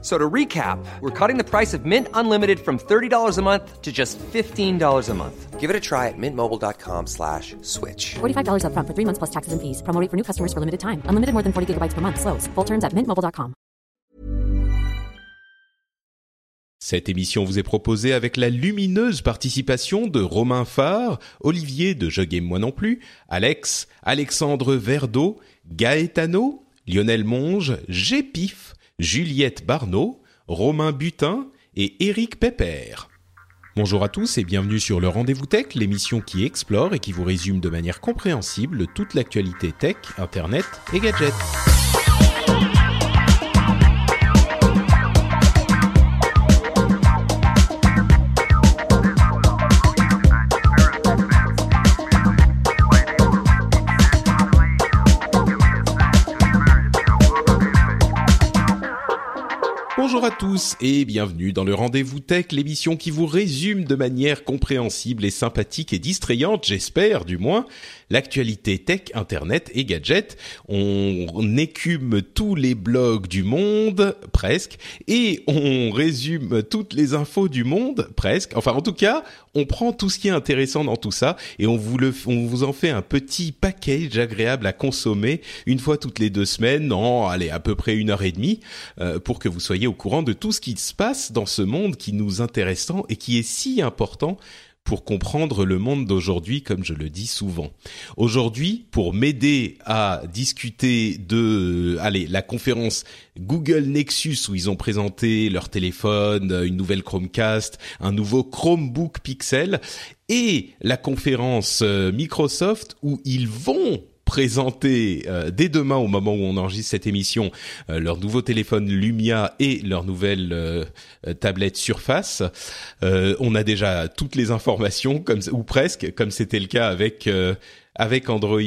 So to recap, we're cutting the price of Mint Unlimited from $30 a month to just $15 a month. Give it a try at mintmobile.com slash switch. $45 upfront for three months plus taxes and fees. Promo rate for new customers for limited time. Unlimited more than 40 gigabytes per month. Slows. Full terms at mintmobile.com. Cette émission vous est proposée avec la lumineuse participation de Romain Farr, Olivier de Je Game Moi Non Plus, Alex, Alexandre Verdeau, Gaetano, Lionel Monge, Gépif, Juliette Barneau, Romain Butin et Éric Pépère. Bonjour à tous et bienvenue sur le Rendez-vous Tech, l'émission qui explore et qui vous résume de manière compréhensible toute l'actualité tech, internet et gadgets. Bonjour à tous et bienvenue dans le Rendez-vous Tech, l'émission qui vous résume de manière compréhensible et sympathique et distrayante, j'espère du moins, l'actualité tech, internet et gadgets. On, écume tous les blogs du monde, presque, et on résume toutes les infos du monde, presque. Enfin, en tout cas, on prend tout ce qui est intéressant dans tout ça et on vous le, on vous en fait un petit package agréable à consommer une fois toutes les deux semaines, en allez à peu près une heure et demie, euh, pour que vous soyez au courant de tout ce qui se passe dans ce monde qui nous intéresse tant et qui est si important pour comprendre le monde d'aujourd'hui, comme je le dis souvent. Aujourd'hui, pour m'aider à discuter de, allez, la conférence Google Nexus où ils ont présenté leur téléphone, une nouvelle Chromecast, un nouveau Chromebook Pixel et la conférence euh, Microsoft où ils vont présenter euh, dès demain au moment où on enregistre cette émission euh, leur nouveau téléphone Lumia et leur nouvelle euh, tablette Surface. on a déjà toutes les informations comme ou presque comme c'était le cas avec avec Android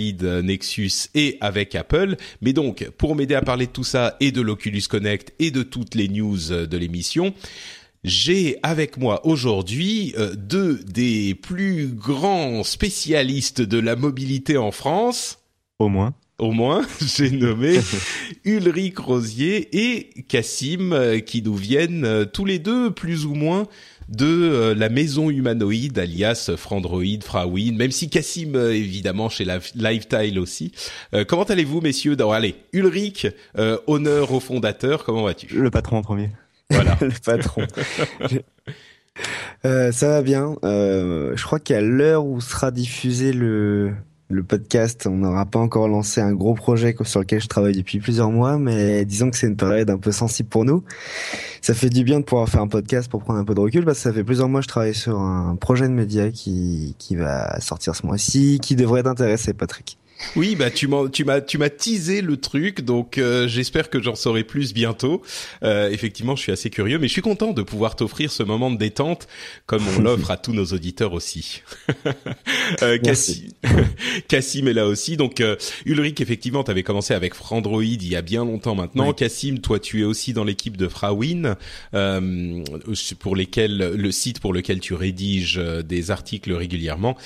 Nexus et avec Apple. Mais donc, pour m'aider à parler de tout ça et de l'Oculus Connect et de toutes les news de l'émission, j'ai avec moi aujourd'hui deux des plus grands spécialistes de la mobilité en France. Au moins. Au moins, j'ai nommé Ulrich Rosier et Cassim euh, qui nous viennent euh, tous les deux plus ou moins de euh, la maison humanoïde alias Frandroid, Frawin, même si Cassim évidemment chez la Lifetile aussi. comment allez-vous messieurs? Allez, Ulrich, honneur au fondateur, comment vas-tu? Le patron en premier. Voilà. le patron. ça va bien. je crois qu'à l'heure où sera diffusé le le podcast, on n'aura pas encore lancé un gros projet sur lequel je travaille depuis plusieurs mois, mais disons que c'est une période un peu sensible pour nous. Ça fait du bien de pouvoir faire un podcast pour prendre un peu de recul, parce que ça fait plusieurs mois que je travaille sur un projet de média qui, qui va sortir ce mois-ci, qui devrait t'intéresser, Patrick. Oui, bah tu m'as tu m'as tu m'as teasé le truc, donc euh, j'espère que j'en saurai plus bientôt. Euh, effectivement, je suis assez curieux, mais je suis content de pouvoir t'offrir ce moment de détente, comme on l'offre à tous nos auditeurs aussi. euh, Cassim, est là aussi, donc euh, Ulrich, effectivement, tu avais commencé avec Frandroid il y a bien longtemps maintenant. Cassim, toi, tu es aussi dans l'équipe de Frawin, euh, pour lesquels le site pour lequel tu rédiges des articles régulièrement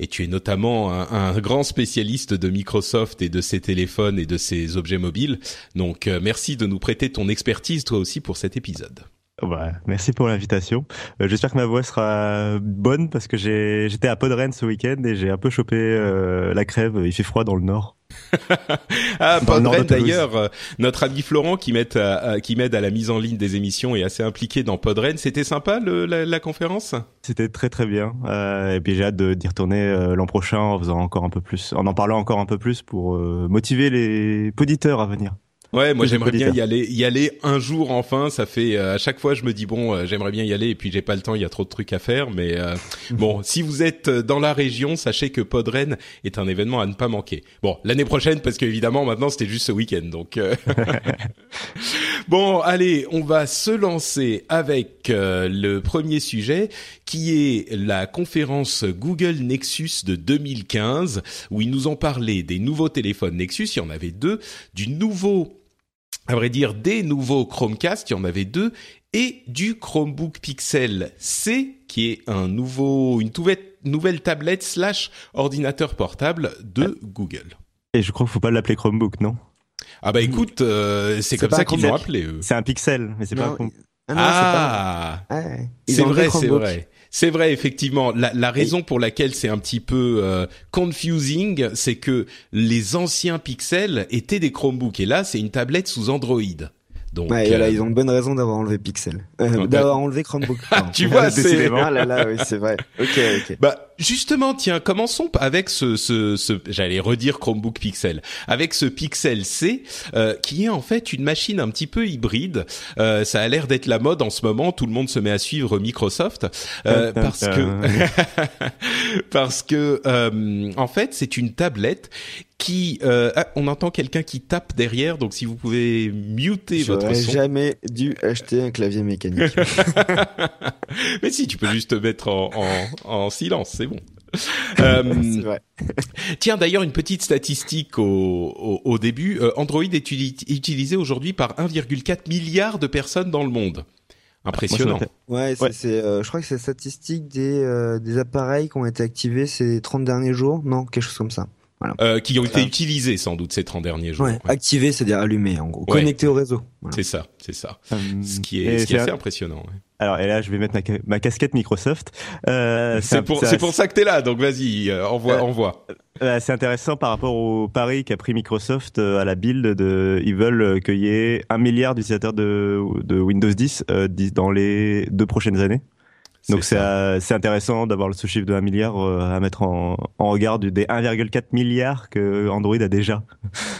et tu es notamment un, grand spécialiste de Microsoft et de ses téléphones et de ses objets mobiles. Donc euh, merci de nous prêter ton expertise toi aussi pour cet épisode. Ouais, merci pour l'invitation. Euh, j'espère que ma voix sera bonne parce que j'étais à Podren ce week-end et j'ai un peu chopé euh, la crève. Il fait froid dans le nord. ah, Podren d'ailleurs, euh, notre ami Florent qui m'aide à, qui m'aide à la mise en ligne des émissions est assez impliqué dans Podren. C'était sympa le, la, la, conférence? C'était très très bien. Euh, et puis j'ai hâte d'y retourner l'an prochain en faisant encore un peu plus, en en parlant encore un peu plus pour motiver les auditeurs à venir. Ouais, moi j'aimerais bien y aller, y aller un jour enfin. Ça fait euh, à chaque fois je me dis bon, euh, j'aimerais bien y aller et puis j'ai pas le temps, il y a trop de trucs à faire. Mais euh, bon, si vous êtes dans la région, sachez que Podren est un événement à ne pas manquer. Bon, l'année prochaine parce qu'évidemment maintenant c'était juste ce week-end. Donc bon, allez, on va se lancer avec le premier sujet qui est la conférence Google Nexus de 2015 où ils nous ont parlé des nouveaux téléphones Nexus. Il y en avait deux, du nouveau à vrai dire, des nouveaux Chromecast, il y en avait deux, et du Chromebook Pixel C, qui est un nouveau, une nouvelle tablette slash ordinateur portable de Google. Et je crois qu'il faut pas l'appeler Chromebook, non? Ah bah écoute, euh, c'est comme ça qu'ils l'ont appelé. Eux. C'est un Pixel, mais c'est pas un Chromebook. Ah, ah c'est vrai, c'est vrai. C'est vrai, effectivement. La, la raison pour laquelle c'est un petit peu euh, confusing, c'est que les anciens Pixels étaient des Chromebooks et là, c'est une tablette sous Android. Donc, ouais, euh... ils ont une bonne raison d'avoir enlevé Pixel, euh, d'avoir enlevé Chromebook. tu vois, c'est ah là là, oui, c'est vrai. Ok, ok. Bah justement, tiens, commençons avec ce, ce, ce j'allais redire Chromebook Pixel, avec ce Pixel C, euh, qui est en fait une machine un petit peu hybride. Euh, ça a l'air d'être la mode en ce moment. Tout le monde se met à suivre Microsoft euh, parce que parce que euh, en fait, c'est une tablette qui euh, ah, on entend quelqu'un qui tape derrière donc si vous pouvez muter votre son. jamais dû acheter un clavier mécanique. Mais si tu peux juste te mettre en, en, en silence, c'est bon. euh, vrai. tiens, d'ailleurs, une petite statistique au, au, au début. Euh, Android est utilisé aujourd'hui par 1,4 milliard de personnes dans le monde. Impressionnant. ouais, c'est euh, je crois que c'est la statistique des, euh, des appareils qui ont été activés ces 30 derniers jours. Non, quelque chose comme ça. Voilà. Euh, qui ont été utilisés sans doute ces 30 derniers jours. Ouais, ouais. Activé, c'est-à-dire allumé en gros, ouais. connecté au réseau. Voilà. C'est ça, c'est ça. Hum, ce qui est, ce qui est assez un... impressionnant. Alors et là, je vais mettre ma, ma casquette Microsoft. Euh, c'est pour, pour ça que t'es là. Donc vas-y, euh, envoie, euh, envoie. Euh, c'est intéressant par rapport au pari qu'a pris Microsoft à la build de, ils veulent qu'il y ait un milliard d'utilisateurs de, de Windows 10 dans les deux prochaines années. Donc c'est intéressant d'avoir ce chiffre de 1 milliard euh, à mettre en, en regard du, des 1,4 milliards que Android a déjà.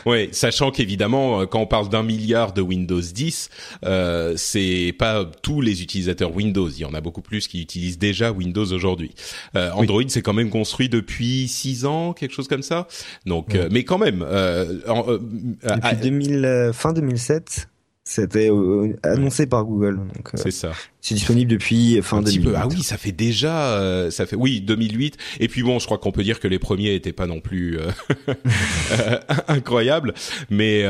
Oui, sachant qu'évidemment quand on parle d'un milliard de Windows 10, euh, c'est pas tous les utilisateurs Windows, il y en a beaucoup plus qui utilisent déjà Windows aujourd'hui. Euh, Android oui. c'est quand même construit depuis 6 ans, quelque chose comme ça. Donc oui. euh, mais quand même euh, depuis 2000 fin 2007 c'était euh, annoncé par Google. Donc, c'est ça. C'est disponible depuis fin un 2008. Peu. Ah oui, ça fait déjà, euh, ça fait oui 2008. Et puis bon, je crois qu'on peut dire que les premiers étaient pas non plus euh, incroyables, mais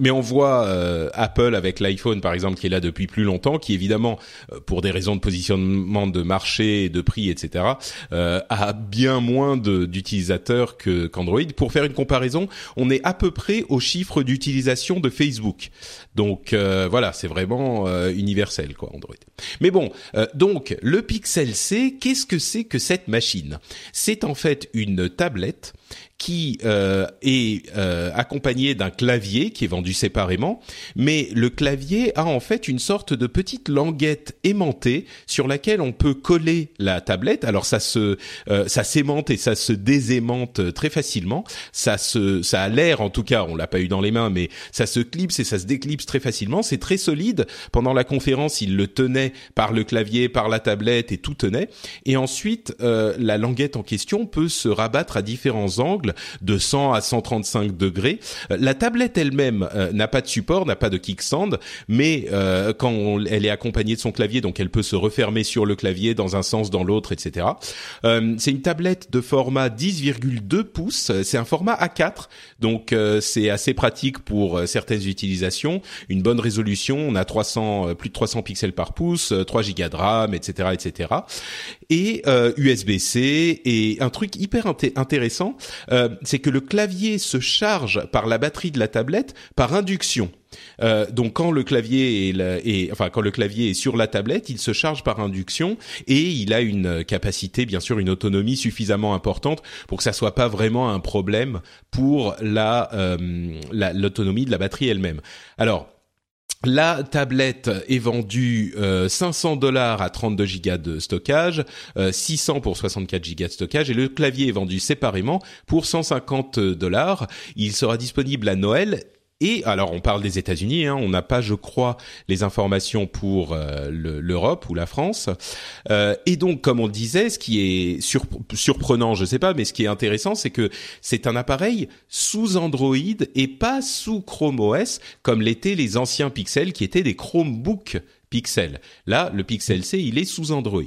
mais on voit Apple avec l'iPhone par exemple qui est là depuis plus longtemps, qui évidemment pour des raisons de positionnement de marché, de prix, etc. a bien moins d'utilisateurs que qu'Android. Pour faire une comparaison, on est à peu près au chiffre d'utilisation de Facebook. Donc euh, voilà, c'est vraiment euh, universel quoi Android. Mais bon, euh, donc le Pixel C, qu'est-ce que c'est que cette machine? C'est en fait une tablette qui euh, est euh, accompagné d'un clavier qui est vendu séparément, mais le clavier a en fait une sorte de petite languette aimantée sur laquelle on peut coller la tablette. Alors ça se euh, ça s'aimante et ça se désaimante très facilement. Ça se ça a l'air en tout cas, on l'a pas eu dans les mains, mais ça se clipse et ça se déclipse très facilement. C'est très solide. Pendant la conférence, il le tenait par le clavier, par la tablette et tout tenait. Et ensuite, euh, la languette en question peut se rabattre à différents angles de 100 à 135 degrés. La tablette elle-même euh, n'a pas de support, n'a pas de kickstand, mais euh, quand elle est accompagnée de son clavier, donc elle peut se refermer sur le clavier dans un sens, dans l'autre, etc. Euh, c'est une tablette de format 10,2 pouces. C'est un format A4, donc euh, c'est assez pratique pour euh, certaines utilisations. Une bonne résolution, on a 300, plus de 300 pixels par pouce, 3 gigas de RAM, etc., etc. Et USB-C et un truc hyper intéressant euh, c'est que le clavier se charge par la batterie de la tablette par induction. Euh, donc quand le clavier est, est, enfin quand le clavier est sur la tablette, il se charge par induction et il a une capacité, bien sûr, une autonomie suffisamment importante pour que ça soit pas vraiment un problème pour la l'autonomie euh, de la batterie elle-même. Alors la tablette est vendue euh, 500 dollars à 32 gigas de stockage, euh, 600 pour 64 gigas de stockage, et le clavier est vendu séparément pour 150 dollars. Il sera disponible à Noël et alors, on parle des États-Unis. Hein, on n'a pas, je crois, les informations pour euh, l'Europe ou la France. Euh, et donc, comme on disait, ce qui est sur, surprenant, je sais pas, mais ce qui est intéressant, c'est que c'est un appareil sous Android et pas sous Chrome OS, comme l'étaient les anciens Pixel, qui étaient des Chromebook Pixel. Là, le Pixel C, il est sous Android.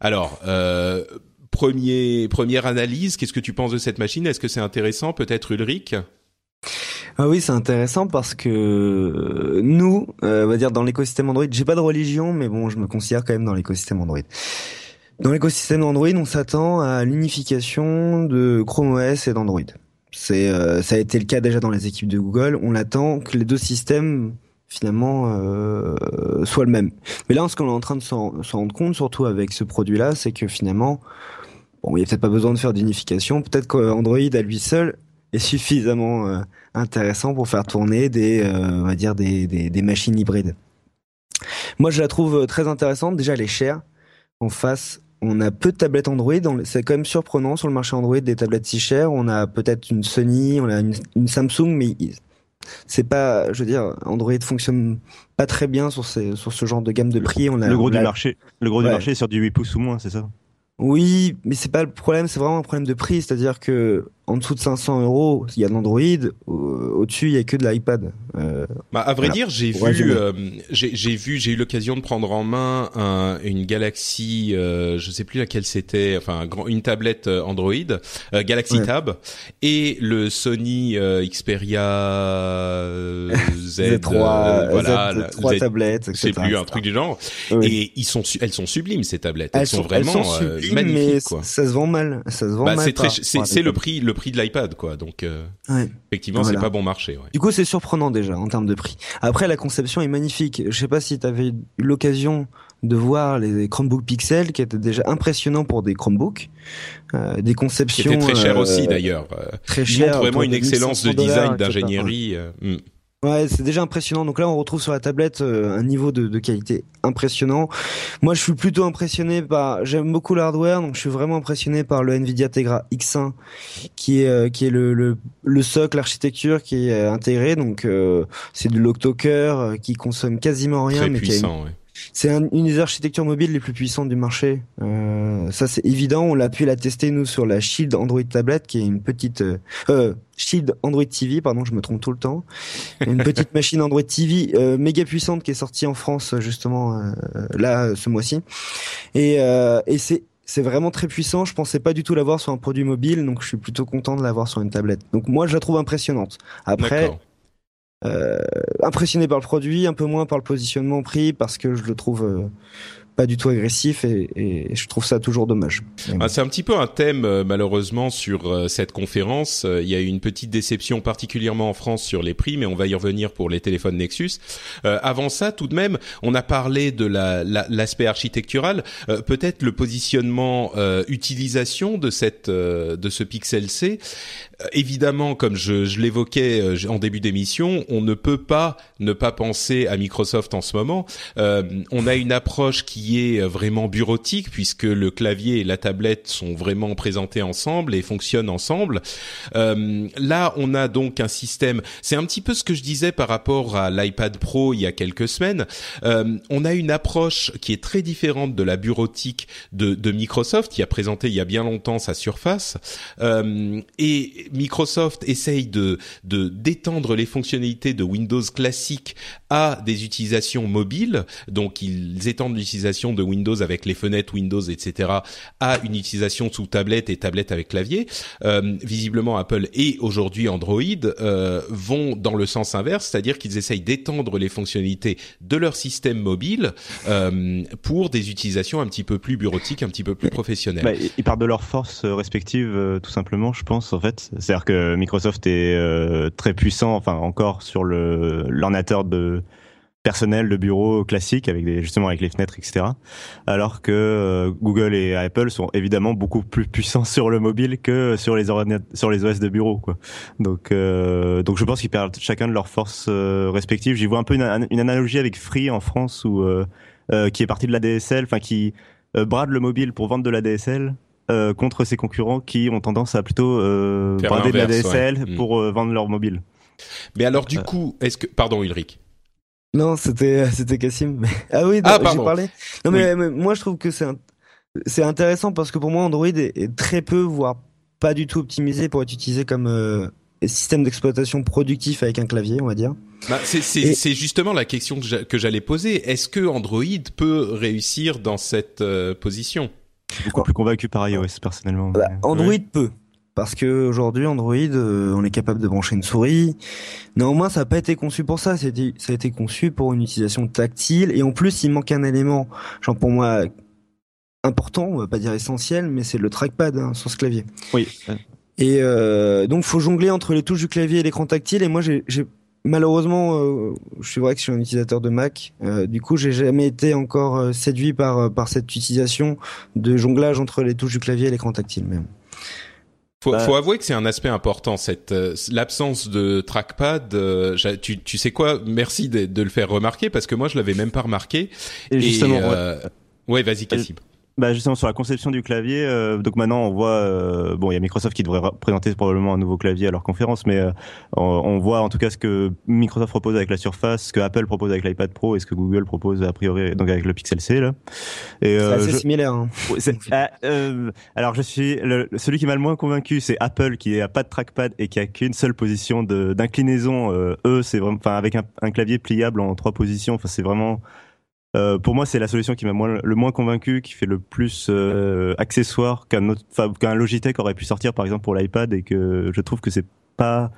Alors. Euh, Premier, première analyse, qu'est-ce que tu penses de cette machine? Est-ce que c'est intéressant? Peut-être Ulrich? Ah oui, c'est intéressant parce que euh, nous, euh, on va dire dans l'écosystème Android, j'ai pas de religion, mais bon, je me considère quand même dans l'écosystème Android. Dans l'écosystème Android, on s'attend à l'unification de Chrome OS et d'Android. C'est, euh, ça a été le cas déjà dans les équipes de Google. On attend que les deux systèmes finalement euh, soient le même. Mais là, ce qu'on est en train de s'en rendre compte, surtout avec ce produit-là, c'est que finalement, bon, il n'y a peut-être pas besoin de faire d'unification. Peut-être qu'Android à lui seul est suffisamment euh, intéressant pour faire tourner des, euh, on va dire des, des, des machines hybrides. Moi, je la trouve très intéressante. Déjà, elle est chère. En face, on a peu de tablettes Android. C'est quand même surprenant sur le marché Android des tablettes si chères. On a peut-être une Sony, on a une, une Samsung, mais c'est pas, je veux dire, Android fonctionne pas très bien sur, ces, sur ce genre de gamme de prix. On a, Le gros on du a- marché, le gros du marché est sur du 8 pouces ou moins, c'est ça? Oui, mais c'est pas le problème, c'est vraiment un problème de prix. C'est-à-dire que en dessous de 500 euros, il y a de l'Android. au- Au-dessus, il y a que de l'iPad. Euh, Bah, à vrai Voilà. dire, j'ai vu, euh, j'ai vu, j'ai eu l'occasion de prendre en main un- une Galaxy, euh, je sais plus laquelle c'était, enfin une tablette euh, Android, euh, Galaxy Ouais. Tab, et le Sony euh, Xperia Z, Z3, euh, voilà, Z, la- 3 Z- tablettes, etc. c'est plus un truc du genre. Oui. Et ils sont, elles sont sublimes ces tablettes. Elles, Elles sont, sont, vraiment elles sont sublimes, magnifiques mais quoi. ça se vend mal. Ça se vend Bah, mal. c'est le prix, le prix de l'iPad quoi. Donc euh, Ouais. effectivement, Voilà. c'est pas bon marché. Ouais. Du coup, c'est surprenant déjà en termes de prix. Après, la conception est magnifique. Je sais pas si tu avais eu l'occasion de voir les Chromebook Pixel, qui étaient déjà impressionnants pour des Chromebooks, euh, des Qui conceptions était très cher euh, aussi d'ailleurs. Très montrent vraiment une excellence de 1500 design, d'ingénierie. hmm. Ouais, c'est déjà impressionnant. Donc là, on retrouve sur la tablette euh, un niveau de, de qualité impressionnant. Moi, je suis plutôt impressionné par. J'aime beaucoup l'hardware, donc je suis vraiment impressionné par le Nvidia Tegra X1, qui est euh, qui est le le, le socle, l'architecture qui est euh, intégrée. Donc euh, c'est de l'octo-cœur euh, qui consomme quasiment rien, Très mais qui a une puissant. ouais. C'est un- une des architectures mobiles les plus puissantes du marché. Euh, ça, c'est évident. On l'a pu la tester nous sur la Shield Android Tablet, qui est une petite euh, euh, Shield Android TV. Pardon, je me trompe tout le temps. Une petite machine Android TV euh, méga puissante qui est sortie en France justement euh, là ce mois-ci. Et, euh, et c'est c'est vraiment très puissant. Je pensais pas du tout l'avoir sur un produit mobile, donc je suis plutôt content de l'avoir sur une tablette. Donc moi, je la trouve impressionnante. Après, D'accord. Impressionné par le produit, un peu moins par le positionnement prix parce que je le trouve euh, pas du tout agressif et, et je trouve ça toujours dommage. Ah, c'est un petit peu un thème euh, malheureusement sur euh, cette conférence. Euh, Il y a eu une petite déception particulièrement en France sur les prix, mais on va y revenir pour les téléphones Nexus. Euh, avant ça, tout de même, on a parlé de la- la- l'aspect architectural, Euh, peut-être le positionnement euh, utilisation de cette euh, de ce Pixel C. Euh, évidemment, comme je, je l'évoquais euh, en début d'émission, on ne peut pas ne pas penser à Microsoft en ce moment. Euh, on a une approche qui est euh, vraiment bureautique puisque le clavier et la tablette sont vraiment présentés ensemble et fonctionnent ensemble. Euh, là, on a donc un système. C'est un petit peu ce que je disais par rapport à l'iPad Pro il y a quelques semaines. Euh, on a une approche qui est très différente de la bureautique de, de Microsoft qui a présenté il y a bien longtemps sa Surface. Et Microsoft essaye de d'étendre les fonctionnalités de Windows classique à des utilisations mobiles. Donc ils étendent l'utilisation de Windows avec les fenêtres Windows, etc. à une utilisation sous tablette et tablette avec clavier. Euh, visiblement, Apple et aujourd'hui Android euh, vont dans le sens inverse, c'est-à-dire qu'ils essayent d'étendre les fonctionnalités de leur système mobile euh, pour des utilisations un petit peu plus bureautiques, un petit peu plus professionnelles. Bah, ils partent de leurs forces respectives, tout simplement, je pense, en fait. C'est-à-dire que Microsoft est très puissant, enfin, encore sur le l'ordinateur de personnel de bureau classique avec des justement avec les fenêtres etc alors que euh, Google et Apple sont évidemment beaucoup plus puissants sur le mobile que sur les ordinateurs sur les OS de bureau quoi donc euh, donc je pense qu'ils perdent chacun de leurs forces euh, respectives j'y vois un peu une, une analogie avec Free en France où euh, euh, qui est parti de la DSL enfin qui brade le mobile pour vendre de la DSL euh, contre ses concurrents qui ont tendance à plutôt euh, brader de la ouais. DSL Mm. pour vendre leur mobile. Mais alors du coup, est-ce que pardon Ulrich Non, c'était c'était Cassim. Mais- Ah oui, Ah, non, pardon. j'ai parlé. Non mais, mais moi je trouve que c'est un- c'est intéressant parce que pour moi Android est, est très peu voire pas du tout optimisé pour être utilisé comme euh, système d'exploitation productif avec un clavier, on va dire. Bah, c'est c'est- Et- c'est justement la question que j'a- que j'allais poser. Est-ce que Android peut réussir dans cette euh, position? Beaucoup plus convaincu par iOS personnellement. Bah, Android peut. Parce que aujourd'hui Android, euh, on est capable de brancher une souris. Néanmoins, ça n'a pas été conçu pour ça. Ça a été, ça a été conçu pour une utilisation tactile. Et en plus, il manque un élément, genre pour moi important, on va pas dire essentiel, mais c'est le trackpad hein, sur ce clavier. Oui. Et euh, donc, faut jongler entre les touches du clavier et l'écran tactile. Et moi, j'ai j'ai- malheureusement, euh, je suis vrai que je suis un utilisateur de Mac. Euh, du coup, j'ai jamais été encore séduit par par cette utilisation de jonglage entre les touches du clavier et l'écran tactile. Même. Faut, Bah- faut avouer que c'est un aspect important, cette euh, l'absence de trackpad. euh, tu, tu sais quoi Merci de, de le faire remarquer parce que moi je l'avais même pas remarqué. Et justement, ouais. euh, ouais, vas-y Cassim. Bah justement sur la conception du clavier, euh, donc maintenant on voit, euh, bon il y a Microsoft qui devrait ra- présenter probablement un nouveau clavier à leur conférence, mais euh, on, on voit en tout cas ce que Microsoft propose avec la Surface, ce que Apple propose avec l'iPad Pro et ce que Google propose a priori donc avec le Pixel C là. Et C'est euh, assez je- similaire. Hein. Ah, euh, alors je suis le- celui qui m'a le moins convaincu, c'est Apple qui a pas de trackpad et qui a qu'une seule position d'inclinaison. Euh, eux, c'est vraiment, enfin avec un, un clavier pliable en trois positions. Enfin, c'est vraiment. Euh, pour moi, c'est la solution qui m'a le moins convaincu, qui fait le plus euh, accessoire qu'un qu'un Logitech aurait pu sortir par exemple pour l'iPad et que je trouve que c'est pas.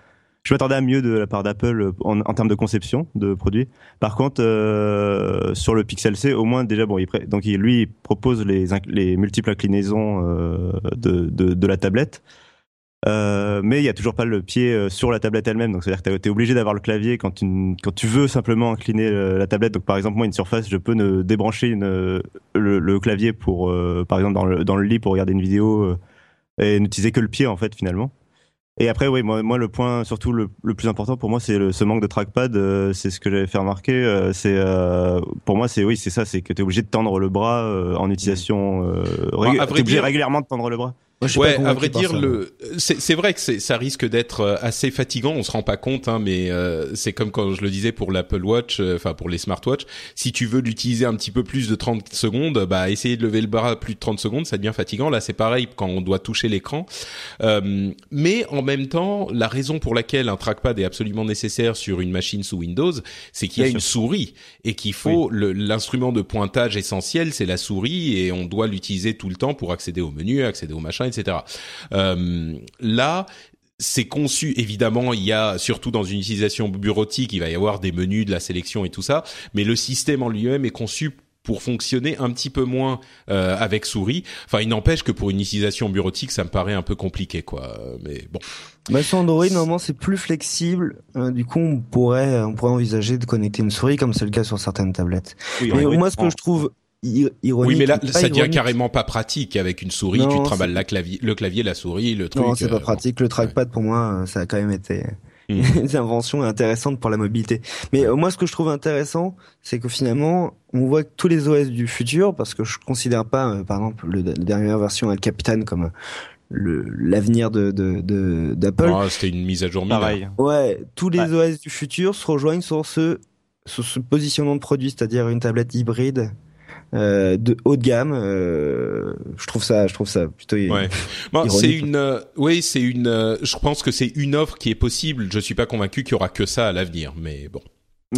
Je m'attendais à mieux de la part d'Apple en, en termes de conception de produits. Par contre, euh, sur le Pixel C, au moins déjà bon, il donc lui il propose les, les multiples inclinaisons euh, de, de, de la tablette. Euh, mais il y a toujours pas le pied euh, sur la tablette elle-même, donc c'est-à-dire que tu es obligé d'avoir le clavier quand tu, quand tu veux simplement incliner euh, la tablette. Donc par exemple moi une surface, je peux ne débrancher une, le, le clavier pour euh, par exemple dans le, dans le lit pour regarder une vidéo euh, et n'utiliser que le pied en fait finalement. Et après, oui, moi, moi le point surtout le, le plus important pour moi, c'est ce manque de trackpad. euh, c'est ce que j'avais fait remarquer. euh, c'est euh, pour moi, c'est oui, c'est ça, c'est que tu es obligé de tendre le bras euh, en utilisation. Euh, rég- à vrai t'es obligé dire- régulièrement de tendre le bras. Moi, Ouais, à vrai dire, ça. le c'est vrai que ça risque d'être euh, assez fatigant. On se rend pas compte, hein, mais euh, c'est comme quand je le disais pour l'Apple Watch, euh, enfin pour les smartwatches. Si tu veux l'utiliser un petit peu plus de 30 secondes, bah essayer de lever le bras plus de 30 secondes, ça devient fatigant. Là, c'est pareil quand on doit toucher l'écran. Euh, mais en même temps, la raison pour laquelle un trackpad est absolument nécessaire sur une machine sous Windows, c'est qu'il y a une souris et qu'il faut le- l'instrument de pointage essentiel, c'est la souris et on doit l'utiliser tout le temps pour accéder au menu, accéder au machin, etc. Euh, là, c'est conçu, évidemment, il y a, surtout dans une utilisation bureautique, il va y avoir des menus, de la sélection et tout ça, mais le système en lui-même est conçu pour fonctionner un petit peu moins euh, avec souris. Enfin, il n'empêche que pour une utilisation bureautique, ça me paraît un peu compliqué, quoi. Mais bon. Bah, sur Android, normalement, c'est plus flexible. Euh, du coup, on pourrait, on pourrait envisager de connecter une souris, comme c'est le cas sur certaines tablettes. Oui, Mais moi, ce que en- je trouve ironique. oui, mais là, ça devient carrément pas pratique avec une souris. Non, tu trimbales la clavier, le clavier, la souris, le truc. Non, c'est pas euh, pratique. Le trackpad, pour moi, euh, ça a quand même été Mm. une invention intéressante pour la mobilité. Mais euh, moi, ce que je trouve intéressant, c'est que finalement, on voit que tous les OS du futur, parce que je considère pas, euh, par exemple, le, la dernière version El Capitan comme l'avenir de de de- d'Apple. ah, C'était une mise à jour pareil. Ouais, tous les Ouais. OS du futur se rejoignent sur ce sur ce positionnement de produit, c'est-à-dire une tablette hybride euh, de haut de gamme. euh, je trouve ça, je trouve ça plutôt. Ouais. Bon, c'est une, euh, oui, c'est une. euh, je pense que c'est une offre qui est possible. Je suis pas convaincu qu'il y aura que ça à l'avenir, mais bon.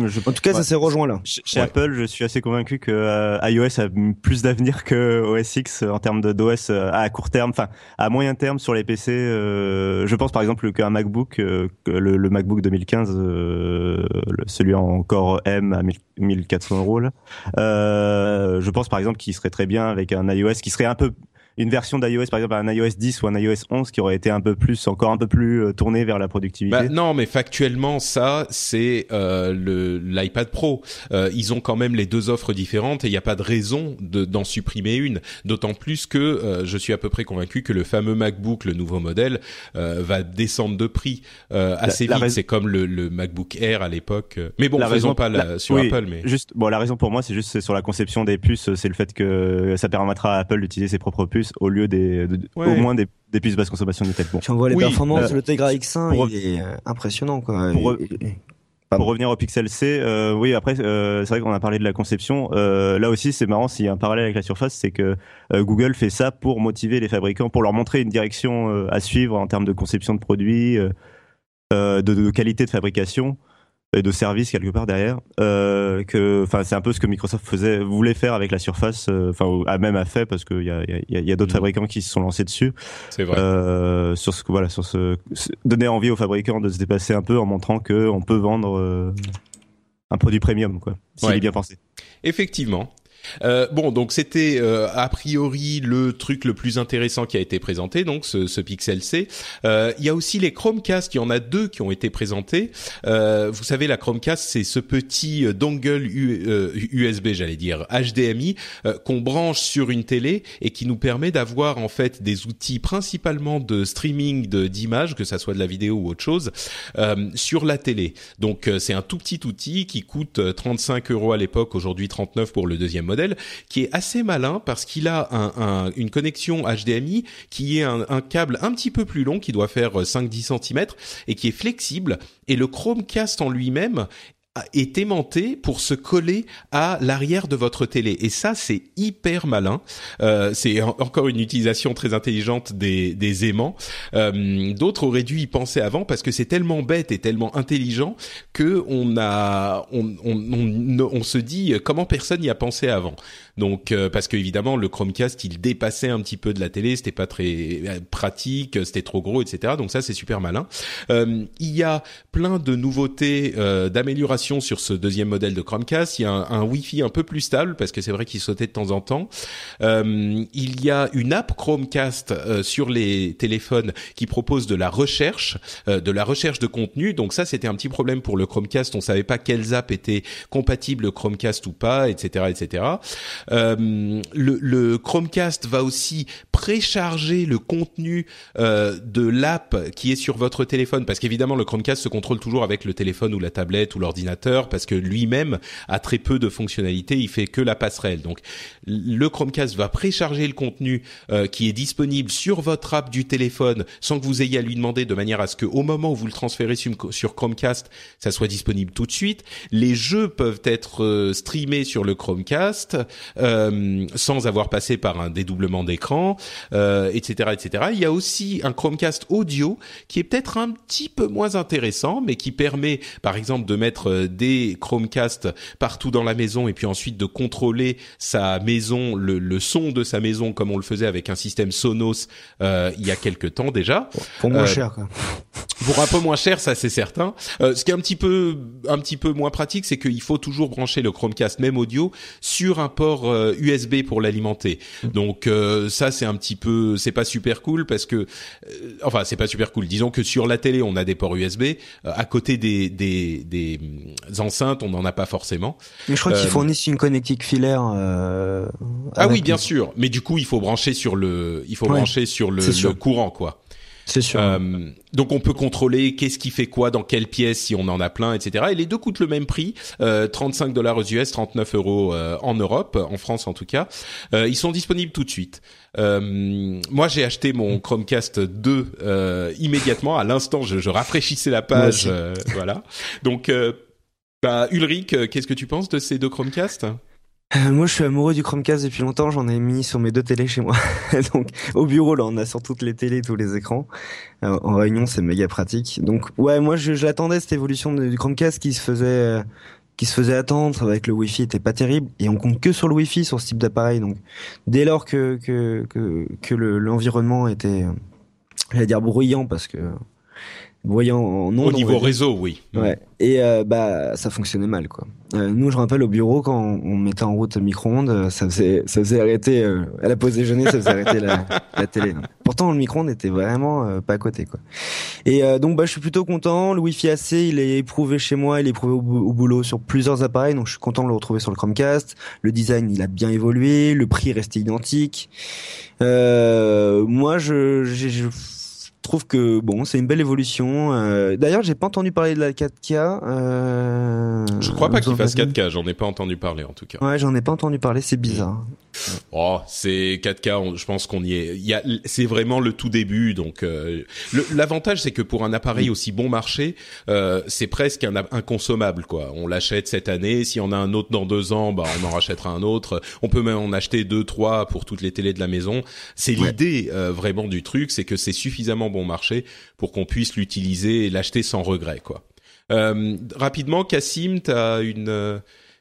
Je- En tout cas, Ouais. ça s'est rejoint là. Chez chez Ouais. Apple, je suis assez convaincu que euh, iOS a plus d'avenir que OS X en termes de d'OS euh, à court terme, enfin à moyen terme sur les PC. euh, je pense par exemple qu'un MacBook, euh, que le, le MacBook 2015, euh, le- celui en Core M à 1000 1400 euros, là, euh, je pense par exemple qu'il serait très bien avec un iOS qui serait un peu une version d'iOS, par exemple un iOS 10 ou un iOS 11 qui aurait été un peu plus, encore un peu plus euh, tourné vers la productivité. Bah, non, mais factuellement, ça, c'est euh, le l'iPad Pro. Euh, ils ont quand même les deux offres différentes et il n'y a pas de raison de- d'en supprimer une. D'autant plus que euh, je suis à peu près convaincu que le fameux MacBook, le nouveau modèle, euh, va descendre de prix euh, assez la vite. C'est comme le, le MacBook Air à l'époque. Mais bon, La faisons raison- pas la, la- sur oui, Apple, mais Juste, bon, la raison pour moi, c'est juste sur la conception des puces, c'est le fait que ça permettra à Apple d'utiliser ses propres puces au lieu des, de- Ouais. au moins des, des puces basse consommation d'Intel. Bon. Si on voit les Oui, performances, euh, le Tegra X1, pour- il est euh, impressionnant quoi. pour- Et- et- et- Pardon. Pour revenir au Pixel C, euh, oui, après, euh, c'est vrai qu'on a parlé de la conception. Euh, là aussi, c'est marrant, s'il y a un parallèle avec la Surface, c'est que euh, Google fait ça pour motiver les fabricants, pour leur montrer une direction euh, à suivre en termes de conception de produits, de, de qualité de fabrication. Et de service quelque part derrière. Euh, que, enfin, c'est un peu ce que Microsoft faisait, voulait faire avec la Surface, euh, enfin, a même a fait parce qu'il y a, il y a, y a d'autres Mhm. fabricants qui se sont lancés dessus. C'est vrai. Euh, sur ce voilà, sur ce, donner envie aux fabricants de se dépasser un peu en montrant que on peut vendre un produit premium, quoi, s'il Ouais. est bien pensé. Effectivement. Euh, bon, donc c'était euh, a priori le truc le plus intéressant qui a été présenté, donc ce, ce Pixel C. Euh, il y a aussi les Chromecast, il y en a deux qui ont été présentés. Euh, vous savez, la Chromecast, c'est ce petit dongle USB, j'allais dire HDMI, qu'on branche sur une télé et qui nous permet d'avoir en fait des outils principalement de streaming de d'images, que ça soit de la vidéo ou autre chose, sur la télé. Donc c'est un tout petit outil qui coûte euh, 35 euros à l'époque, aujourd'hui 39 pour le deuxième modèle, qui est assez malin parce qu'il a un, un- une connexion HDMI qui est un, câble un petit peu plus long, qui doit faire euh, 5-10 cm et qui est flexible. Et le Chromecast en lui-même est aimanté pour se coller à l'arrière de votre télé. Et ça c'est hyper malin. Euh, c'est en- encore une utilisation très intelligente des, aimants. Euh, d'autres auraient dû y penser avant parce que c'est tellement bête et tellement intelligent que on a on, on, on, se dit comment personne n'y a pensé avant donc euh, parce que évidemment le Chromecast il dépassait un petit peu de la télé c'était pas très euh, pratique c'était trop gros etc donc ça c'est super malin euh, il y a plein de nouveautés euh, d'amélioration sur ce deuxième modèle de Chromecast il y a un, Wi-Fi un peu plus stable parce que c'est vrai qu'il sautait de temps en temps euh, il y a une app Chromecast euh, sur les téléphones qui propose de la recherche, de la recherche de contenu. Donc ça, c'était un petit problème pour le Chromecast. On savait pas quelles apps étaient compatibles Chromecast ou pas, etc., etc. Euh, le, le Chromecast va aussi précharger le contenu euh, de l'app qui est sur votre téléphone, parce qu'évidemment le Chromecast se contrôle toujours avec le téléphone ou la tablette ou l'ordinateur, parce que lui-même a très peu de fonctionnalités. Il fait que la passerelle. Donc le Chromecast va précharger le contenu euh, qui est disponible sur votre app du téléphone sans que vous ayez à lui demander de manière à ce que au moment où vous le transférez sur, Chromecast, ça soit disponible tout de suite. Les jeux peuvent être euh, streamés sur le Chromecast sans avoir passé par un dédoublement d'écran, euh, etc., etc. Il y a aussi un Chromecast audio qui est peut-être un petit peu moins intéressant, mais qui permet, par exemple, de mettre euh, des Chromecast partout dans la maison et puis ensuite de contrôler sa maison, le, le son de sa maison comme on le faisait avec un système Sonos euh, il y a quelque temps déjà. Pour moins Euh, cher, quoi. Pour un peu moins cher, ça c'est certain. Euh, ce qui est un petit peu un petit peu moins pratique, c'est qu'il faut toujours brancher le Chromecast même audio sur un port euh, USB pour l'alimenter. Donc euh, ça c'est un petit peu c'est pas super cool parce que euh, enfin c'est pas super cool. Disons que sur la télé on a des ports USB, euh, à côté des des, des enceintes on n'en a pas forcément. Mais je crois euh, qu'ils fournissent une connectique filaire. Euh, Ah oui bien sûr, mais du coup il faut brancher sur le il faut Ouais, brancher sur le courant quoi. C'est sûr. Euh, donc on peut contrôler qu'est-ce qui fait quoi dans quelle pièce si on en a plein, etc. Et les deux coûtent le même prix, euh, 35 dollars aux US, 39 euros euh, en Europe, en France en tout cas. Euh, ils sont disponibles tout de suite. Moi j'ai acheté mon Chromecast 2 euh, immédiatement, à l'instant je, je rafraîchissais la page, voilà. Donc bah, Ulrich, qu'est-ce que tu penses de ces deux Chromecast? Moi, je suis amoureux du Chromecast depuis longtemps. J'en ai mis sur mes deux télés chez moi. Donc, au bureau, là, on a sur toutes les télés, tous les écrans. Euh, en réunion, c'est méga pratique. Donc, ouais, moi, je, l'attendais cette évolution du Chromecast qui se faisait, euh, qui se faisait attendre avec le Wi-Fi, était pas terrible. Et on compte que sur le Wi-Fi sur ce type d'appareil. Donc, dès lors que que que, que le- l'environnement était, euh, j'allais dire bruyant parce que bruyant en ondes, Au niveau réseau, oui. Ouais. Et euh, bah ça fonctionnait mal quoi. Euh, nous je rappelle au bureau quand on, mettait en route le micro-ondes, euh, ça faisait ça faisait arrêter euh, à la pause déjeuner, ça faisait arrêter la, la télé. Pourtant le micro-ondes était vraiment euh, pas à côté quoi. Et euh, donc bah je suis plutôt content, le Wi-Fi AC, il est éprouvé chez moi, il est éprouvé au, bou- au boulot sur plusieurs appareils donc je suis content de le retrouver sur le Chromecast. Le design, il a bien évolué, le prix est resté identique. Euh, moi je j'ai- je trouve que bon, c'est une belle évolution. Euh, D'ailleurs, j'ai pas entendu parler de la 4K. Euh... Je crois pas qu'il fasse faites- 4K, j'en ai pas entendu parler en tout cas. Ouais, j'en ai pas entendu parler, c'est bizarre. Oh, c'est 4K. on- je pense qu'on y est. Il y a, c'est vraiment le tout début. Donc, euh, l'avantage, c'est que pour un appareil aussi bon marché, euh, c'est presque un inconsommable. Quoi. On l'achète cette année. Si on a un autre dans deux ans, bah, on en rachètera un autre. On peut même en acheter deux, trois pour toutes les télés de la maison. C'est l'idée euh, vraiment du truc, c'est que c'est suffisamment bon marché pour qu'on puisse l'utiliser et l'acheter sans regret. Quoi. Euh, rapidement, Cassim, t'as une, euh,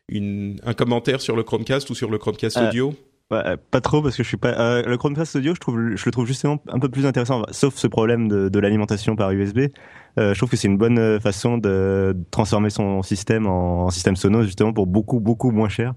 une un commentaire sur le Chromecast ou sur le Chromecast Euh, audio? Ouais, euh, pas trop parce que je suis pas. euh, le Chromecast audio, je trouve, je le trouve justement un peu plus intéressant, sauf ce problème de, de l'alimentation par USB. Euh, je trouve que c'est une bonne euh, façon de, transformer son système en, système Sonos justement pour beaucoup beaucoup moins cher.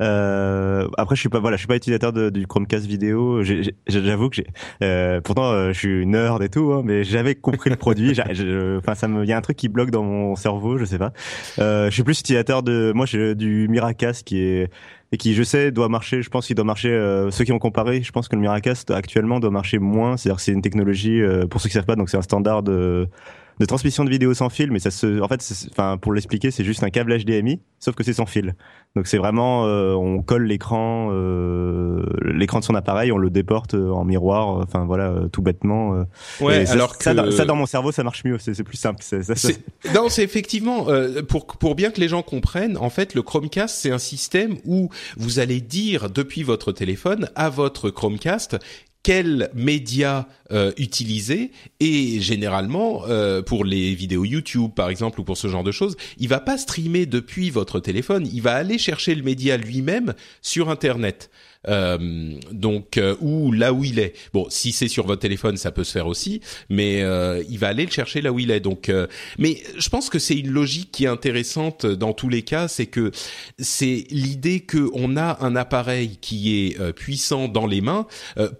Euh, après, je suis pas voilà, je suis pas utilisateur du Chromecast vidéo. J'avoue que j'ai. Euh, pourtant, euh, je suis nerd et tout, hein, mais j'avais compris le produit. Enfin, ça me, il y a un truc qui bloque dans mon cerveau, je sais pas. Je suis plus utilisateur de, moi, j'ai du Miracast qui est et qui je sais doit marcher. Je pense qu'il doit marcher euh, ceux qui ont comparé je pense que le Miracast actuellement doit marcher moins. C'est-à-dire que c'est une technologie euh, pour ceux qui savent pas donc c'est un standard de transmission de vidéo sans fil mais ça se en fait enfin pour l'expliquer c'est juste un câble HDMI sauf que c'est sans fil donc c'est vraiment euh, on colle l'écran euh, l'écran de son appareil on le déporte euh, en miroir enfin voilà euh, tout bêtement euh. Ouais, ça, alors que ça, dans- ça dans mon cerveau ça marche mieux c'est plus simple ça- non, c'est effectivement euh, pour pour bien que les gens comprennent. En fait, le Chromecast c'est un système où vous allez dire depuis votre téléphone à votre Chromecast quel média euh, utiliser et généralement euh, pour les vidéos YouTube par exemple ou pour ce genre de choses, il va pas streamer depuis votre téléphone, il va aller chercher le média lui-même sur internet. Euh, donc euh, ou là où il est. Bon, si c'est sur votre téléphone, ça peut se faire aussi, mais euh, il va aller le chercher là où il est. Donc, euh, mais je pense que c'est une logique qui est intéressante dans tous les cas, c'est que c'est l'idée que on a un appareil qui est puissant dans les mains.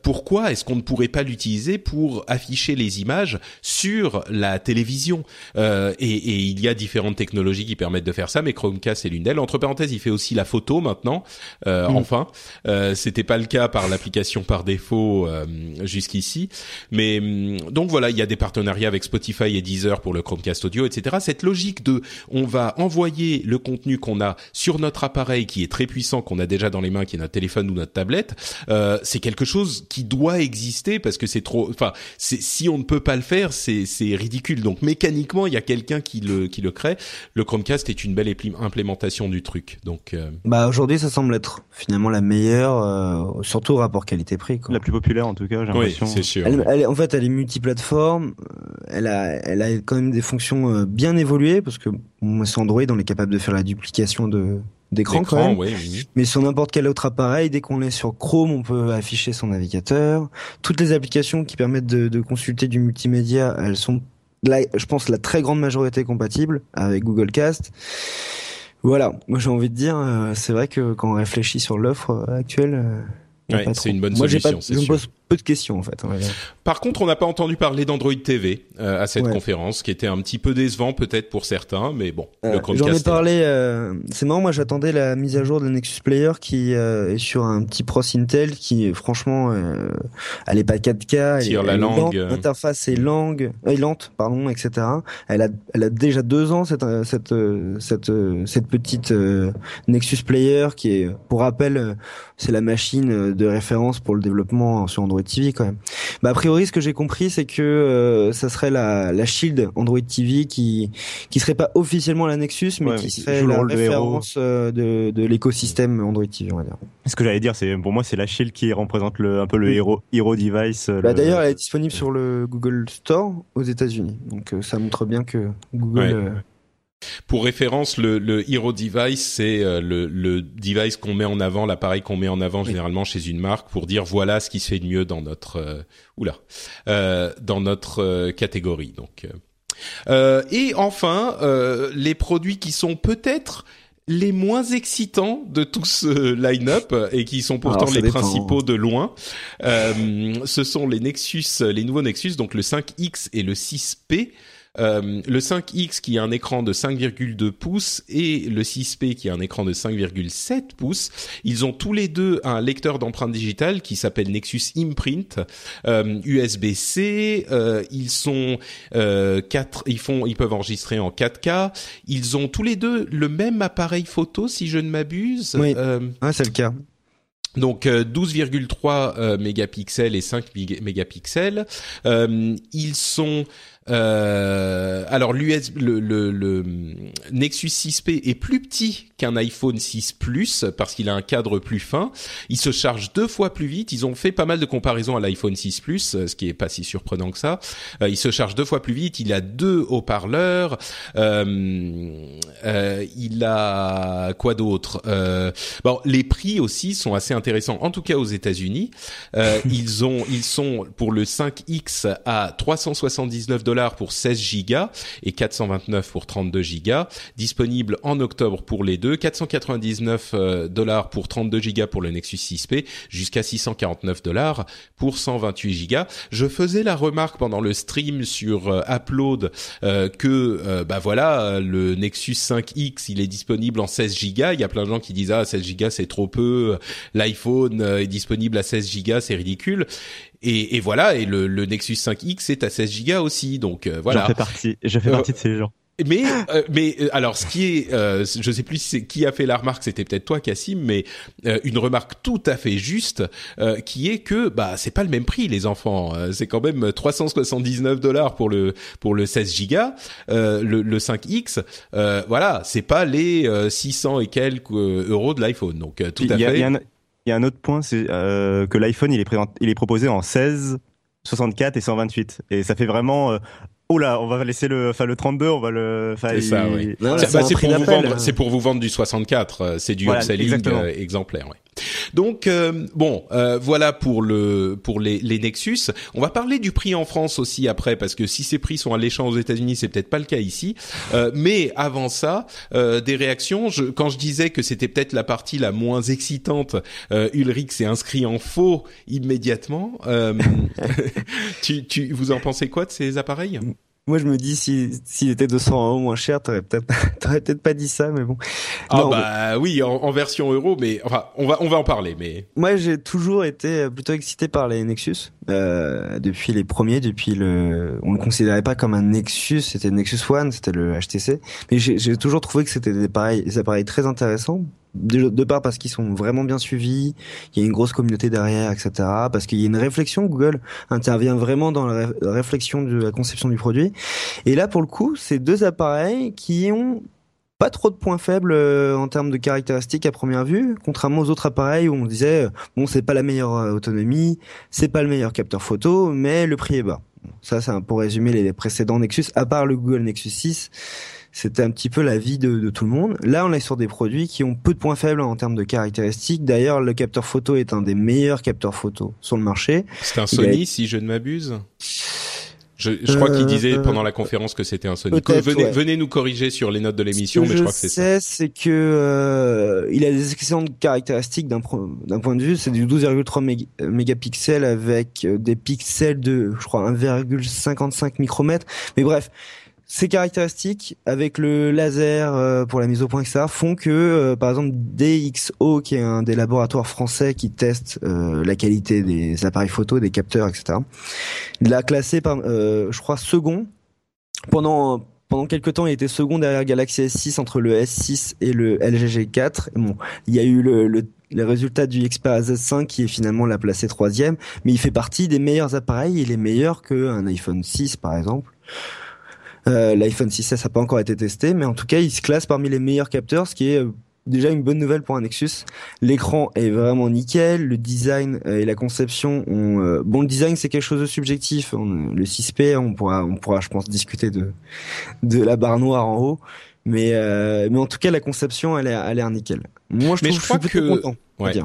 Pourquoi est-ce qu'on ne pourrait pas l'utiliser pour afficher les images sur la télévision? Euh, et, et il y a différentes technologies qui permettent de faire ça, mais Chromecast est l'une d'elles. Entre parenthèses, il fait aussi la photo maintenant. Euh, Enfin, euh, c'était pas le cas par l'application par défaut euh, jusqu'ici. Mais hum, donc voilà, il y a des partenariats avec Spotify et Deezer pour le Chromecast audio, etc. Cette logique de on va envoyer le contenu qu'on a sur notre appareil qui est très puissant, qu'on a déjà dans les mains, qui est notre téléphone ou notre tablette, euh, c'est quelque chose qui doit exister parce que c'est trop. Enfin, si on ne peut pas le faire, c'est ridicule. Donc mécaniquement, il y a quelqu'un qui le qui le crée. Le Chromecast est une belle implémentation du truc. Donc euh, Bah aujourd'hui, ça semble être finalement la meilleure, euh, surtout au rapport qualité-prix. la plus populaire en tout cas j'ai oui, l'impression c'est sûr. Elle, elle est- en fait, elle est multiplateforme. euh, Elle a, elle a quand même des fonctions euh, bien évoluées parce que sur Android, on est capable de faire la duplication de d'écran quand L'écran, même. oui, oui. Mais sur n'importe quel autre appareil, dès qu'on est sur Chrome, on peut afficher son navigateur. Toutes les applications qui permettent de, de consulter du multimédia, elles sont, là, je pense, la très grande majorité compatibles avec Google Cast. Voilà, moi j'ai envie de dire, euh, c'est vrai que quand on réfléchit sur l'offre euh, actuelle, euh, Ouais, pas c'est une bonne Moi, solution, pas- c'est Je me pose peu de questions en fait. Par contre, on n'a pas entendu parler d'Android TV euh, à cette Ouais. conférence, qui était un petit peu décevant peut-être pour certains, mais bon, Euh, le Chromecast. J'en ai est- parlé. euh, c'est marrant, moi j'attendais la mise à jour de Nexus Player qui euh, est sur un petit Pros Intel qui, franchement, euh, elle est pas 4K. Elle, Tire est- la elle est langue, euh. L'interface est langue, euh, lente, pardon, etc. Elle a, elle a déjà deux ans cette cette cette cette petite euh, Nexus Player qui est, pour rappel, c'est la machine de référence pour le développement sur Android TV quand même. Bah a priori, ce que j'ai compris, c'est que euh, ça serait la la Shield Android TV qui qui serait pas officiellement la Nexus, mais Ouais, qui serait la de référence euh, de, de l'écosystème Android TV, on va dire. Ce que j'allais dire, c'est pour moi c'est la Shield qui représente le un peu le hero hero device. euh, Bah, le- D'ailleurs, elle est disponible sur le Google Store aux États-Unis, donc euh, ça montre bien que Google. Ouais. Pour référence, le, le Hero Device, c'est euh, le, le device qu'on met en avant, l'appareil qu'on met en avant généralement chez une marque pour dire voilà ce qui se fait de mieux dans notre euh, oula euh, dans notre euh, catégorie. Donc euh. Euh, et enfin euh, les produits qui sont peut-être les moins excitants de tout ce line-up et qui sont pourtant Alors, les dépend. principaux de loin. Euh, ce sont les Nexus, les nouveaux Nexus, donc le 5X et le 6P. Euh, le 5X qui a un écran de 5,2 pouces et le 6P qui a un écran de 5,7 pouces. Ils ont tous les deux un lecteur d'empreintes digitales qui s'appelle Nexus Imprint euh, USB-C. Euh, ils sont euh, quatre, ils font, ils peuvent enregistrer en 4K. Ils ont tous les deux le même appareil photo si je ne m'abuse. Oui. Euh, Ah, c'est le cas. donc euh, 12,3 euh, mégapixels et 5 mig- mégapixels. Euh, ils sont euh, alors l'US, le, le, le, Nexus 6P est plus petit qu'un iPhone 6 Plus parce qu'il a un cadre plus fin. Il se charge deux fois plus vite. Ils ont fait pas mal de comparaisons à l'iPhone 6 Plus, ce qui est pas si surprenant que ça. Euh, il se charge deux fois plus vite. Il a deux haut-parleurs. Euh, euh, il a quoi d'autre? Euh, Bon, les prix aussi sont assez intéressants. En tout cas aux États-Unis, ils ont, ils sont pour le 5X à 379 dollars pour 16 gigas et 429 pour 32 gigas. Disponible en octobre pour les deux 499 euh, dollars pour 32 gigas pour le Nexus 6P, jusqu'à 649 dollars pour 128 gigas. Je faisais la remarque pendant le stream sur euh, Upload euh, que bah voilà, le Nexus 5X, il est disponible en 16 gigas. Il y a plein de gens qui disent ah 16 gigas c'est trop peu, l'iPhone est disponible à 16 gigas, c'est ridicule. Et, et, voilà, et le, le, Nexus 5X est à 16 gigas aussi, donc voilà. J'en fais partie, je fais partie de ces gens. Mais euh, mais euh, alors ce qui est euh, je sais plus qui a fait la remarque c'était peut-être toi Cassim mais euh, une remarque tout à fait juste qui est que bah c'est pas le même prix les enfants c'est quand même 379 dollars pour le pour le 16 gigas le, le 5X voilà c'est pas les 600 et quelques euros de l'iPhone. Donc tout à fait. il y, a un, il y a un autre point c'est que l'iPhone il est présent, il est proposé en 16 64 et 128 et ça fait vraiment Oh là, on va laisser le, enfin le 32, on va le. C'est ça, oui. Bah, c'est pour vous vendre, c'est pour vous vendre du 64, euh, c'est du upselling euh, exemplaire, oui. Donc euh, bon, euh, voilà pour le pour les, les Nexus. On va parler du prix en France aussi après parce que si ces prix sont alléchants aux États-Unis, c'est peut-être pas le cas ici. Euh, mais avant ça, des réactions. Je, quand je disais que c'était peut-être la partie la moins excitante, Ulrich s'est inscrit en faux immédiatement. tu, tu, vous en pensez quoi de ces appareils? Moi, je me dis, s'il si, était 200 euros moins cher, t'aurais peut-être, t'aurais peut-être pas dit ça, mais bon. Ah bah oui, en, version euro, mais enfin, on va, on va en parler, mais. Moi, j'ai toujours été plutôt excité par les Nexus euh, depuis les premiers, depuis le, on le considérait pas comme un Nexus, c'était le Nexus One, c'était le HTC, mais j'ai toujours trouvé que c'était des appareils, des appareils très intéressants de, part parce qu'ils sont vraiment bien suivis, il y a une grosse communauté derrière, etc. Parce qu'il y a une réflexion, Google intervient vraiment dans la réflexion de la conception du produit. Et là, pour le coup, c'est deux appareils qui ont pas trop de points faibles euh, en termes de caractéristiques à première vue, contrairement aux autres appareils où on disait euh, bon c'est pas la meilleure euh, autonomie, c'est pas le meilleur capteur photo, mais le prix est bas. Ça, c'est pour résumer les précédents Nexus, à part le Google Nexus 6 c'était un petit peu la vie de, tout le monde. Là, on est sur des produits qui ont peu de points faibles en termes de caractéristiques. D'ailleurs, le capteur photo est un des meilleurs capteurs photo sur le marché. C'est un Sony, si je ne m'abuse? Je, crois qu'il disait euh, pendant la conférence que c'était un Sony. Venez, venez, nous corriger sur les notes de l'émission, mais je, crois que c'est ça. C'est que euh, il a des excellentes caractéristiques d'un point de vue. C'est du 12,3 mégapixels avec euh, des pixels de, je crois, 1,55 micromètres. Mais bref, ces caractéristiques, avec le laser euh, pour la mise au point, etc., font que, euh, par exemple, DxO, qui est un des laboratoires français qui teste euh, la qualité des appareils photo, des capteurs, etc., l'a classé, par, je crois, second. Pendant pendant quelques temps, il était second derrière Galaxy S6 entre le S6 et le LG G4. Bon, il y a eu le, le les résultats du Xperia Z5 qui est finalement la placé troisième, mais il fait partie des meilleurs appareils. Il est meilleur qu'un iPhone 6 par exemple. Euh, L'iPhone 6S n'a pas encore été testé, mais en tout cas, il se classe parmi les meilleurs capteurs, ce qui est euh, déjà une bonne nouvelle pour un Nexus. L'écran est vraiment nickel, le design euh, et la conception ont bon le design c'est quelque chose de subjectif, le 6P on pourra on pourra je pense discuter de de la barre noire en haut, mais mais en tout cas la conception elle a l'air nickel. Moi je, trouve, je, crois je suis que... content. Euh,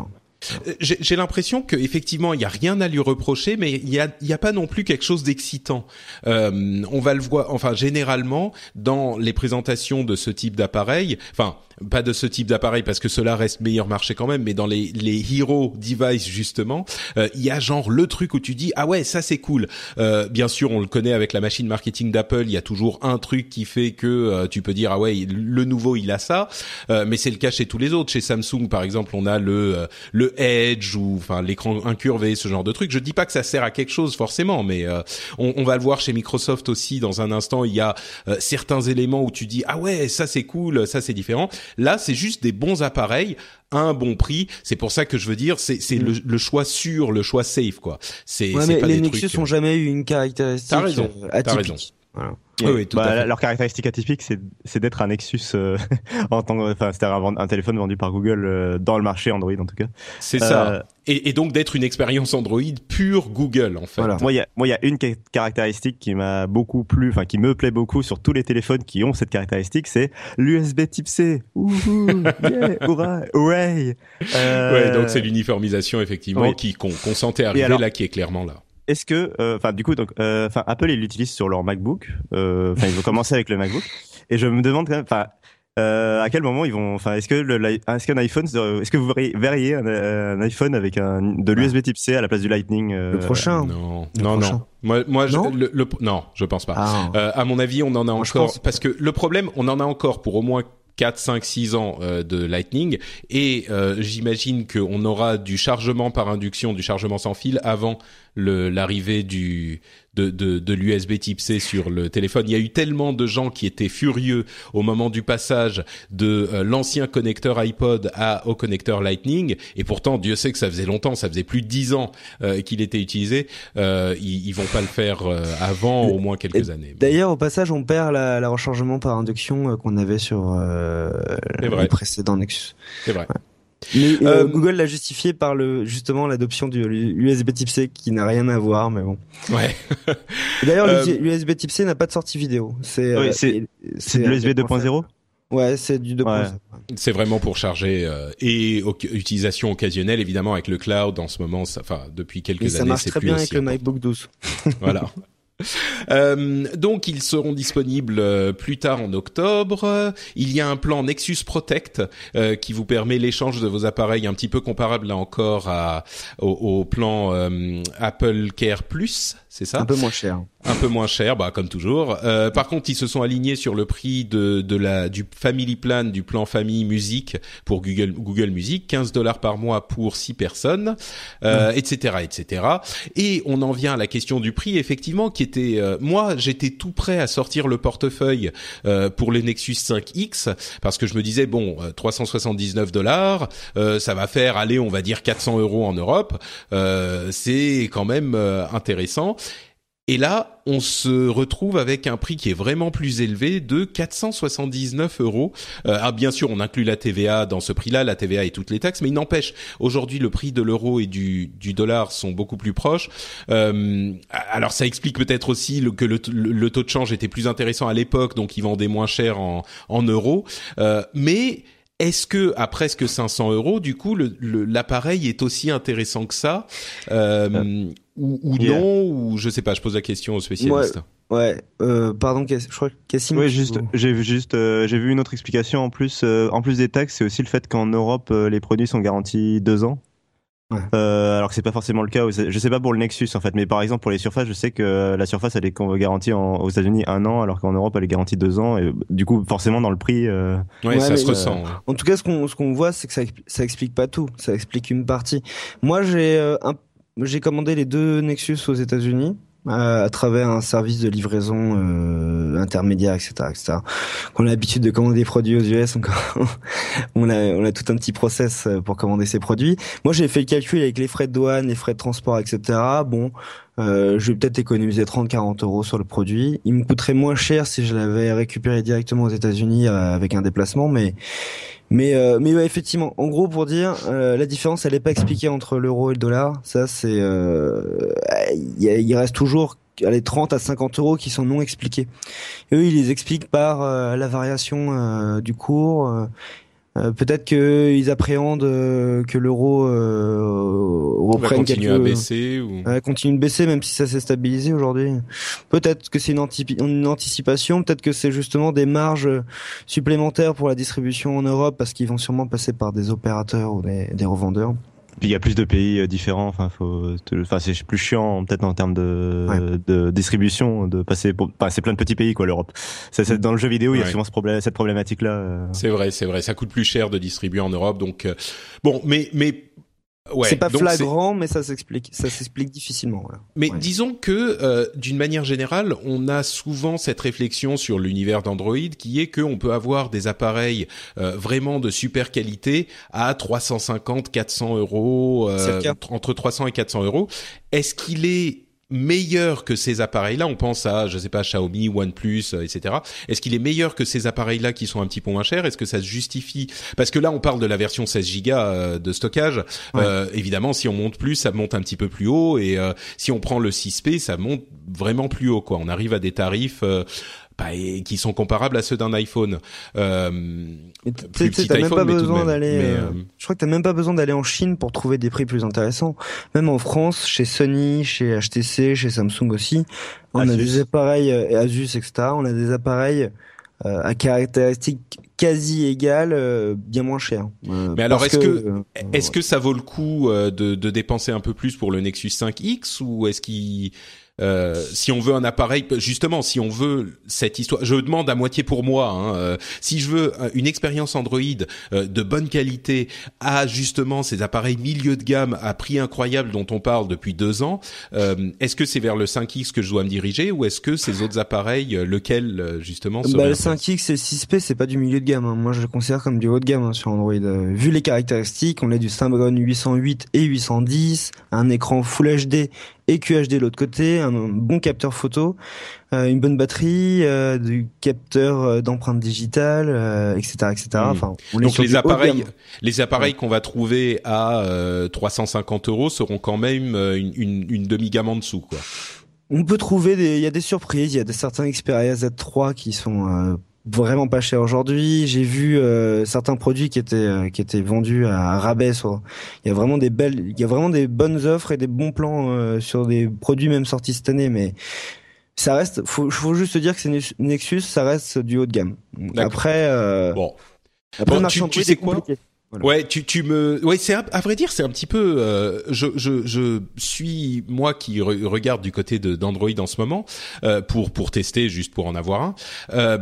j'ai l'impression qu'effectivement, il n'y a rien à lui reprocher, mais il n'y a, y a pas non plus quelque chose d'excitant. Euh, on va le voir, enfin, généralement, dans les présentations de ce type d'appareil, enfin, pas de ce type d'appareil parce que cela reste meilleur marché quand même, mais dans les, les hero device justement, euh, il y a genre le truc où tu dis ah ouais ça c'est cool. Euh, bien sûr on le connaît avec la machine marketing d'Apple, il y a toujours un truc qui fait que euh, tu peux dire ah ouais le nouveau il a ça, mais c'est le cas chez tous les autres. Chez Samsung par exemple on a le le Edge ou enfin l'écran incurvé ce genre de truc. Je dis pas que ça sert à quelque chose forcément, mais on, on, va le voir chez Microsoft aussi dans un instant. Il y a certains éléments où tu dis ah ouais ça c'est cool, ça c'est différent. Là, c'est juste des bons appareils à un bon prix. C'est pour ça que je veux dire, c'est mm. le, choix sûr, le choix safe, quoi. C'est ouais, les Nexus n'ont jamais eu une caractéristique raison, euh, atypique. Voilà. Oui, oui, tout à Bah, fait. Leur caractéristique atypique, c'est c'est d'être un Nexus euh, en tant que, enfin, c'est-à-dire un, un téléphone vendu par Google euh, dans le marché Android en tout cas. C'est ça. Euh, Et, et donc d'être une expérience Android pure Google en fait. Voilà. Moi, il y a, moi, il y a une ca- caractéristique qui m'a beaucoup plu, enfin, qui me plaît beaucoup sur tous les téléphones qui ont cette caractéristique, c'est l'USB Type C. Ouhou, yeah, hurrah, hooray. Euh, Ouais, donc c'est l'uniformisation effectivement oui. qui qu'on qu'on sentait arriver alors- là, qui est clairement là. Est-ce que, euh, enfin, du coup, donc, euh, enfin, Apple ils l'utilisent sur leur MacBook. euh, Enfin, ils vont commencer avec le MacBook. Et je me demande quand même, enfin, euh, à quel moment ils vont, enfin, est-ce que est-ce qu'un iPhone, est-ce que vous verriez, un, un iPhone avec un de l'USB Type C à la place du Lightning euh, Le prochain. Non, Le non, prochain. non. Moi, moi, je- Non le, le- non, je pense pas. Ah. Euh, à mon avis, on en a Moi, encore pense. parce que le problème, on en a encore pour au moins 4, 5, 6 ans euh, de Lightning. Et euh, j'imagine qu'on aura du chargement par induction, du chargement sans fil avant l'arrivée du de de, de l'USB Type C sur le téléphone. Il y a eu tellement de gens qui étaient furieux au moment du passage de euh, l'ancien connecteur iPod à au connecteur Lightning et pourtant Dieu sait que ça faisait longtemps, ça faisait plus de 10 ans euh, qu'il était utilisé. Euh, ils, ils vont pas le faire euh, avant au moins quelques années. D'ailleurs, au passage, on perd la, la rechargement par induction qu'on avait sur euh, le précédent Nexus. C'est vrai. Mais euh, Euh, Google l'a justifié par le justement l'adoption du USB Type C qui n'a rien à voir, mais bon. Ouais. D'ailleurs, Euh, l'USB Type C n'a pas de sortie vidéo. C'est Oui, c'est- C'est de l'USB 2.0 Ouais, c'est du 2.0. C'est vraiment pour charger euh, et utilisation occasionnelle évidemment avec le cloud en ce moment. ça- Enfin depuis quelques Et ça années, marche c'est très plus bien aussi avec le. MacBook 12. Voilà. Euh, donc ils seront disponibles euh, plus tard en octobre. Il y a un plan Nexus Protect euh, qui vous permet l'échange de vos appareils un petit peu comparable là encore au, plan Apple Care Plus, c'est ça Un peu moins cher. un peu moins cher, bah comme toujours. Euh, par contre, ils se sont alignés sur le prix de, de la du Family Plan, du plan famille musique pour Google Google Music, 15 dollars par mois pour 6 personnes, euh, etc., etc. Et on en vient à la question du prix, effectivement, qui était euh, moi j'étais tout prêt à sortir le portefeuille euh, pour le Nexus 5X parce que je me disais bon euh, 379 dollars, euh, ça va faire aller on va dire 400 euros en Europe, euh, c'est quand même euh, intéressant. Et là, on se retrouve avec un prix qui est vraiment plus élevé de 479 euros. Euh, ah, bien sûr, on inclut la TVA dans ce prix-là, la TVA et toutes les taxes, mais il n'empêche, aujourd'hui, le prix de l'euro et du, du dollar sont beaucoup plus proches. Euh, alors, ça explique peut-être aussi que le, le- le taux de change était plus intéressant à l'époque, donc ils vendaient moins cher en, en euros. Euh, mais est-ce que à presque 500 euros, du coup, le- le- l'appareil est aussi intéressant que ça euh, ou, ou Yeah. non Ou je sais pas. Je pose la question aux spécialistes. Ouais, euh, pardon, je crois que Cassim. Oui, juste, j'ai vu juste, euh, j'ai vu une autre explication en plus, euh, en plus des taxes, c'est aussi le fait qu'en Europe, euh, les produits sont garantis deux ans. Ouais. Euh, alors que c'est pas forcément le cas. Je sais pas pour le Nexus en fait, mais par exemple pour les surfaces, je sais que la surface elle est garantie en- aux États-Unis un an, alors qu'en Europe elle est garantie deux ans. Et du coup, forcément dans le prix. euh, Ouais, Ouais, ça se euh, ressent. ouais. En tout cas, ce qu'on ce qu'on voit, c'est que ça, ça explique pas tout. Ça explique une partie. Moi, j'ai euh, un- j'ai commandé les deux Nexus aux États-Unis euh, à travers un service de livraison euh, intermédiaire, etc., etc. On a l'habitude de commander des produits aux US, on a on a tout un petit process euh, pour commander ces produits. Moi, j'ai fait le calcul avec les frais de douane, les frais de transport, etc. Bon. Euh, je vais peut-être économiser 30-40 euros sur le produit. Il me coûterait moins cher si je l'avais récupéré directement aux États-Unis euh, avec un déplacement, mais mais euh, mais ouais, effectivement, en gros pour dire, euh, la différence elle est pas expliquée entre l'euro et le dollar. Ça c'est, euh, il reste toujours les 30 à 50 euros qui sont non expliqués. Eux ils les expliquent par euh, la variation euh, du cours. Euh, Peut-être qu'ils appréhendent euh, que l'euro euh, reprenne quelques... à baisser ou. Ouais, continue de baisser même si ça s'est stabilisé aujourd'hui. Peut-être que c'est une, antipi- une anticipation, peut-être que c'est justement des marges supplémentaires pour la distribution en Europe parce qu'ils vont sûrement passer par des opérateurs ou des, des revendeurs. Puis il y a plus de pays euh, différents. Enfin, faut, enfin c'est plus chiant peut-être en termes de, Ouais. de distribution de passer. Pour, enfin, c'est plein de petits pays quoi l'Europe. C'est, c'est- dans le jeu vidéo, il y a souvent ce problème, cette problématique là. C'est vrai, c'est vrai. Ça coûte plus cher de distribuer en Europe, donc euh, bon, mais mais ouais. c'est pas flagrant, mais ça s'explique. Ça s'explique difficilement. Voilà. Mais Ouais. disons que, euh, d'une manière générale, on a souvent cette réflexion sur l'univers d'Android qui est qu'on peut avoir des appareils euh, vraiment de super qualité à 350, 400 euros, euh, entre 300 et 400 euros. Est-ce qu'il est meilleur que ces appareils-là On pense à, je sais pas, Xiaomi, OnePlus, euh, etc. Est-ce qu'il est meilleur que ces appareils-là qui sont un petit peu moins chers? Est-ce que ça se justifie? Parce que là, on parle de la version 16 Go euh, de stockage. Euh, évidemment, si on monte plus, ça monte un petit peu plus haut, et euh, si on prend le 6P, ça monte vraiment plus haut. Quoi, on arrive à des tarifs. Bah, et qui sont comparables à ceux d'un iPhone. Euh, plus tu sais, petit t'as même pas mais besoin d'aller. Euh, euh, Je crois que t'as même pas besoin d'aller en Chine pour trouver des prix plus intéressants. Même en France, chez Sony, chez HTC, chez Samsung aussi, on a Asus. des appareils euh, et Asus, etc. On a des appareils euh, à caractéristiques quasi égales, euh, bien moins chers. Euh, Mais alors, est-ce que- euh, Est-ce que ça vaut le coup euh, de, de dépenser un peu plus pour le Nexus 5X ou est-ce qu'il euh, si on veut un appareil, justement, si on veut cette histoire, je demande à moitié pour moi. Hein, euh, si je veux une expérience Android euh, de bonne qualité à justement ces appareils milieu de gamme à prix incroyable dont on parle depuis deux ans, euh, est-ce que c'est vers le 5X que je dois me diriger ou est-ce que ces autres appareils, euh, lequel justement Bah, le intéressant 5X et le 6P, c'est pas du milieu de gamme. hein. Moi, je le considère comme du haut de gamme hein, sur Android. Vu les caractéristiques, on a du Snapdragon 808 et 810, un écran Full HD et QHD de l'autre côté, un bon capteur photo, euh, une bonne batterie, euh, du capteur euh, d'empreinte digitale, euh, etc., etc. Mhm. Enfin, on Donc les appareils, gamme. les appareils qu'on va trouver à euh, 350 euros seront quand même une, une, une demi-gamme en dessous, quoi. On peut trouver des, il y a des surprises, il y a des certains Xperia Z3 qui sont euh, vraiment pas chers aujourd'hui. J'ai vu euh, certains produits qui étaient euh, qui étaient vendus à rabais. Sur, il y a vraiment des belles, il y a vraiment des bonnes offres et des bons plans euh, sur des produits même sortis cette année, mais ça reste, faut, faut juste dire que c'est Nex- Nexus, ça reste du haut de gamme. Après, euh, Bon, après Bon, tu- sais quoi. Voilà. ouais, tu tu me, ouais, c'est à vrai dire, c'est un petit peu, euh, je je je suis moi qui re- regarde du côté de d'Android en ce moment euh, pour pour tester juste pour en avoir un. Euh,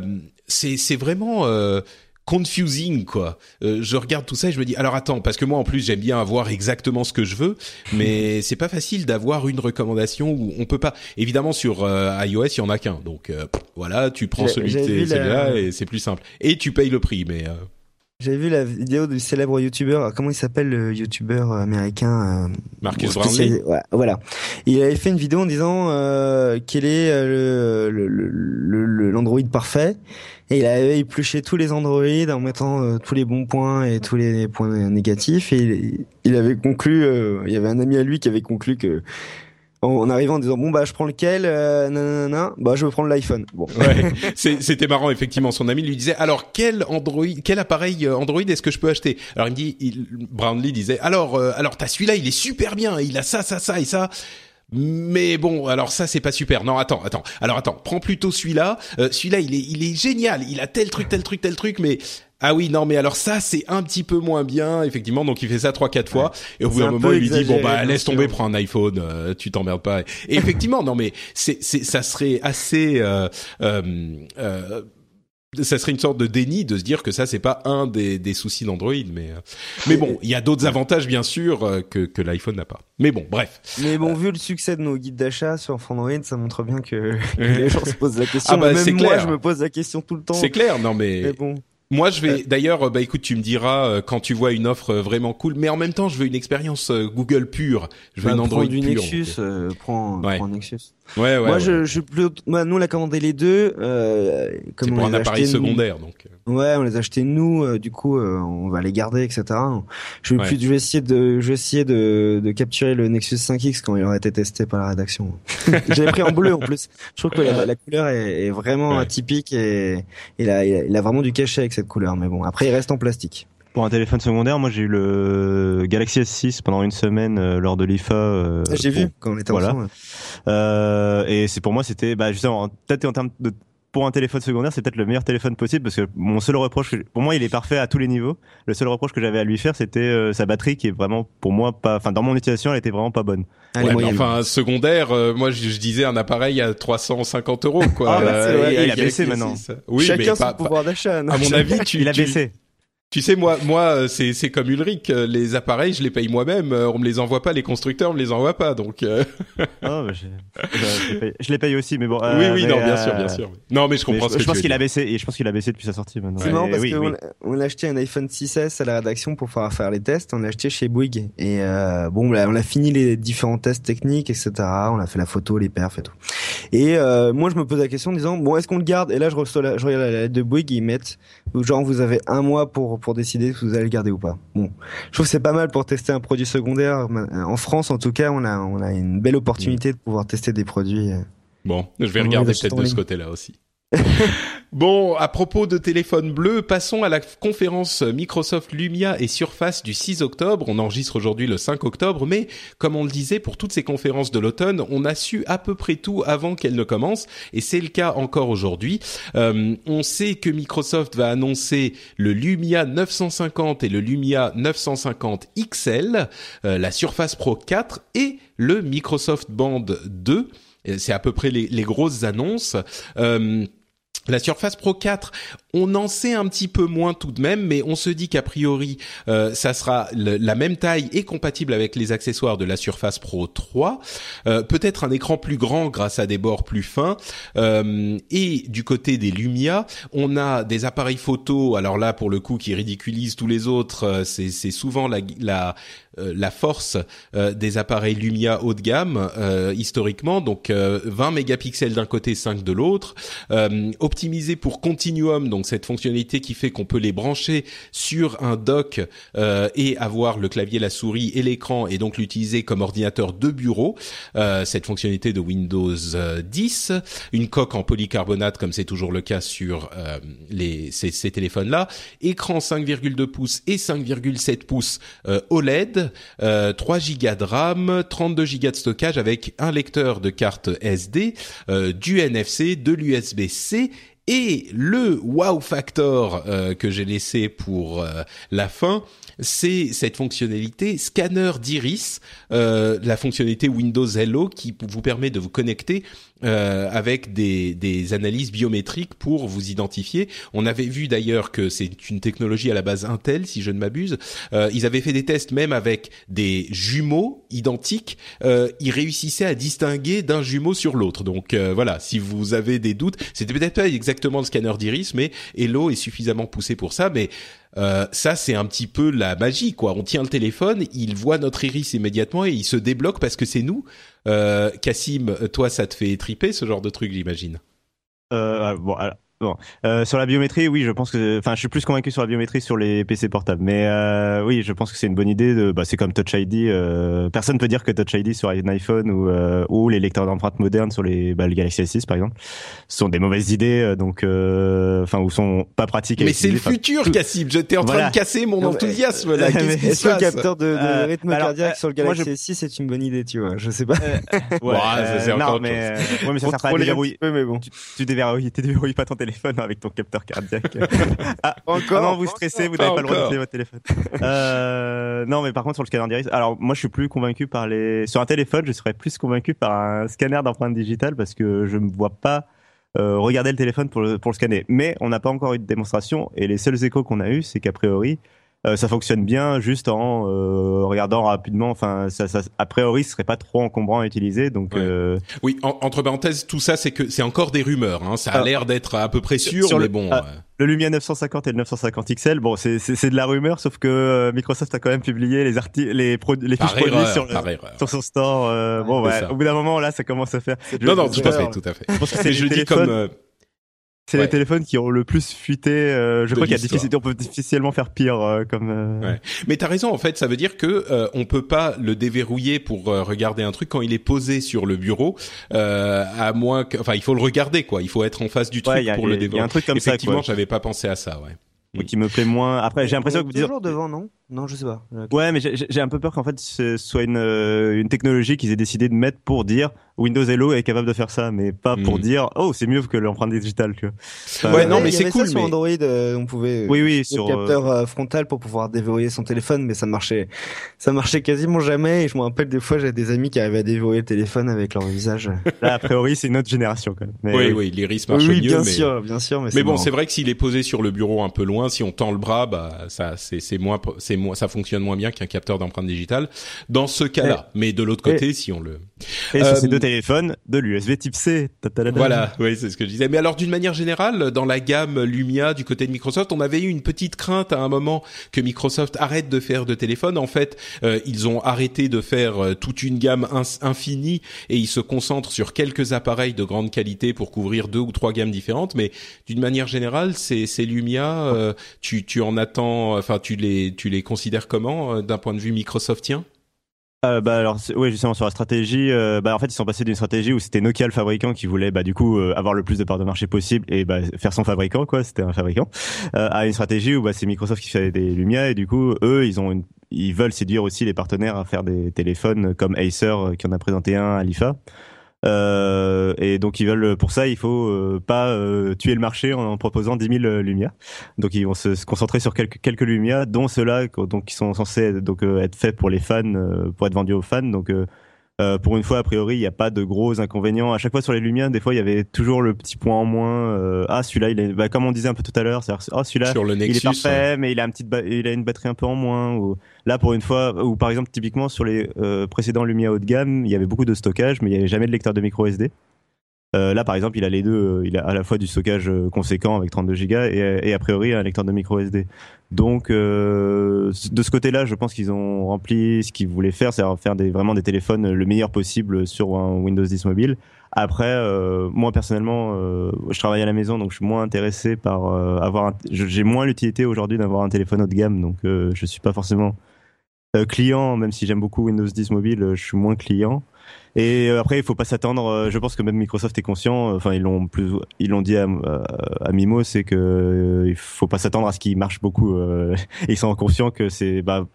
c'est c'est vraiment. Euh, confusing quoi. Euh, je regarde tout ça et je me dis alors attends parce que moi en plus j'aime bien avoir exactement ce que je veux mais c'est pas facile d'avoir une recommandation où on peut pas évidemment sur euh, iOS il y en a qu'un donc euh, voilà tu prends celui la- celui-là et c'est plus simple et tu payes le prix mais euh, J'avais vu la vidéo du célèbre youtubeur, comment il s'appelle le youtubeur américain euh, Marcus Brownlee ouais, voilà. Il avait fait une vidéo en disant euh, quel est euh, le le- le- le- l'Android parfait. Et il avait épluché tous les Android en mettant euh, tous les bons points et tous les points négatifs. Et il, il avait conclu, euh, il y avait un ami à lui qui avait conclu que en, arrivant en disant bon bah je prends lequel, euh, nanana, bah je veux prendre l'iPhone. Bon. Ouais, c'était marrant effectivement. Son ami lui disait alors quel Android, quel appareil euh, Android est-ce que je peux acheter? Alors il me dit, il, Brownlee disait alors euh, alors t'as celui-là, il est super bien, il a ça ça ça et ça. Mais bon, alors ça c'est pas super. Non, attends, attends. Alors attends, prends plutôt celui-là. Euh, celui-là, il est, il est génial. Il a tel truc, tel truc, tel truc. Mais ah oui, non, mais alors ça c'est un petit peu moins bien, effectivement. Donc il fait ça trois, quatre fois. Et au bout d'un un moment, il lui dit bon bah laisse tomber, prends un iPhone. euh, tu t'emmerdes pas. Et effectivement, non, mais c'est, c'est, ça serait assez. Euh, euh, euh, ça serait une sorte de déni de se dire que ça c'est pas un des, des soucis d'Android, mais euh, mais bon, il y a d'autres avantages bien sûr euh, que que l'iPhone n'a pas. Mais bon, bref. Mais bon, vu le succès de nos guides d'achat sur Android, ça montre bien que, que les gens se posent la question. Ah bah, c'est Même moi, clair. je me pose la question tout le temps. C'est clair, non mais Mais bon. Moi, je vais. D'ailleurs, euh, bah écoute, tu me diras euh, quand tu vois une offre euh, vraiment cool. Mais en même temps, je veux une expérience Google pure. Je veux Bah, une Android prends du pure. Nexus, euh, prends, Ouais. prends Nexus. Ouais, ouais. Moi, ouais. je, je moi, nous, on a commandé les deux. Euh, comme C'est on pour un appareil nous- secondaire, donc. euh. Ouais, on les a achetés nous. euh, du coup, euh, on va les garder, etc. Je vais plus, je vais essayer de, je vais essayer de, de capturer le Nexus 5X quand il aura été testé par la rédaction. J'avais pris en bleu en plus. Je trouve que la, la couleur est, est vraiment atypique et il a, il a vraiment du cachet avec cette couleur. Mais bon, après, il reste en plastique. Pour un téléphone secondaire, moi j'ai eu le Galaxy S6 pendant une semaine euh, lors de l'IFA. euh, Ah, J'ai vu quand on était voilà. ensemble. Euh, et c'est pour moi, c'était bah, justement, en- peut-être en termes de pour un téléphone secondaire, c'est peut-être le meilleur téléphone possible parce que mon seul reproche, pour moi, il est parfait à tous les niveaux. Le seul reproche que j'avais à lui faire, c'était euh, sa batterie qui est vraiment, pour moi, pas, enfin, dans mon utilisation, elle était vraiment pas bonne. Allez, Ouais, mais moyenne. enfin, secondaire, euh, moi je, je disais un appareil à 350 euros, quoi. Ah, bah, c'est Euh, et il a avec baissé les maintenant. Oui, Chacun mais son pas, pas- pouvoir d'achat. à mon avis, tu, il a tu- baissé. Tu sais, moi, moi, euh, c'est c'est comme Ulrich. euh, Les appareils, je les paye moi-même. euh, On me les envoie pas. Les constructeurs me les envoient pas. Donc euh, Ah, bah, je, je les paye- je les paye aussi, mais bon. oui, euh, oui, mais, non, bien euh, sûr, bien sûr. Non, mais je mais comprends je, ce que je pense qu'il a baissé et je pense qu'il a baissé depuis sa sortie maintenant. C'est marrant parce oui, qu'on oui. on a acheté un iPhone 6S à la rédaction pour pouvoir faire les tests. On l'a acheté chez Bouygues et euh, bon, là, on a fini les différents tests techniques, etc. On a fait la photo, les perfs et tout. Et euh, moi, je me pose la question en disant bon, est-ce qu'on le garde? Et là, je reçois, la- je regarde la lettre de Bouygues, ils mettent genre vous avez un mois pour pour décider si vous allez le garder ou pas. Bon, je trouve que c'est pas mal pour tester un produit secondaire. En France, en tout cas, on a on a une belle opportunité de pouvoir tester des produits. euh, Bon, je vais regarder peut-être de ce côté-là aussi. bon, à propos de téléphone bleu, passons à la conférence Microsoft Lumia et Surface du 6 octobre. On enregistre aujourd'hui le 5 octobre, mais comme on le disait, pour toutes ces conférences de l'automne, on a su à peu près tout avant qu'elles ne commencent, et c'est le cas encore aujourd'hui. Euh, on sait que Microsoft va annoncer le Lumia 950 et le Lumia 950 XL, euh, la Surface Pro 4 et le Microsoft Band 2. Euh, C'est à peu près les, les grosses annonces. Euh, la Surface Pro 4, on en sait un petit peu moins tout de même, mais on se dit qu'a priori, euh, ça sera la même taille et compatible avec les accessoires de la Surface Pro 3. Euh, Peut-être un écran plus grand grâce à des bords plus fins. Euh, et du côté des Lumia, on a des appareils photo. Alors là, pour le coup, qui ridiculisent tous les autres, c'est souvent la, la force euh, des appareils Lumia haut de gamme euh, historiquement donc euh, 20 mégapixels d'un côté 5 de l'autre euh, optimisé pour Continuum donc cette fonctionnalité qui fait qu'on peut les brancher sur un dock euh, et avoir le clavier la souris et l'écran et donc l'utiliser comme ordinateur de bureau. Euh, cette fonctionnalité de Windows euh, 10 une coque en polycarbonate comme c'est toujours le cas sur euh, les ces, ces téléphones là écran 5,2 pouces et 5,7 pouces euh, OLED, euh, 3 Go de RAM, 32 Go de stockage avec un lecteur de carte SD, euh, du NFC, de l'USB-C et le wow factor euh, que j'ai laissé pour euh, la fin, c'est cette fonctionnalité scanner d'iris, euh, la fonctionnalité Windows Hello qui vous permet de vous connecter euh, avec des, des analyses biométriques pour vous identifier. On avait vu d'ailleurs que c'est une technologie à la base Intel, si je ne m'abuse. Euh, ils avaient fait des tests même avec des jumeaux identiques. Euh, ils réussissaient à distinguer d'un jumeau sur l'autre. Donc euh, voilà, si vous avez des doutes, c'était peut-être pas exactement le scanner d'iris, mais Hello est suffisamment poussé pour ça. Mais euh, ça, c'est un petit peu la magie, quoi. On tient le téléphone, il voit notre iris immédiatement et il se débloque parce que c'est nous. Euh, Cassim, toi, ça te fait triper ce genre de truc, j'imagine? Euh, bon, alors, bon. Euh, sur la biométrie, oui, je pense que, enfin, je suis plus convaincu sur la biométrie sur les PC portables. Mais euh, oui, je pense que c'est une bonne idée. De, bah, c'est comme Touch ID. Euh, personne peut dire que Touch ID sur un iPhone ou euh, ou les lecteurs d'empreintes modernes sur les bah, le Galaxy S6 par exemple sont des mauvaises idées. euh, Donc, euh, enfin, ou sont pas pratiques. Mais c'est le futur, Cassim. J'étais en train Voilà. de casser mon enthousiasme là. Qu'est-ce qui Est-ce se que le passe capteur de, de Euh, rythme alors, cardiaque euh, sur le moi, Galaxy je- S6 c'est une bonne idée, tu vois. Je sais pas. Ouais, Ouais, ça, c'est euh, encore non, mais, euh, ouais, mais ça sert pas à déverrouiller. mais bon. Tu, tu déverrouilles, tu déverrouilles pas ton téléphone avec ton capteur cardiaque. ah, Encore, ah non, vous stressez, vous n'avez pas le droit encore. d'utiliser votre téléphone. euh, non, mais par contre sur le scanner d'iris, alors moi je suis plus convaincu par les. Sur un téléphone, je serais plus convaincu par un scanner d'empreinte digitale parce que je ne vois pas. euh, regarder le téléphone pour le, pour le scanner. Mais on n'a pas encore eu de démonstration et les seuls échos qu'on a eu, c'est qu'a priori, euh, ça fonctionne bien juste en euh, regardant rapidement. Enfin, ça, ça, a priori, ce serait pas trop encombrant à utiliser. Donc, Ouais. euh, Oui, en- entre parenthèses, tout ça, c'est que c'est encore des rumeurs. Hein. Ça a Ah. l'air d'être à peu près sûr, Sur mais le- bon. ah. euh, Le Lumia 950 et le 950 XL, bon, c'est c'est c'est de la rumeur, sauf que euh, Microsoft a quand même publié les articles, les, pro- les fiches produits sur, le- sur son store. euh, bon, ouais, au bout d'un moment, là, ça commence à faire. Non, non, tout à fait, tout à fait. Je pense que c'est Mais les je le dis comme. C'est ouais. les téléphones qui ont le plus fuité. euh, je De crois qu'il y a difficile, on peut difficilement faire pire euh, comme. euh, Ouais. Mais t'as raison, en fait, ça veut dire que euh, on peut pas le déverrouiller pour euh, regarder un truc quand il est posé sur le bureau, euh, à moins que, enfin, il faut le regarder, quoi. Il faut être en face du truc Ouais, a- pour le a- il y a déverrouiller. un truc comme ça, Effectivement, j'avais pas pensé à ça, ouais. qui me plaît moins. Après, j'ai l'impression que vous dites. toujours devant, non? Non, je sais pas. Ouais, mais j'ai un peu peur qu'en fait ce soit une, euh, une technologie qu'ils aient décidé de mettre pour dire Windows Hello est capable de faire ça, mais pas pour Mm. dire oh c'est mieux que l'empreinte digitale. Tu vois. Enfin, Ouais, non, mais c'est cool, Ça sur Android, euh, on pouvait. Oui, oui, le sur. euh, capteur euh, frontal pour pouvoir déverrouiller son téléphone, mais ça marchait, ça marchait quasiment jamais. Et je me rappelle des fois, j'avais des amis qui arrivaient à déverrouiller le téléphone avec leur visage. Là, a priori, c'est une autre génération quand même. Mais Oui, oui, l'iris marche oui, mieux, bien mais. sûr, bien sûr, mais, Mais bon, c'est vrai que s'il est posé sur le bureau un peu loin, si on tend le bras, bah ça, c'est c'est moins, c'est moins, ça fonctionne moins bien qu'un capteur d'empreinte digitale. Dans ce cas-là, mais de l'autre côté, si on le, Et sur Euh, ces deux téléphones, de l'USB Type C. Voilà, oui, c'est ce que je disais. Mais alors, d'une manière générale, dans la gamme Lumia du côté de Microsoft, on avait eu une petite crainte à un moment que Microsoft arrête de faire de téléphone. En fait, euh, ils ont arrêté de faire euh, toute une gamme infinie et ils se concentrent sur quelques appareils de grande qualité pour couvrir deux ou trois gammes différentes. Mais d'une manière générale, ces, ces Lumia, euh, tu, tu en attends, enfin, tu les, tu les considères comment euh, d'un point de vue Microsoftien Euh, bah alors oui justement sur la stratégie euh, bah en fait ils sont passés d'une stratégie où c'était Nokia le fabricant qui voulait bah du coup euh, avoir le plus de parts de marché possible et bah faire son fabricant quoi c'était un fabricant à une stratégie où bah c'est Microsoft qui fait des Lumia et du coup eux ils ont ils veulent séduire aussi les partenaires à faire des téléphones comme Acer qui en a présenté un à l'IFA euh, et donc ils veulent pour ça il faut euh, pas euh, tuer le marché en, proposant 10 000 Lumia donc ils vont se, concentrer sur quelques quelques Lumia, dont ceux-là donc qui sont censés donc euh, être faits pour les fans, euh, pour être vendus aux fans. Donc euh, pour une fois, a priori, il n'y a pas de gros inconvénients. À chaque fois sur les Lumia, des fois, il y avait toujours le petit point en moins. euh, ah, celui-là, il est, bah, comme on disait un peu tout à l'heure, c'est oh celui-là, sur le il est parfait, mais il a un petit, il a une batterie un peu en moins. Ou là, pour une fois, ou par exemple, typiquement sur les euh, précédents Lumia haut de gamme, il y avait beaucoup de stockage, mais il n'y avait jamais de lecteur de micro SD. Euh, là, par exemple, il a les deux. euh, Il a à la fois du stockage euh, conséquent avec 32 Go et, et a priori un lecteur de micro SD. Donc, euh, de ce côté-là, je pense qu'ils ont rempli ce qu'ils voulaient faire, c'est faire des, vraiment des téléphones le meilleur possible sur un Windows 10 mobile. Après, euh, moi personnellement, euh, je travaille à la maison, donc je suis moins intéressé par euh, avoir. J'ai moins l'utilité aujourd'hui d'avoir un téléphone haut de gamme, donc euh, je suis pas forcément euh, client, même si j'aime beaucoup Windows 10 mobile, euh, je suis moins client. Et euh, après, il faut pas s'attendre. euh, je pense que même Microsoft est conscient. euh, Enfin, ils l'ont plus, ils l'ont dit à, à, à Mimo, c'est que euh, il faut pas s'attendre à ce qu'il marche beaucoup. euh, ils sont conscients que c'est. Bah,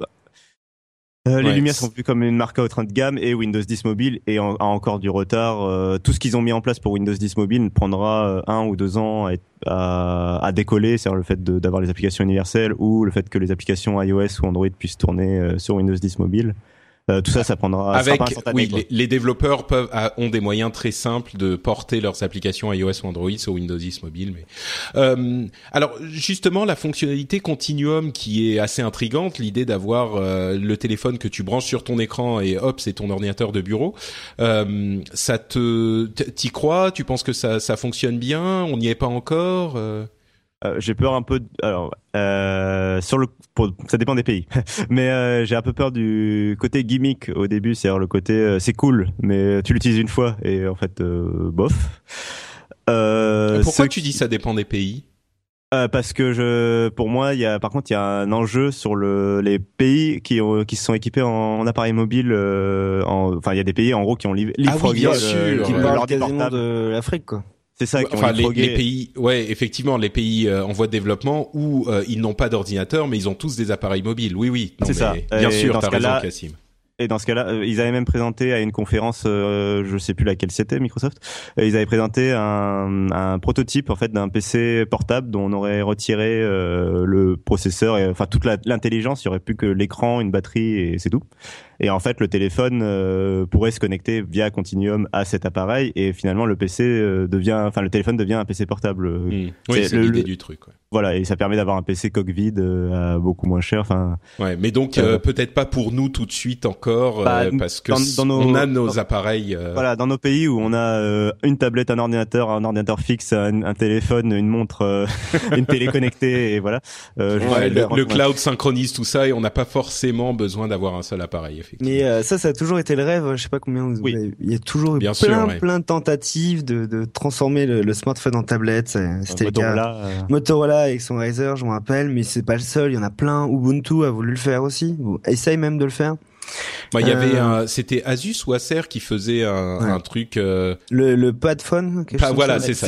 euh, les Ouais, c'est- sont vues comme une marque à haut train de gamme et Windows 10 mobile et en- a encore du retard. Euh, tout ce qu'ils ont mis en place pour Windows 10 mobile prendra un ou deux ans à, être- à, à décoller, c'est-à-dire le fait d'avoir les applications universelles ou le fait que les applications iOS ou Android puissent tourner euh, sur Windows 10 mobile. Euh, tout ça, ça prendra. ça Avec, pas instantané, oui, les, les développeurs peuvent a- ont des moyens très simples de porter leurs applications iOS ou Android sur Windows 10 mobile. Mais euh, alors justement, la fonctionnalité Continuum qui est assez intrigante, l'idée d'avoir euh, le téléphone que tu branches sur ton écran et hop, c'est ton ordinateur de bureau. Euh, ça te, t'y crois? Tu penses que ça, ça fonctionne bien? On n'y est pas encore euh j'ai peur un peu. de- Alors, euh, sur le, pour- ça dépend des pays, mais euh, j'ai un peu peur du côté gimmick au début, c'est-à-dire le côté euh, c'est cool, mais tu l'utilises une fois et en fait euh, bof. Euh, Pourquoi ce tu dis ça dépend des pays? Euh, parce que je, pour moi, il y a, par contre, il y a un enjeu sur le, les pays qui ont, qui se sont équipés en, en appareil mobile. euh, en, enfin, il y a des pays en gros qui ont liv- Ah oui, bien sûr, qui ouais. parlent l'ordi quasiment portable. de l'Afrique, quoi. C'est ça, qui ont Enfin, les, les pays, ouais, effectivement, les pays euh, en voie de développement où euh, ils n'ont pas d'ordinateur, mais ils ont tous des appareils mobiles. Oui, oui. C'est ça. Bien Et sûr, t'as raison, Cassim. Et dans ce cas-là, euh, ils avaient même présenté à une conférence, euh, je sais plus laquelle c'était, Microsoft. euh, ils avaient présenté un, un prototype en fait d'un PC portable dont on aurait retiré euh, le processeur, et, enfin toute l'intelligence. Il y aurait plus que l'écran, une batterie et c'est tout. Et en fait, le téléphone euh, pourrait se connecter via Continuum à cet appareil et finalement le PC euh, devient, enfin le téléphone devient un PC portable. Hmm. Oui, c'est l'idée du truc. Ouais. Voilà, et ça permet d'avoir un PC coque vide euh, à beaucoup moins cher. Enfin, Ouais, mais donc euh, Euh, peut-être pas pour nous tout de suite encore, Bah, euh, parce que dans- nos- on a nos dans- appareils. Voilà, dans nos pays où on a euh, une tablette, un ordinateur, un ordinateur fixe, un, un téléphone, une montre, une télé connectée, et voilà. Euh, ouais, le, cloud synchronise tout ça et on n'a pas forcément besoin d'avoir un seul appareil. Mais euh, ça, ça a toujours été le rêve. Je sais pas combien vous Oui. avez- Il y a toujours eu Bien plein, sûr, ouais. plein de tentatives de, de transformer le, le smartphone en tablette. C'est- C'était le cas. Motorola, euh, Motorola avec son Razer, je me rappelle, mais c'est pas le seul. Il y en a plein. Ubuntu a voulu le faire aussi. Ou Essaye même de le faire. Bah, il y avait Euh, un, c'était Asus ou Acer qui faisait un, Ouais. un truc. Euh, Le, le pad phone. chose voilà, ça, c'est le ça.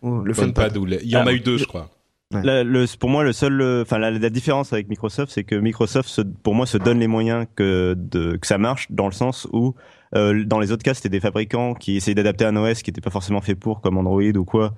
Oh, le ou le- il y en a Ah, eu deux, je crois. Ouais. La- le- pour moi, le seul, enfin la, la différence avec Microsoft, c'est que Microsoft, se- pour moi, se donne les moyens que de, que ça marche, dans le sens où euh, dans les autres cas, c'était des fabricants qui essayaient d'adapter un OS qui n'était pas forcément fait pour, comme Android ou quoi,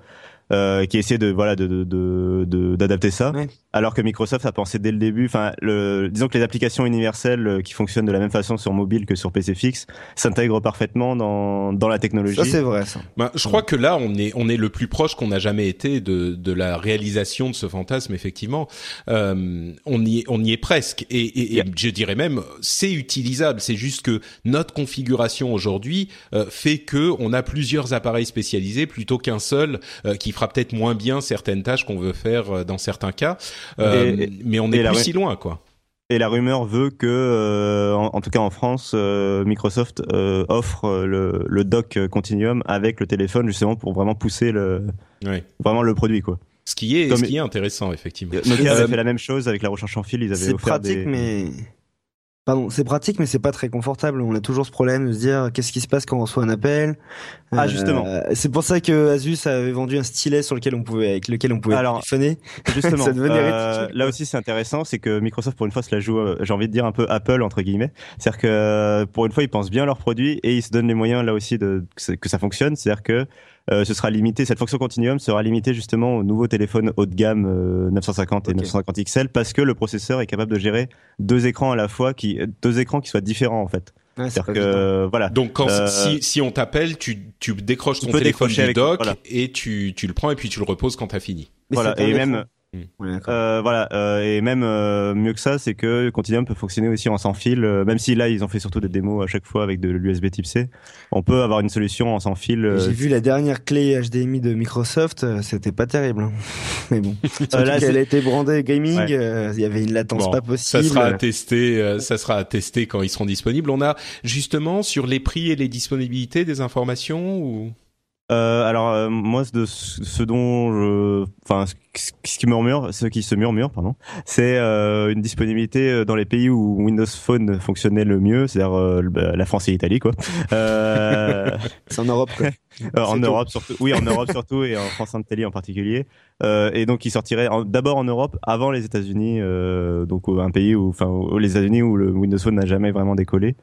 euh, qui essayaient de voilà de de- de de- d'adapter ça. Ouais. Alors que Microsoft a pensé dès le début, enfin, le, disons que les applications universelles euh, qui fonctionnent de la même façon sur mobile que sur PC fixe s'intègrent parfaitement dans dans la technologie. Ça c'est vrai ça. Ben, je crois que là, on est on est le plus proche qu'on n'a jamais été de de la réalisation de ce fantasme. Effectivement, euh, on y est, on y est presque. Et, et, et je dirais même, c'est utilisable. C'est juste que notre configuration aujourd'hui euh, fait que on a plusieurs appareils spécialisés plutôt qu'un seul euh, qui fera peut-être moins bien certaines tâches qu'on veut faire euh, dans certains cas. Euh, Et- mais on la plus si loin, quoi. Et la rumeur veut que, euh, en, en tout cas en France, euh, Microsoft euh, offre le, le dock Continuum avec le téléphone justement pour vraiment pousser le, vraiment le produit quoi. Ce qui est, Comme- ce qui est intéressant, effectivement. Nokia avait fait la même chose avec la recherche en fil. Ils avaient C'est offert pratique, des. mais pardon, c'est pratique, mais c'est pas très confortable. On a toujours ce problème de se dire qu'est-ce qui se passe quand on reçoit un appel? Ah, justement. c'est pour ça que Asus avait vendu un stylet sur lequel on pouvait, avec lequel on pouvait Alors, téléphoner. Justement, Ça euh, là aussi c'est intéressant, c'est que Microsoft pour une fois se la joue, euh, j'ai envie de dire un peu Apple entre guillemets. C'est-à-dire que euh, pour une fois ils pensent bien leurs produits et ils se donnent les moyens là aussi de que ça fonctionne. C'est-à-dire que euh, ce sera limité, cette fonction Continuum sera limitée justement aux nouveaux téléphones haut de gamme euh, 950 et Ok. 950 XL parce que le processeur est capable de gérer deux écrans à la fois, qui deux écrans qui soient différents en fait. Pas que euh, voilà. Donc quand Euh, si si on t'appelle, tu tu décroches Tu ton téléphone du avec- dock voilà. et tu tu le prends et puis tu le reposes quand t'as fini. Mais voilà. Et même Ouais, d'accord. Euh, voilà, euh, et même euh, mieux que ça, c'est que Continuum peut fonctionner aussi en sans fil, euh, même si là ils ont fait surtout des démos à chaque fois avec de l'USB Type C. On peut avoir une solution en sans fil. euh, J'ai vu la dernière clé HDMI de Microsoft, euh, c'était pas terrible. hein. Mais bon, là, c'est- a été brandée gaming, Ouais. euh, il y avait une latence Bon, pas Ça possible. sera à tester, euh, ça sera à tester quand ils seront disponibles. On a justement sur les prix et les disponibilités des informations ou Euh, alors euh, moi, de ce dont je, enfin, ce qui murmure, ce qui se murmure, pardon, c'est euh, une disponibilité euh, dans les pays où Windows Phone fonctionnait le mieux, c'est-à-dire euh, bah, la France et l'Italie, quoi. Euh, C'est en Europe. Quoi. En tout. Europe surtout. Oui, en Europe surtout et en France Intelli en particulier. Euh, et donc, il sortirait d'abord en Europe avant les États-Unis, euh, donc un pays où, enfin, les États-Unis où le Windows Phone n'a jamais vraiment décollé.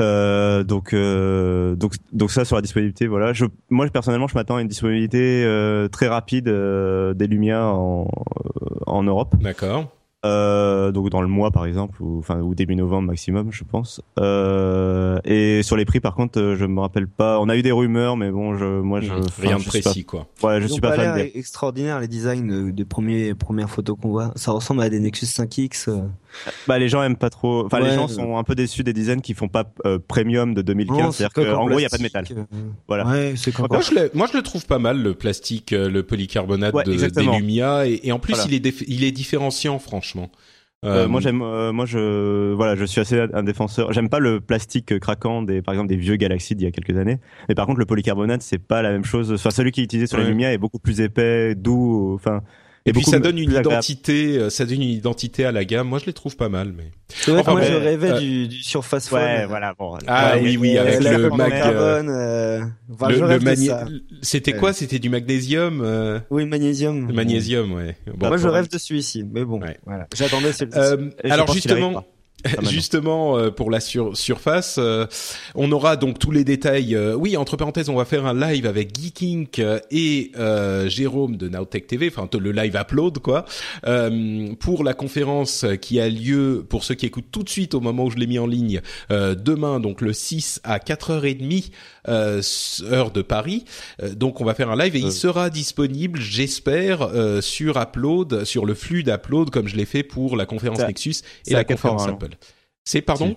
Euh, donc, euh, donc, donc ça sur la disponibilité, voilà. Je, moi personnellement, je m'attends à une disponibilité euh, très rapide euh, des Lumia en, euh, en Europe. D'accord. Euh, donc dans le mois par exemple ou enfin ou début novembre maximum je pense euh, et sur les prix par contre je me rappelle pas on a eu des rumeurs mais bon je moi je enfin, Rien de pas- précis quoi. ouais je Ils suis pas fan des extraordinaire les designs de- des premiers premières photos qu'on voit. Ça ressemble à des Nexus 5X. Bah les gens aiment pas trop. Enfin les gens sont un peu déçus des designs qui font pas euh, premium de 2015 Non, c'est-à-dire qu'en en gros il y a pas de métal. euh, voilà. Ouais, c'est Moi je, le, moi je le trouve pas mal le plastique, euh, le polycarbonate Ouais, de, des. Lumia. Et, et en plus Voilà. il est il est différenciant franchement. Euh, Euh, moi j'aime euh, moi je voilà je suis assez un défenseur. J'aime pas le plastique craquant des par exemple des vieux Galaxy d'il y a quelques années. Mais par contre le polycarbonate c'est pas la même chose. Enfin celui qui est utilisé sur Ouais. les Lumia est beaucoup plus épais doux enfin et puis ça donne une identité, euh, ça donne une identité à la gamme. Moi je les trouve pas mal mais. C'est vrai que Enfin, moi mais, je rêvais euh, du, du Surface Phone. Ouais, voilà, bon. Ah Ouais, oui, oui, Euh, avec le coque en mag, euh, carbone. euh, enfin, le, le. C'était Ouais. quoi? C'était du magnésium euh, Oui, magnésium. le Magnésium, ouais. Bon. Moi, je rêve de celui-ci, mais bon, Ouais. voilà. J'attendais celui-ci. Euh, alors justement. Justement euh, pour la sur- surface, euh, on aura donc tous les détails. euh, oui, entre parenthèses, on va faire un live avec Geeking euh, et euh, Jérôme de Nowtech TV, enfin le live upload quoi, euh, pour la conférence qui a lieu pour ceux qui écoutent tout de suite au moment où je l'ai mis en ligne euh, demain, donc le 6 à 4h30 euh, s- heure de Paris. Euh, donc on va faire un live et il sera disponible, j'espère, euh, sur Upload, sur le flux d'Upload comme je l'ai fait pour la conférence Nexus et la à 4 heures, conférence normalement. Apple. C'est pardon?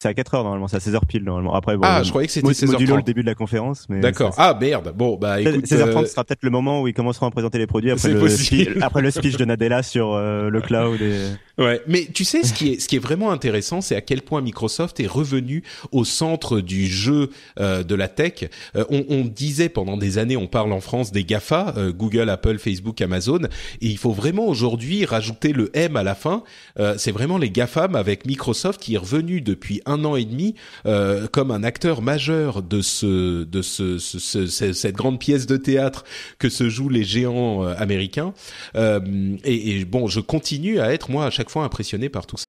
C'est à 4 heures normalement, c'est à 16 heures pile normalement. Après, bon, Ah, je croyais que c'était mo- 16h30. modulo le début de la conférence, mais D'accord. Ah merde. Bon bah écoute. 16h30 euh, ce sera peut-être le moment où ils commenceront à présenter les produits après le, possible. speech, après le speech de Nadella sur euh, le cloud et Ouais, mais tu sais ce qui est ce qui est vraiment intéressant, c'est à quel point Microsoft est revenu au centre du jeu euh, de la tech. Euh, on, on disait pendant des années, on parle en France des Gafa, euh, Google, Apple, Facebook, Amazon, et il faut vraiment aujourd'hui rajouter le M à la fin. Euh, c'est vraiment les Gafam avec Microsoft qui est revenu depuis un un an et demi euh, comme un acteur majeur de ce de ce, ce- ce- cette grande pièce de théâtre que se jouent les géants euh, américains. Euh, et, et bon, je continue à être moi à chaque fois impressionné par tout ça.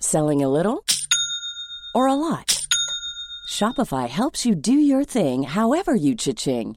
Selling a little or a lot? Shopify helps you do your thing however you cha-ching.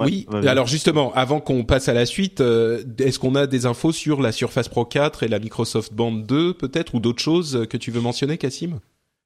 oui, vas-y. alors justement, avant qu'on passe à la suite, euh, est-ce qu'on a des infos sur la Surface Pro 4 et la Microsoft Band 2 peut-être ou d'autres choses que tu veux mentionner, Cassim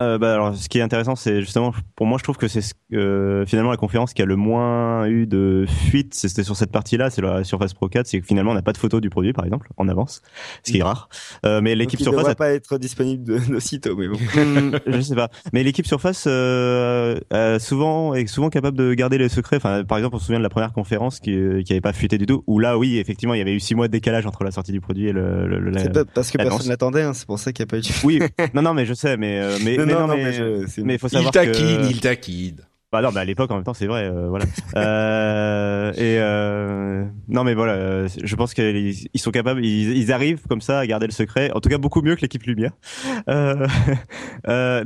Euh, bah, alors, ce qui est intéressant, c'est justement, pour moi, je trouve que c'est ce- euh, finalement la conférence qui a le moins eu de fuite. C'était sur cette partie-là, c'est la Surface Pro 4. C'est que finalement, on n'a pas de photo du produit, par exemple, en avance, ce qui est rare. Euh, mais l'équipe Surface devrait a pas être disponible de, de sitôt, mais bon. Hmm, je sais pas. Mais l'équipe Surface euh, euh, souvent est souvent capable de garder les secrets. Enfin, par exemple, on se souvient de la première conférence qui euh, qui avait pas fuité du tout. Où là, oui, effectivement, il y avait eu six mois de décalage entre la sortie du produit et le. le- le- la- parce que personne l'attendait, hein, c'est pour ça qu'il n'y a pas eu de Oui, non, non, mais je sais, mais euh, mais, Non, mais non, non, non, mais mais je- mais il taquine, que. il taquine. Bah non, mais à l'époque en même temps c'est vrai, euh, voilà. Euh, et euh, non mais voilà, je pense qu'ils ils sont capables, ils, ils arrivent comme ça à garder le secret. En tout cas beaucoup mieux que l'équipe Lumière.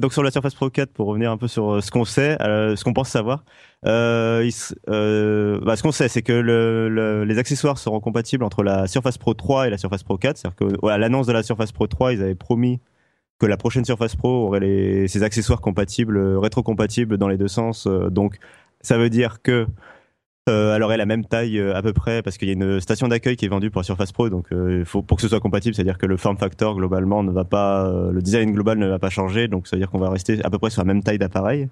Donc sur la Surface Pro 4, pour revenir un peu sur ce qu'on sait, ce qu'on pense savoir, euh, euh, bah, ce qu'on sait c'est que le, le- les accessoires seront compatibles entre la Surface Pro 3 et la Surface Pro 4. C'est-à-dire qu'à l'annonce de la Surface Pro 3, ils avaient promis que la prochaine Surface Pro aurait ses accessoires compatibles, euh, rétrocompatibles dans les deux sens. euh, donc, ça veut dire que euh, elle aurait la même taille à peu près parce qu'il y a une station d'accueil qui est vendue pour la Surface Pro. Donc, pour que ce soit compatible, c'est-à-dire que le form factor globalement ne va pas, le design global ne va pas changer. Donc, ça veut dire qu'on va rester à peu près sur la même taille d'appareil.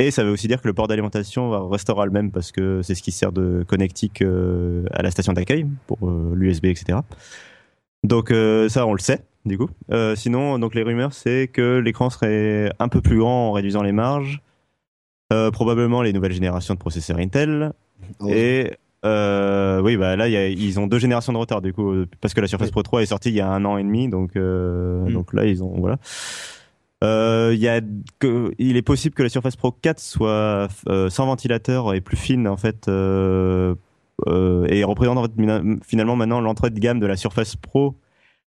Et ça veut aussi dire que le port d'alimentation restera le même parce que c'est ce qui sert de connectique à la station d'accueil pour l'USB, etc. Donc euh, ça, on le sait, du coup. Euh, sinon, donc les rumeurs, c'est que l'écran serait un peu plus grand en réduisant les marges. Euh, probablement les nouvelles générations de processeurs Intel. Oh. Et euh, oui, bah là, il y a- ils ont deux générations de retard, du coup, parce que la Surface Oui. Pro 3 est sortie il y a un an et demi, donc Mm. donc là, ils ont voilà. Il y a que, il est possible que la Surface Pro 4 soit sans ventilateur et plus fine en fait et représente finalement maintenant l'entrée de gamme de la Surface Pro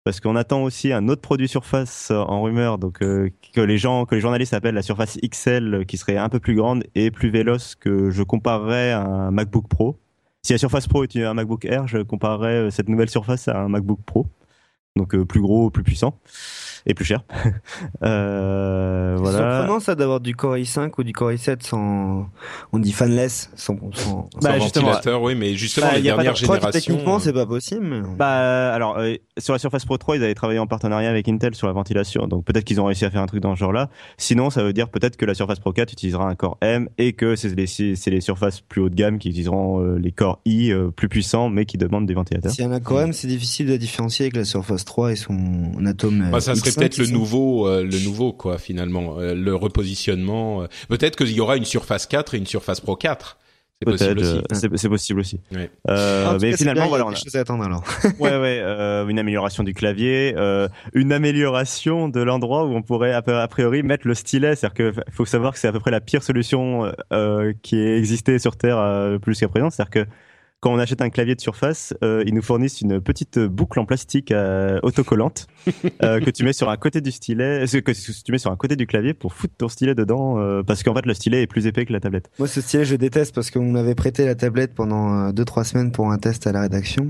parce qu'on attend aussi un autre produit Surface euh, en rumeur donc euh, que les gens que les journalistes appellent la Surface XL euh, qui serait un peu plus grande et plus véloce que je comparerais à un MacBook Pro. Si la Surface Pro est un MacBook Air, je comparerais euh, cette nouvelle Surface à un MacBook Pro. Donc euh, plus gros, plus puissant et plus cher. euh, C'est voilà. surprenant ça d'avoir du Core i5 ou du Core i7 sans, on dit fanless, sans, sans, Bah, Sans justement, ventilateur, oui, mais justement Bah, les y a pas dernières Je crois que générations. techniquement c'est pas possible. mais- Bah alors euh, sur la Surface Pro 3, ils avaient travaillé en partenariat avec Intel sur la ventilation. Donc peut-être qu'ils ont réussi à faire un truc dans ce genre-là. Sinon, ça veut dire peut-être que la Surface Pro 4 utilisera un Core M et que c'est les c'est les surfaces plus haut de gamme qui utiliseront euh, les Core i euh, plus puissants mais qui demandent des ventilateurs. S'il y en a quand même, c'est difficile de différencier avec la Surface 3 et son atome. euh, Bah, ça serait X5, peut-être le nouveau, euh, le nouveau quoi finalement, euh, le repositionnement. euh, peut-être qu'il y aura une Surface 4 et une Surface Pro 4. C'est possible aussi. euh, c'est possible aussi. Ouais. Euh, mais cas, finalement, bien, voilà, on a- choses à attendre alors. ouais, ouais, euh, une amélioration du clavier, euh, une amélioration de l'endroit où on pourrait a priori mettre le stylet. C'est-à-dire que faut savoir que c'est à peu près la pire solution euh, qui ait existé sur Terre euh, plus qu'à présent. C'est-à-dire que quand on achète un clavier de surface, euh, ils nous fournissent une petite boucle en plastique euh, autocollante euh, que tu mets sur un côté du stylet, que tu mets sur un côté du clavier pour foutre ton stylet dedans, euh, parce qu'en fait le stylet est plus épais que la tablette. Moi, ce stylet, je déteste parce qu'on m'avait prêté la tablette pendant 2-3 semaines pour un test à la rédaction.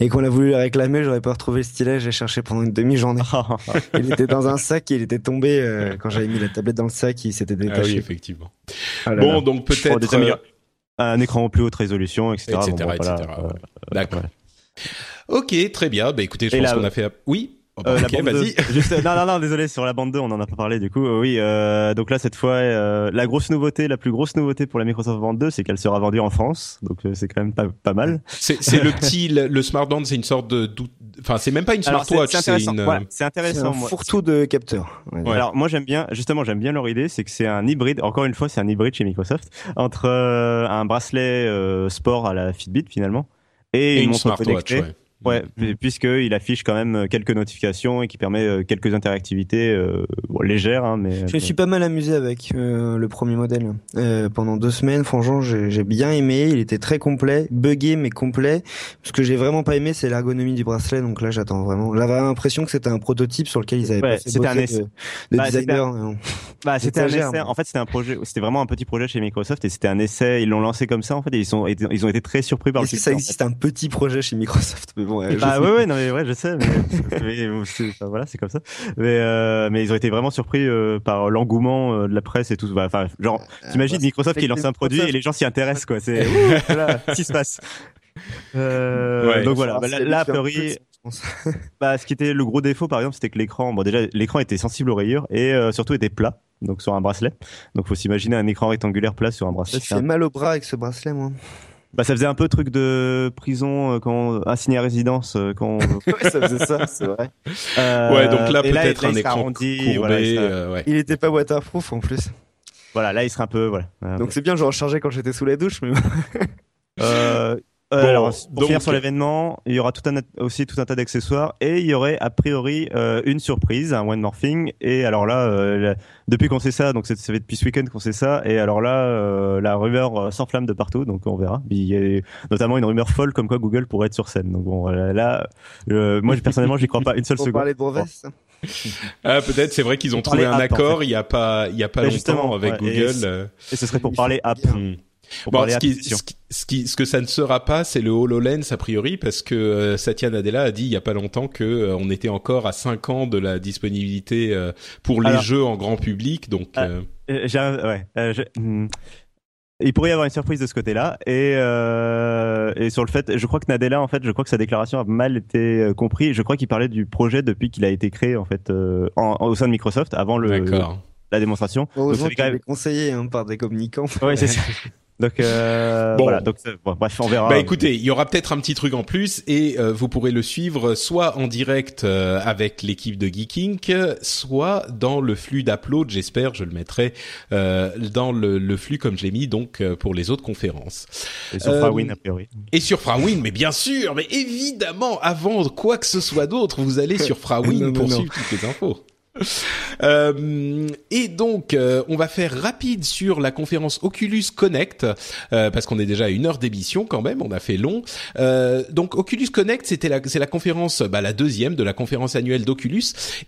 Et qu'on a voulu le réclamer, j'aurais pas retrouvé le stylet, j'ai cherché pendant une demi-journée. il était dans un sac, il était tombé euh, quand j'avais mis la tablette dans le sac, il s'était Ah oui, détaché. effectivement. Ah là Bon, là. donc peut-être. Un écran en plus haute résolution, etc. etc., Bon, bon, etc., voilà, ouais. D'accord. Ok, très bien. Bah écoutez, je Et pense la- qu'on a fait. Oui? Oh, bah, Euh, ok, la bande vas-y. 2, juste, non, non, non, désolé, sur la bande 2, on en a pas parlé du coup. Euh, oui, euh, donc là, cette fois, euh, la grosse nouveauté, la plus grosse nouveauté pour la Microsoft Band 2, c'est qu'elle sera vendue en France. Donc euh, c'est quand même pas, pas mal. C'est c'est le petit, le, le smartband, c'est une sorte de, enfin, c'est même pas une c'est smartwatch, c'est c'est intéressant. une. Voilà, c'est C'est intéressant. un moi. fourre-tout de capteurs. Ouais. Ouais. Alors moi j'aime bien, justement j'aime bien leur idée, c'est que c'est un hybride. Encore une fois, c'est un hybride chez Microsoft entre euh, un bracelet euh, sport à la Fitbit finalement et, et une montre smartwatch, connectée. ouais. Ouais, puisqu'il affiche quand même quelques notifications et qui permet euh, quelques interactivités euh, bon, légères, hein, mais Je me suis pas mal amusé avec euh, le premier modèle. Euh, pendant deux semaines, franchement, j'ai j'ai bien aimé. Il était très complet, buggé mais complet. Ce que j'ai vraiment pas aimé, c'est l'ergonomie du bracelet. Donc là, j'attends vraiment. J'avais l'impression que c'était un prototype sur lequel ils avaient Ouais, c'était un essai. de, de Bah, c'était. Bah, un J'exagère, essai. En fait, c'était un projet. C'était vraiment un petit projet chez Microsoft et c'était un essai. Ils l'ont lancé comme ça en fait. Et ils sont, ils ont été très surpris par le succès. ça en fait. existe un petit projet chez Microsoft? Bon, ouais, Bah sais. ouais, ouais, non mais ouais, je sais, mais, mais bon, c'est- enfin, voilà, c'est comme ça. Mais euh, mais ils ont été vraiment surpris euh, par l'engouement euh, de la presse et tout. Bah, Enfin, genre, t'imagines bah, Microsoft qui lance un produit et les gens s'y intéressent quoi. C'est voilà, qu'est-ce qui se passe? Euh, Ouais. Donc voilà, bah, là, là, priori, bah, ce qui était le gros défaut par exemple, c'était que l'écran, bon déjà l'écran était sensible aux rayures et euh, surtout était plat, donc sur un bracelet. Donc faut s'imaginer un écran rectangulaire plat sur un bracelet. J'ai c'est fait un- mal au bras avec ce bracelet, moi. Bah ça faisait un peu truc de prison euh, quand assigné à résidence euh, quand. ouais, ça faisait ça, c'est vrai. Euh, Ouais, donc là, peut-être un écran arrondi, courbé. voilà, il sera- euh, ouais. Il était pas waterproof en plus. Voilà, là il sera un peu voilà. Donc c'est bien, je rechargeais quand j'étais sous la douche, mais euh, Bon, euh, alors, pour donc- finir sur l'événement, il y aura tout un, aussi tout un tas d'accessoires et il y aurait a priori euh, une surprise, un one more thing. Et alors là, euh, la- depuis qu'on sait ça, donc c'est- ça fait depuis ce week-end qu'on sait ça. Et alors là, euh, la rumeur euh, s'enflamme de partout, donc on verra. Il y a notamment une rumeur folle comme quoi Google pourrait être sur scène. Donc bon, là, euh, moi personnellement, j'y crois pas une seule pour seconde. parler de. Ah, peut-être, c'est vrai qu'ils ont trouvé un en accord fait. il y a pas, il y a pas Mais longtemps justement, avec ouais, Google. Et ce serait pour parler app. Bon, ce, qui, ce, qui, ce, qui- ce que ça ne sera pas, c'est le HoloLens a priori, parce que euh, Satya Nadella a dit il y a pas longtemps que euh, on était encore à 5 ans de la disponibilité euh, pour les Alors- jeux en grand public. Donc, euh, Euh, ouais, euh, je- hmm. Il pourrait y avoir une surprise de ce côté-là et euh, et sur le fait, je crois que Nadella en fait, je crois que sa déclaration a mal été euh, comprise. Je crois qu'il parlait du projet depuis qu'il a été créé en fait euh, en, en- au sein de Microsoft avant le d'accord. la démonstration. Donc, Heureusement qu'il quand même- est conseillé hein, par des communicants. Ouais, c'est ça. Donc euh, Bon. voilà, donc euh, bon, bref, on verra. Bah écoutez, il y aura peut-être un petit truc en plus et euh, vous pourrez le suivre soit en direct euh, avec l'équipe de Geeking, soit dans le flux d'upload, j'espère, je le mettrai euh, dans le, le flux comme je l'ai mis donc euh, pour les autres conférences. Et sur Frawin a priori. Et sur Frawin, mais bien sûr, mais évidemment, avant quoi que ce soit d'autre, vous allez sur Frawin pour non. suivre toutes les infos. Euh, et donc, euh, on va faire rapide sur la conférence Oculus Connect euh, parce qu'on est déjà à une heure d'émission quand même. On a fait long. Euh, donc, Oculus Connect, c'était la, c'est la conférence, bah, la deuxième de la conférence annuelle d'Oculus.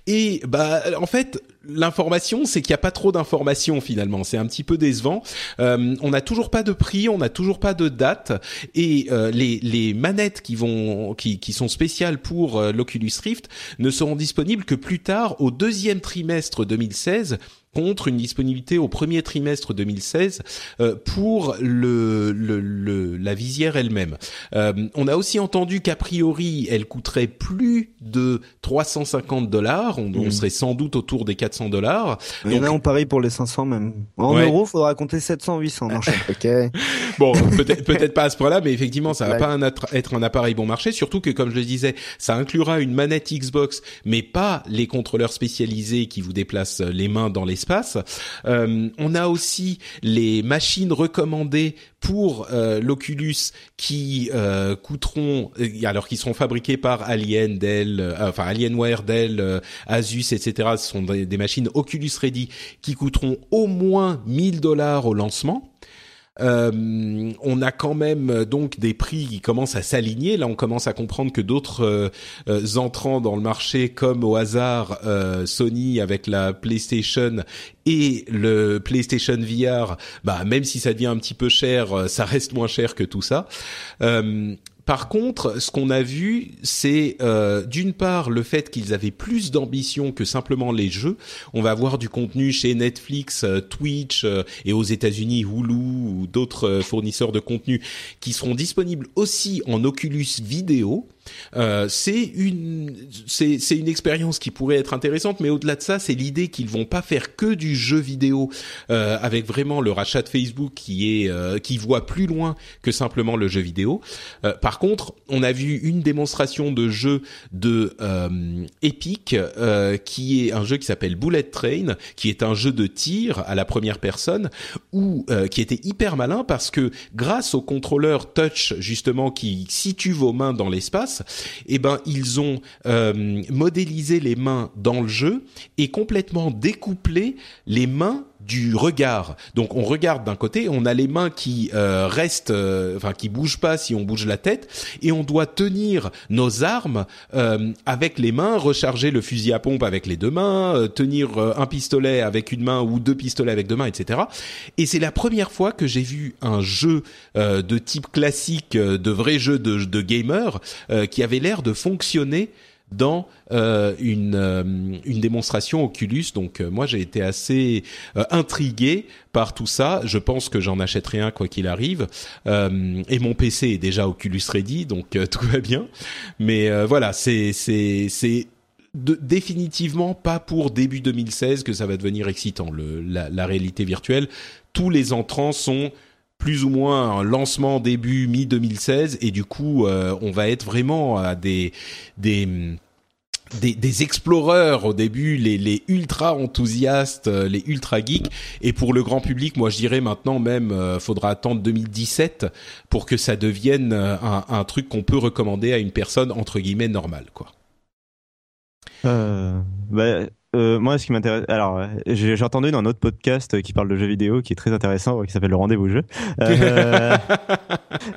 Et bah, en fait, l'information, c'est qu'il n'y a pas trop d'informations finalement. C'est un petit peu décevant. Euh, on n'a toujours pas de prix, on n'a toujours pas de date, et euh, les, manettes qui sont spéciales pour euh, l'Oculus Rift ne seront disponibles que plus tard au deuxième trimestre 2016 contre une disponibilité au premier trimestre 2016 euh, pour le, le, le- la visière elle-même. Euh, on a aussi entendu qu'a priori, elle coûterait plus de 350 dollars. On, on Mhm. serait sans doute autour des 400 dollars. Il y en a on parie pour les 500 même. En Ouais. euros, faudra compter 700, 800. Non, ok. Bon, peut-être peut-être pas à ce point-là, mais effectivement, ça va Ouais. pas un être un appareil bon marché. Surtout que, comme je le disais, ça inclura une manette Xbox, mais pas les contrôleurs spécialisés qui vous déplacent les mains dans l'espace. Euh, on a aussi les machines recommandées pour euh, l'Oculus qui euh, coûteront, euh, alors qui seront fabriquées par Alien, Dell, enfin Alienware, Dell, Asus, etc. Ce sont des, des machines Oculus Ready qui coûteront au moins 1000 dollars au lancement. Euh, on a quand même donc des prix qui commencent à s'aligner. Là, on commence à comprendre que d'autres entrants dans le marché, comme au hasard Sony avec la PlayStation et le PlayStation VR, bah même si ça devient un petit peu cher, ça reste moins cher que tout ça. Euh, par contre, ce qu'on a vu, c'est euh, d'une part le fait qu'ils avaient plus d'ambition que simplement les jeux. On va avoir du contenu chez Netflix, euh, Twitch euh, et aux États-Unis Hulu ou d'autres fournisseurs de contenu qui seront disponibles aussi en Oculus vidéo. Euh, c'est une c'est une expérience qui pourrait être intéressante, mais au-delà de ça, c'est l'idée qu'ils vont pas faire que du jeu vidéo euh, avec vraiment le rachat de Facebook qui est euh, qui voit plus loin que simplement le jeu vidéo. Euh, par contre, on a vu une démonstration de jeu de Epic qui est un jeu qui s'appelle Bullet Train, qui est un jeu de tir à la première personne ou qui était hyper malin parce que grâce au contrôleur touch justement qui situe vos mains dans l'espace eh ben ils ont euh, modélisé les mains dans le jeu et complètement découplé les mains du regard. Donc on regarde d'un côté, on a les mains qui euh, restent, euh, enfin qui bougent pas si on bouge la tête, et on doit tenir nos armes euh, avec les mains, recharger le fusil à pompe avec les deux mains, tenir un pistolet avec une main ou deux pistolets avec deux mains, etc. Et c'est la première fois que j'ai vu un jeu de type classique, de vrai jeu de, de gamer, qui avait l'air de fonctionner dans euh, une, euh, une démonstration Oculus. Donc euh, moi j'ai été assez intrigué par tout ça. Je pense que j'en achèterai un quoi qu'il arrive. et mon PC est déjà Oculus Ready, donc tout va bien. Mais voilà, c'est c'est c'est définitivement pas pour début 2016 que ça va devenir excitant le, la, la réalité virtuelle. Tous les entrants sont plus ou moins un lancement début mi 2016 et du coup euh, on va être vraiment à des des des, exploreurs au début, les, ultra enthousiastes, euh, les ultra geeks, et pour le grand public, moi je dirais maintenant même, euh, faudra attendre 2017 pour que ça devienne un, truc qu'on peut recommander à une personne entre guillemets normale, quoi. Bah, euh, moi, ce qui m'intéresse, alors j'ai entendu dans un autre podcast qui parle de jeux vidéo, qui est très intéressant, qui s'appelle le rendez-vous jeu, euh,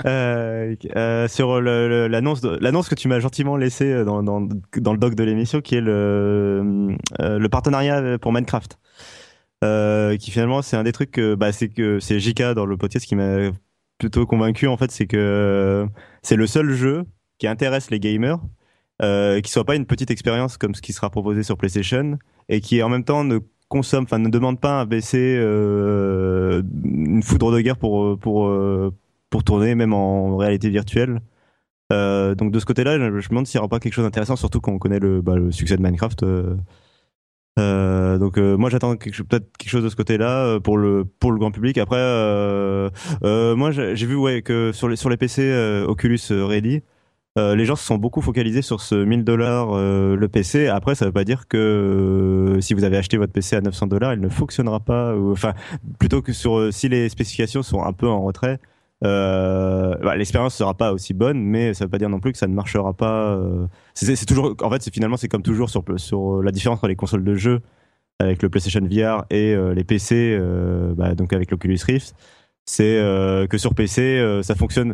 euh, sur l'annonce, l'annonce que tu m'as gentiment laissé dans, dans, dans le doc de l'émission, qui est le le partenariat pour Minecraft, qui finalement c'est un des trucs, que, bah, c'est que c'est JK dans le podcast qui m'a plutôt convaincu en fait, c'est que c'est le seul jeu qui intéresse les gamers euh, qui soit pas une petite expérience comme ce qui sera proposé sur PlayStation et qui en même temps ne consomme, enfin ne demande pas un PC euh, une foudre de guerre pour pour euh, pour tourner même en réalité virtuelle. Euh, donc de ce côté-là, je, me demande s'il n'y aura pas quelque chose d'intéressant, surtout quand on connaît le, bah, succès de Minecraft. Donc moi j'attends peut-être quelque chose de ce côté-là pour le pour le grand public. Après, moi j'ai vu ouais que sur les sur les PC Oculus Ready, euh, les gens se sont beaucoup focalisés sur ce 1000 dollars euh, le PC. Après, ça veut pas dire que euh, si vous avez acheté votre PC à 900 dollars, il ne fonctionnera pas. Enfin, plutôt que sur si les spécifications sont un peu en retrait, bah, l'expérience sera pas aussi bonne, mais ça veut pas dire non plus que ça ne marchera pas. c'est toujours, en fait, finalement c'est comme toujours sur sur la différence entre les consoles de jeu avec le PlayStation VR et les PC, bah, donc avec l'Oculus Rift, c'est que sur PC ça fonctionne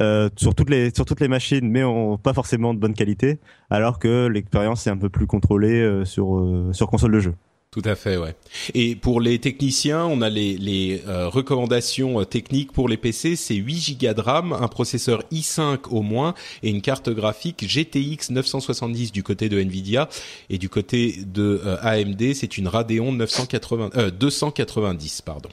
euh, sur toutes les sur toutes les machines, mais pas forcément de bonne qualité, alors que l'expérience est un peu plus contrôlée euh, sur euh, sur console de jeu. Tout à fait, ouais. Et pour les techniciens, on a les, les recommandations techniques pour les PC, c'est 8 Go de RAM, un processeur i5 au moins et une carte graphique GTX 970 du côté de Nvidia et du côté de AMD, c'est une Radeon 980 290 pardon.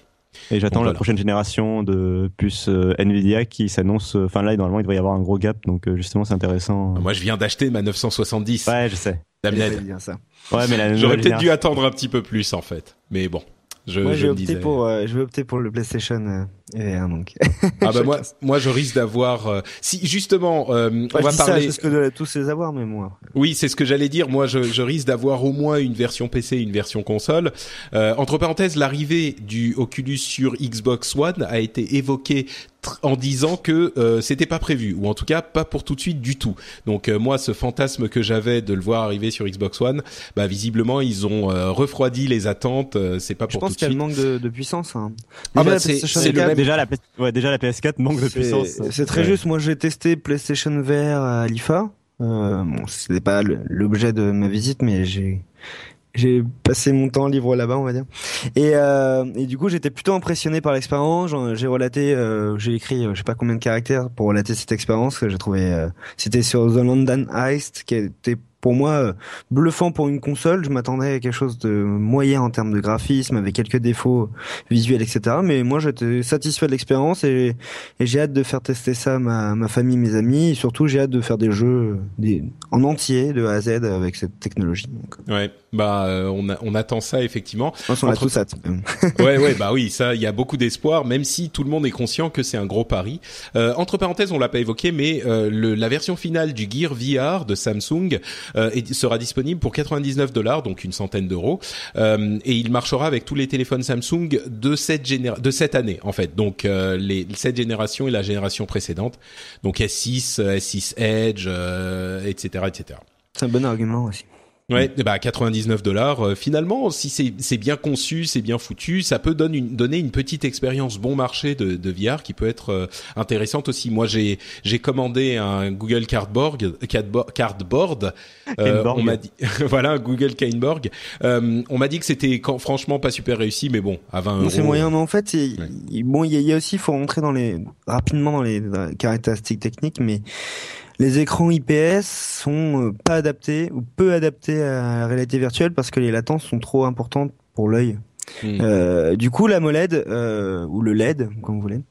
Et j'attends la prochaine génération de puces euh, Nvidia qui s'annonce. Euh, enfin là, normalement, il devrait y avoir un gros gap, donc euh, justement, c'est intéressant. Moi, je viens d'acheter ma 970. Ouais, je sais. Damien. ça. Ouais, mais j'aurais peut-être dû attendre un petit peu plus en fait. Mais bon. Je, moi, je, vais pour, je vais opter pour le PlayStation VR donc. ah bah moi, moi je risque d'avoir. si justement, on va parler. C'est ce que tous les avoir, mais moi. Oui, c'est ce que j'allais dire. Moi, je, je risque d'avoir au moins une version PC, une version console. entre parenthèses, l'arrivée du Oculus sur Xbox One a été évoquée en disant que euh, c'était pas prévu ou en tout cas pas pour tout de suite du tout. Donc euh, moi ce fantasme que j'avais de le voir arriver sur Xbox One, bah visiblement ils ont euh, refroidi les attentes, c'est pas pour Je pense tout de suite. manque de, de puissance. Hein. Ah bah, c'est le déjà la ouais, déjà la PS4 manque de puissance. C'est très Ouais. juste. Moi, j'ai testé PlayStation VR à l'IFA. Euh, bon, c'était pas l'objet de ma visite, mais j'ai j'ai passé mon temps libre là-bas, on va dire. Et, euh, et du coup, j'étais plutôt impressionné par l'expérience. J'ai relaté, euh, j'ai écrit, euh, je sais pas combien de caractères pour relater cette expérience que j'ai trouvé. euh, C'était sur The London Heist, qui était pour moi euh, bluffant pour une console. Je m'attendais à quelque chose de moyen en termes de graphisme, avec quelques défauts visuels, etc. Mais moi, j'étais satisfait de l'expérience et, j'ai hâte de faire tester ça à ma, famille, mes amis. Et surtout, j'ai hâte de faire des jeux en entier, de A à Z, avec cette technologie. Ouais, bah euh, on, a- on attend ça effectivement. je pense qu'on Entre- tous hâte. ouais, ouais, bah oui, ça, il y a beaucoup d'espoir, même si tout le monde est conscient que c'est un gros pari. Euh, entre parenthèses, on l'a pas évoqué, mais euh, le, la version finale du Gear VR de Samsung euh, est- sera disponible pour 99 dollars, donc une centaine d'euros, euh, et il marchera avec tous les téléphones Samsung de cette généra- de cette année, en fait. Donc euh, les cette génération et la génération précédente, donc S6, euh, S6 Edge, euh, etc., etc. C'est un bon argument aussi. Ouais, eh bah 99 dollars. Euh, finalement, si c'est bien conçu, c'est bien foutu, ça peut donner une, donner une petite expérience bon marché de, de VR qui peut être euh, intéressante aussi. Moi, j'ai j'ai commandé un Google Cardboard, Cardboard, Cardboard. Euh, on m'a dit, voilà, un Google Kaneborg. Euh, on m'a dit que c'était franchement pas super réussi, mais bon, à 20 Non, euros. c'est moyen, mais en fait, Ouais. il- bon, il y, y a aussi, il faut rentrer dans les rapidement dans les caractéristiques techniques, mais les écrans IPS sont euh, pas adaptés ou peu adaptés à la réalité virtuelle parce que les latences sont trop importantes pour l'œil. Hmm. Euh, du coup, la MOLED euh, ou le LED, comme vous voulez.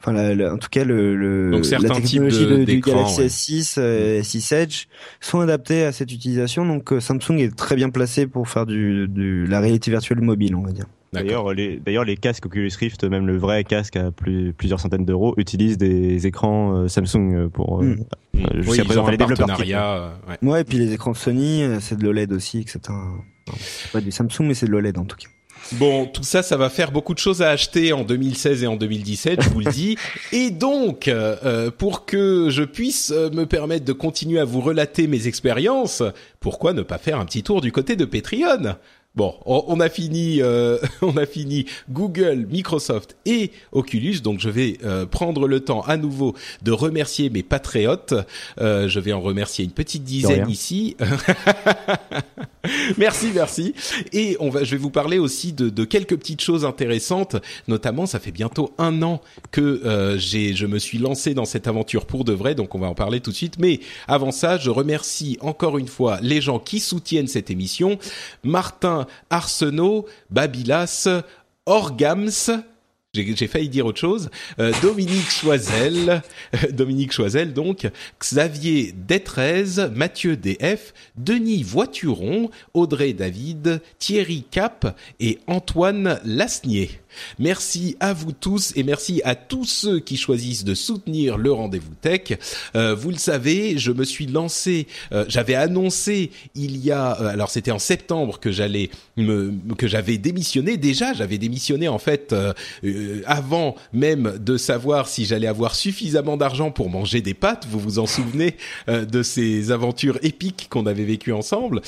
Enfin, la- la- en tout cas, le, le Donc, la technologie types de- de, du Galaxy ouais. S6, euh, S6 Edge sont adaptés à cette utilisation. Donc, euh, Samsung est très bien placé pour faire du, du la réalité virtuelle mobile, on va dire. D'ailleurs, les, d'ailleurs, les casques Oculus Rift, même le vrai casque à plus, plusieurs centaines d'euros, utilisent des écrans euh, Samsung euh, pour. euh, Mm. euh, Hmm. jusqu'à Oui, ils présent, ont enfin, un les développeurs partenariat. euh, ouais. Ouais, et puis les écrans Sony, euh, c'est de l'OLED aussi, etc. Non, C'est pas du Samsung, mais c'est de l'OLED en tout cas. Bon, tout ça, ça va faire beaucoup de choses à acheter en 2016 et en 2017, je vous le dis. Et donc, euh, euh, pour que je puisse euh, me permettre de continuer à vous relater mes expériences, pourquoi ne pas faire un petit tour du côté de Patreon? Bon, on a fini, euh, on a fini Google, Microsoft et Oculus, donc je vais euh, prendre le temps à nouveau de remercier mes patriotes. Euh, je vais en remercier une petite dizaine ici. merci, merci. Et on va, je vais vous parler aussi de, de quelques petites choses intéressantes. Notamment, ça fait bientôt un an que euh, j'ai, je me suis lancé dans cette aventure pour de vrai, donc on va en parler tout de suite. Mais avant ça, je remercie encore une fois les gens qui soutiennent cette émission Martin Arsenault, Babilas, Orgams. J'ai j'ai failli dire autre chose. Euh, Dominique Choisel, Dominique Choisel donc, Xavier Détrez, Mathieu DF, Denis Voituron, Audrey David, Thierry Cap et Antoine Lasnier. Merci à vous tous et merci à tous ceux qui choisissent de soutenir le rendez-vous tech. Euh, vous le savez, je me suis lancé, euh, j'avais annoncé il y a, euh, alors c'était en septembre que j'allais me, que j'avais démissionné. Déjà, j'avais démissionné en fait euh, euh, avant même de savoir si j'allais avoir suffisamment d'argent pour manger des pâtes. Vous vous en souvenez euh, de ces aventures épiques qu'on avait vécues ensemble.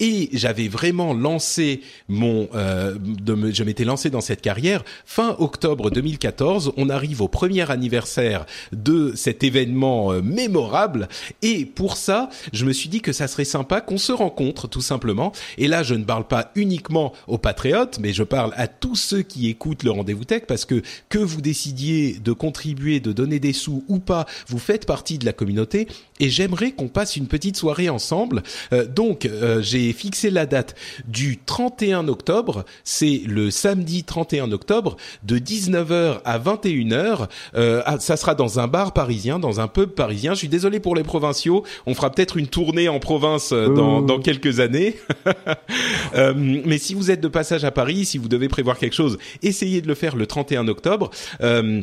Et j'avais vraiment lancé mon, de me- je m'étais lancé dans cette carrière fin octobre 2014. On arrive au premier anniversaire de cet événement euh, mémorable, et pour ça, je me suis dit que ça serait sympa qu'on se rencontre tout simplement. Et là, je ne parle pas uniquement aux patriotes, mais je parle à tous ceux qui écoutent le rendez-vous tech, parce que que vous décidiez de contribuer, de donner des sous ou pas, vous faites partie de la communauté, et j'aimerais qu'on passe une petite soirée ensemble. Euh, donc, euh, j'ai fixé la date du 31 octobre. C'est le samedi 31 octobre de 19h à 21h. Euh, ça sera dans un bar parisien, dans un pub parisien. Je suis désolé pour les provinciaux. On fera peut-être une tournée en province euh, dans, Oh. dans quelques années. Euh, mais si vous êtes de passage à Paris, si vous devez prévoir quelque chose, essayez de le faire le 31 octobre. Euh,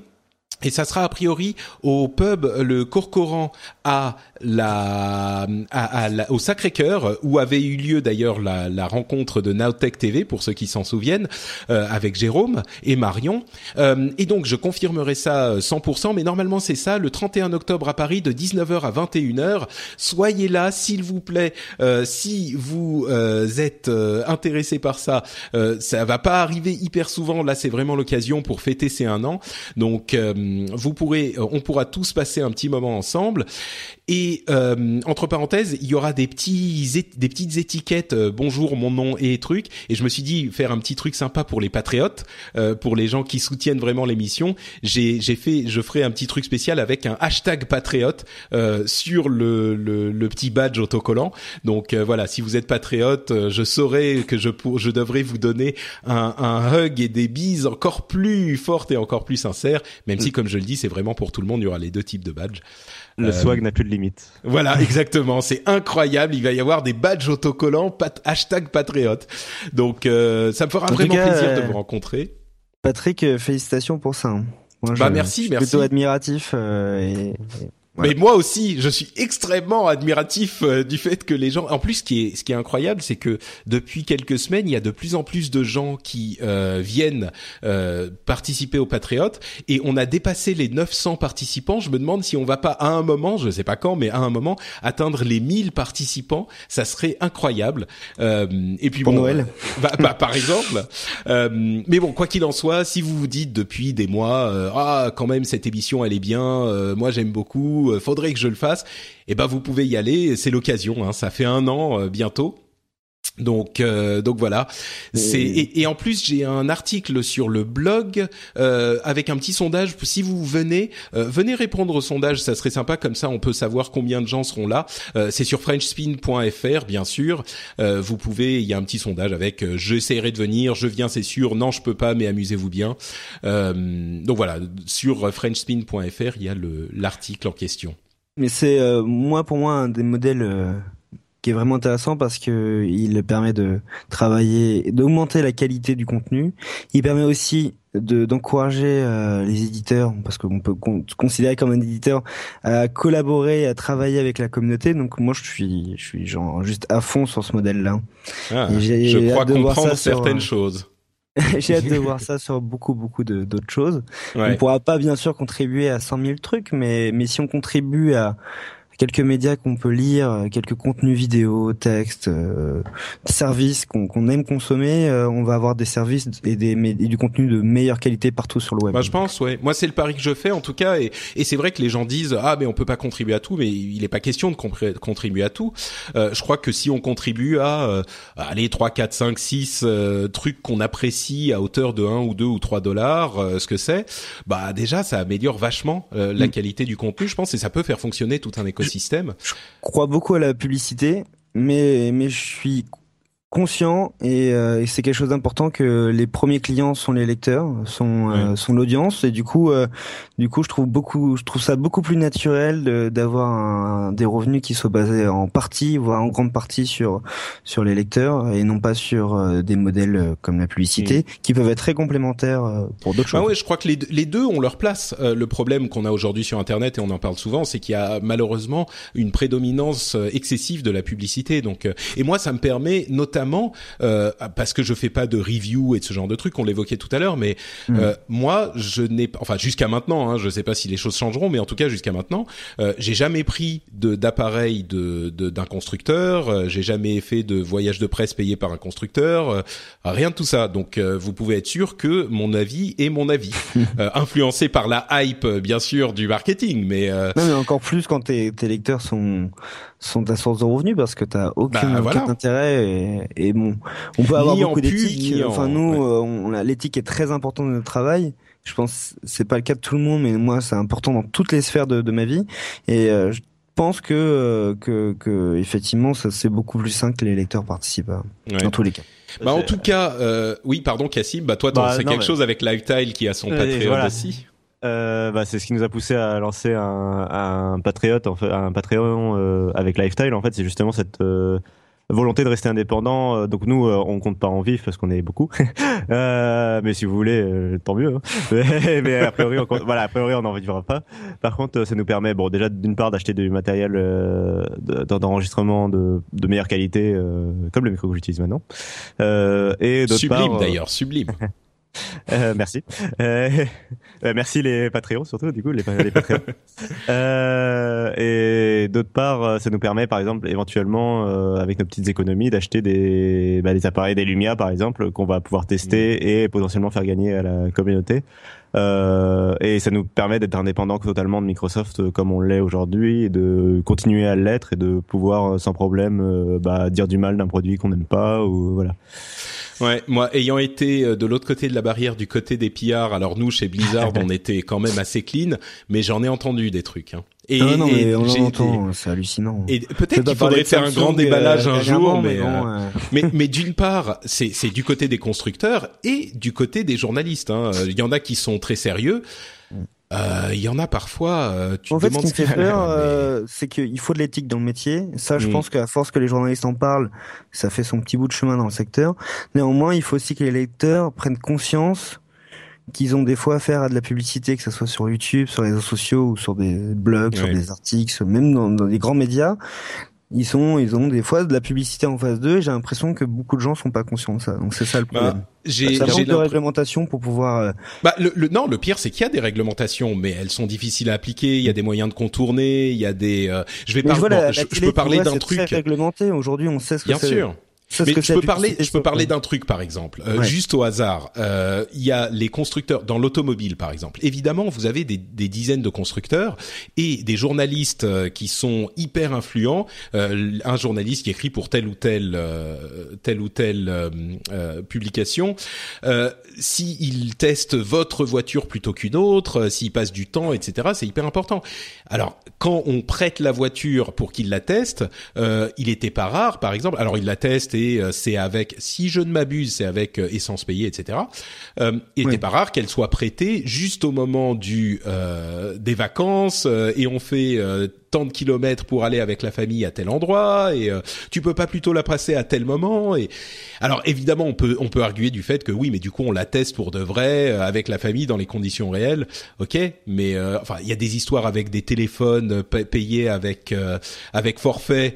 et ça sera a priori au pub le Corcoran à la, à, au Sacré-Cœur où avait eu lieu d'ailleurs la, la, rencontre de Nowtech TV pour ceux qui s'en souviennent euh, avec Jérôme et Marion. Euh, et donc je confirmerai ça 100%, mais normalement c'est ça le 31 octobre à Paris de 19h à 21h. Soyez là s'il vous plaît. Euh, si vous euh, êtes euh, intéressé par ça, ça va pas arriver hyper souvent. Là c'est vraiment l'occasion pour fêter ces un an. Donc vous pourrez, on pourra tous passer un petit moment ensemble. Et euh, entre parenthèses, il y aura des petits des petites étiquettes euh, bonjour mon nom et trucs. Et je me suis dit faire un petit truc sympa pour les patriotes, euh, pour les gens qui soutiennent vraiment l'émission. J'ai j'ai fait, je ferai un petit truc spécial avec un hashtag patriote sur le, le, le petit badge autocollant. Donc voilà, si vous êtes patriote, je saurai que je pour, je devrais vous donner un, un hug et des bises encore plus fortes et encore plus sincères. Même si comme je le dis, c'est vraiment pour tout le monde. Il y aura les deux types de badges. Le swag n'a plus de limite. Voilà, exactement. C'est incroyable. Il va y avoir des badges autocollants pat hashtag patriote. Donc, euh, ça me fera vraiment plaisir de vous rencontrer. Patrick, euh, félicitations pour ça. Hein. Moi, bah merci, je suis merci. Plutôt admiratif euh, et, mais moi aussi, je suis extrêmement admiratif euh, du fait que les gens. En plus, ce qui est ce qui est incroyable, c'est que depuis quelques semaines, il y a de plus en plus de gens qui euh, viennent euh, participer au Patriote et on a dépassé les 900 participants. Je me demande si on va pas à un moment, je sais pas quand, mais à un moment atteindre les 1000 participants. Ça serait incroyable. et puis pour bon, Noël, bah, bah, par exemple. mais bon, quoi qu'il en soit, si vous vous dites depuis des mois, ah quand même cette émission elle est bien, moi j'aime beaucoup euh, faudrait que je le fasse, et eh ben vous pouvez y aller, c'est l'occasion. Hein, ça fait un an euh, bientôt. Donc euh, donc voilà. C'est et, en plus j'ai un article sur le blog euh, avec un petit sondage. Si vous venez venez répondre au sondage, ça serait sympa comme ça on peut savoir combien de gens seront là. c'est sur frenchspin.fr bien sûr. vous pouvez il y a un petit sondage avec j'essaierai de venir, je viens c'est sûr, non je peux pas mais amusez-vous bien. donc voilà sur frenchspin.fr il y a le l'article en question. Mais c'est moi pour moi un des modèles qui est vraiment intéressant parce que il permet de travailler, d'augmenter la qualité du contenu. Il permet aussi de d'encourager euh, les éditeurs parce qu'on peut se considérer comme un éditeur à collaborer à travailler avec la communauté donc moi je suis je suis genre juste à fond sur ce modèle là ah, je crois comprendre certaines choses j'ai hâte de voir ça sur beaucoup beaucoup d'autres choses ouais. on pourra pas bien sûr contribuer à 100 000 trucs mais mais si on contribue à quelques médias qu'on peut lire, euh, quelques contenus vidéo, textes, euh, services qu'on aime consommer, euh, on va avoir des services et, des, et du contenu de meilleure qualité partout sur le web. Bah, je pense, ouais. Moi, c'est le pari que je fais en tout cas, et, et c'est vrai que les gens disent ah mais on peut pas contribuer à tout, mais il n'est pas question de contribuer à tout. Euh, je crois que si on contribue à euh, allez 3, 4, 5, 6 trucs qu'on apprécie à hauteur de 1 ou 2 ou 3 dollars, euh, ce que c'est, bah déjà ça améliore vachement la mm. qualité du contenu, je pense, et ça peut faire fonctionner tout un écosystème Je crois beaucoup à la publicité, mais mais je suis conscient euh, et, c'est quelque chose d'important que les premiers clients sont les lecteurs, sont euh, sont l'audience et du coup euh, du coup je trouve beaucoup je trouve ça beaucoup plus naturel d'avoir des revenus qui soient basés en partie voire en grande partie sur sur les lecteurs et non pas sur des modèles comme la publicité qui peuvent être très complémentaires pour d'autres ah choses. ouais, je crois que les, les deux ont leur place. le problème qu'on a aujourd'hui sur internet et on en parle souvent, c'est qu'il y a malheureusement une prédominance excessive de la publicité donc et moi ça me permet notamment euh, parce que je fais pas de review et de ce genre de trucs, on l'évoquait tout à l'heure, mais mm. euh, moi je n'ai pas, enfin jusqu'à maintenant, hein, je sais pas si les choses changeront, mais en tout cas jusqu'à maintenant, euh, j'ai jamais pris de d'appareil de d'un constructeur, euh, j'ai jamais fait de voyage de presse payé par un constructeur, euh, rien de tout ça. Donc vous pouvez être sûr que mon avis est mon avis, influencé par la hype bien sûr du marketing, mais non mais encore plus quand tes, tes lecteurs sont sont ta source de revenus parce que t'as aucun, bah, aucun intérêt et, et, bon, on peut avoir beaucoup d'éthique. Enfin nous, euh, on, l'éthique est très importante dans notre travail. Je pense c'est pas le cas de tout le monde, mais moi c'est important dans toutes les sphères de, de ma vie et euh, je pense que, euh, que, que effectivement ça c'est beaucoup plus simple que les lecteurs participent dans tous les cas. Bah en tout cas, euh, oui, pardon Cassim, bah toi, bah, c'est quelque chose avec Lifetile qui a son Patreon aussi. Euh, bah, c'est ce qui nous a poussé à lancer un, un Patriot, en fait, un Patreon euh, avec Lifestyle. En fait, c'est justement cette euh, volonté de rester indépendant. Euh, donc nous, euh, on compte pas en vif parce qu'on est beaucoup. euh, mais si vous voulez, tant mieux. Hein. Mais, mais, a priori, on compte, voilà, a priori, on n'en vivra pas. Par contre, ça nous permet, bon, déjà d'une part d'acheter du matériel d'enregistrement de, de, meilleure qualité, comme le micro que j'utilise maintenant. et d'autre part, sublime d'ailleurs, sublime. Euh, merci. Euh, euh, merci les Patreons surtout, du coup, les, les Patreons. euh, et d'autre part, ça nous permet, par exemple, éventuellement, euh, avec nos petites économies, d'acheter des, bah, des appareils des Lumia, par exemple, qu'on va pouvoir tester mmh. et potentiellement faire gagner à la communauté. Euh, et ça nous permet d'être indépendant totalement de Microsoft comme on l'est aujourd'hui et de continuer à l'être et de pouvoir sans problème bah, dire du mal d'un produit qu'on n'aime pas ou voilà. Ouais, moi, ayant été euh, de l'autre côté de la barrière, du côté des pillards, alors nous, chez Blizzard, on était quand même assez clean, mais j'en ai entendu des trucs. Hein. Et, ah non, mais on entend, c'est hallucinant. Et peut-être qu'il faudrait faire un grand déballage un jour, mais euh, mais, mais, d'une part, c'est c'est du côté des constructeurs et du côté des journalistes. Hein. Il y en a qui sont très sérieux. Euh, il y en a parfois. Euh, tu en fait, ce qui me fait peur, euh, c'est qu'il faut de l'éthique dans le métier. Ça, je mm. pense qu'à force que les journalistes en parlent, ça fait son petit bout de chemin dans le secteur. Néanmoins, il faut aussi que les lecteurs prennent conscience qu'ils ont des fois affaire à de la publicité, que ce soit sur YouTube, sur les réseaux sociaux ou sur des blogs, sur des articles, même dans, dans des grands médias, ils sont, ils ont des fois de la publicité en face d'eux. J'ai l'impression que beaucoup de gens sont pas conscients de ça. Donc c'est ça le bah, problème. Bah, j'ai, manque de réglementation pour pouvoir. Euh, bah le, le, non, le pire c'est qu'il y a des réglementations, mais elles sont difficiles à appliquer. Il y a des moyens de contourner. Il y a des. Euh, je vais pas. je, peux parler d'un truc. Réglementé aujourd'hui. On sait ce que Bien sûr. Mais je peux parler, je peux parler d'un truc par exemple, euh, juste au hasard. Euh, il y a les constructeurs dans l'automobile par exemple. Évidemment, vous avez des, des, dizaines de constructeurs et des journalistes euh, qui sont hyper influents. Euh, un journaliste qui écrit pour telle ou telle euh, telle ou telle publication. si il teste votre voiture plutôt qu'une autre, s'il passe du temps, etc., c'est hyper important. Alors, quand on prête la voiture pour qu'il la teste, il était pas rare, par exemple. Alors, il la teste euh, c'est avec, si je ne m'abuse, c'est avec euh, essence payée, etc. Euh, il n'était pas rare qu'elle soit prêtée juste au moment du euh, des vacances et on fait tant de kilomètres pour aller avec la famille à tel endroit et tu peux pas plutôt la passer à tel moment et alors évidemment on peut on peut arguer du fait que oui mais du coup on la teste pour de vrai avec la famille dans les conditions réelles ok mais enfin il y a des histoires avec des téléphones payés avec avec forfait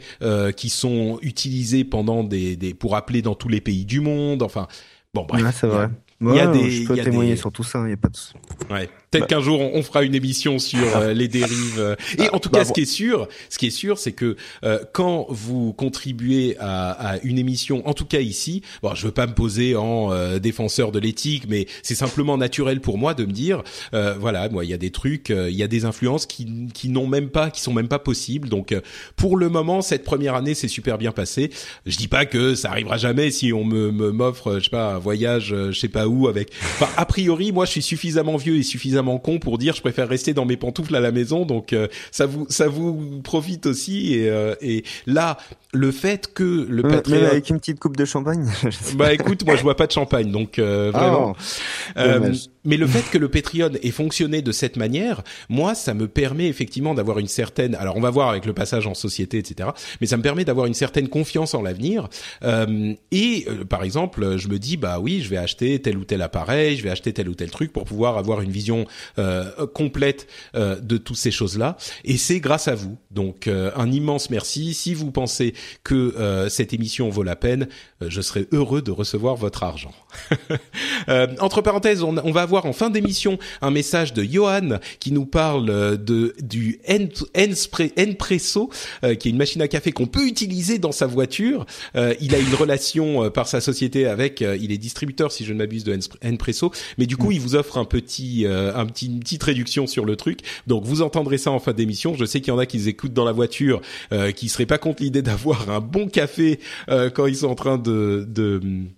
qui sont utilisés pendant des des, pour appeler dans tous les pays du monde. Enfin, bon bref. c'est vrai. Il y a des, je peux témoigner sur tout ça, il n'y a pas de Ouais. Peut-être bah. qu'un jour on, fera une émission sur euh, les dérives. Euh. Et en tout bah, cas, ce qui est sûr, ce qui est sûr, c'est que euh, quand vous contribuez à, à, une émission, en tout cas ici, bon, je veux pas me poser en défenseur de l'éthique, mais c'est simplement naturel pour moi de me dire, voilà, moi, il y a des trucs, il y a des influences qui, qui n'ont même pas, qui sont même pas possibles. Donc, pour le moment, cette première année, c'est super bien passé. Je dis pas que ça arrivera jamais si on me m'offre, je sais pas, un voyage, je sais pas où, avec. Enfin, a priori, moi, je suis suffisamment vieux et suffisamment con pour dire je préfère rester dans mes pantoufles à la maison. Donc euh, ça vous ça vous profite aussi et, euh, et là le fait que le Patreon avec une petite coupe de champagne. bah écoute, moi je bois pas de champagne donc euh, vraiment. Ah, mais le fait que le Patreon ait fonctionné de cette manière, moi ça me permet effectivement d'avoir une certaine. Alors on va voir avec le passage en société, etc. Mais ça me permet d'avoir une certaine confiance en l'avenir. et par exemple, je me dis bah oui, je vais acheter tel ou tel appareil, je vais acheter tel ou tel truc pour pouvoir avoir une vision euh, complète euh, de toutes ces choses-là. Et c'est grâce à vous. Donc euh, un immense merci. Si vous pensez que cette émission vaut la peine, je serai heureux de recevoir votre argent. entre parenthèses, on, on, va avoir en fin d'émission un message de Johan qui nous parle de du Npresso, qui est une machine à café qu'on peut utiliser dans sa voiture. il a une relation par sa société avec, il est distributeur si je ne m'abuse de Npresso, mais du coup mm. il vous offre un petit un petit, une petite réduction sur le truc. Donc vous entendrez ça en fin d'émission. Je sais qu'il y en a qui écoutent dans la voiture, euh, qui seraient pas contre l'idée d'avoir un bon café euh, quand ils sont en train de,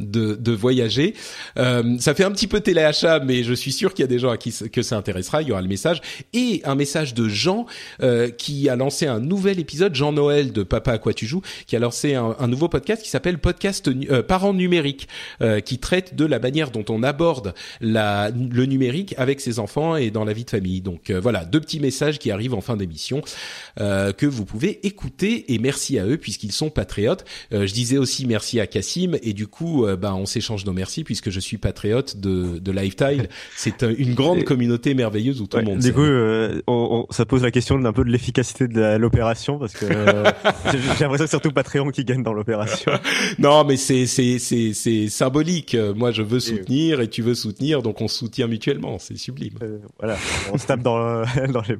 de, de voyager. Euh, ça fait un petit peu téléachat, mais je suis sûr qu'il y a des gens à qui que ça intéressera. Il y aura le message et un message de Jean euh, qui a lancé un nouvel épisode, Jean Noël de Papa à quoi tu joues, qui a lancé un, un nouveau podcast qui s'appelle Podcast euh, Parents numériques, euh, qui traite de la manière dont on aborde la, le numérique avec ses enfants et dans la vie de famille. Donc euh, voilà, deux petits messages qui arrivent en fin d'émission euh, que vous pouvez écouter et merci à eux puisqu'ils sont patriotes. je disais aussi merci à Cassim et du coup ben, on s'échange nos merci puisque je suis patriote de, de Lifetile. C'est une grande communauté merveilleuse où tout le monde. Du coup, euh, on, on, ça pose la question d'un peu de l'efficacité de l'opération parce que euh, j'ai l'impression que surtout Patreon qui gagne dans l'opération. non, mais c'est c'est c'est c'est symbolique. Moi, je veux soutenir et tu veux soutenir, donc on se soutient mutuellement. C'est sublime. Euh, voilà, on se tape dans dans les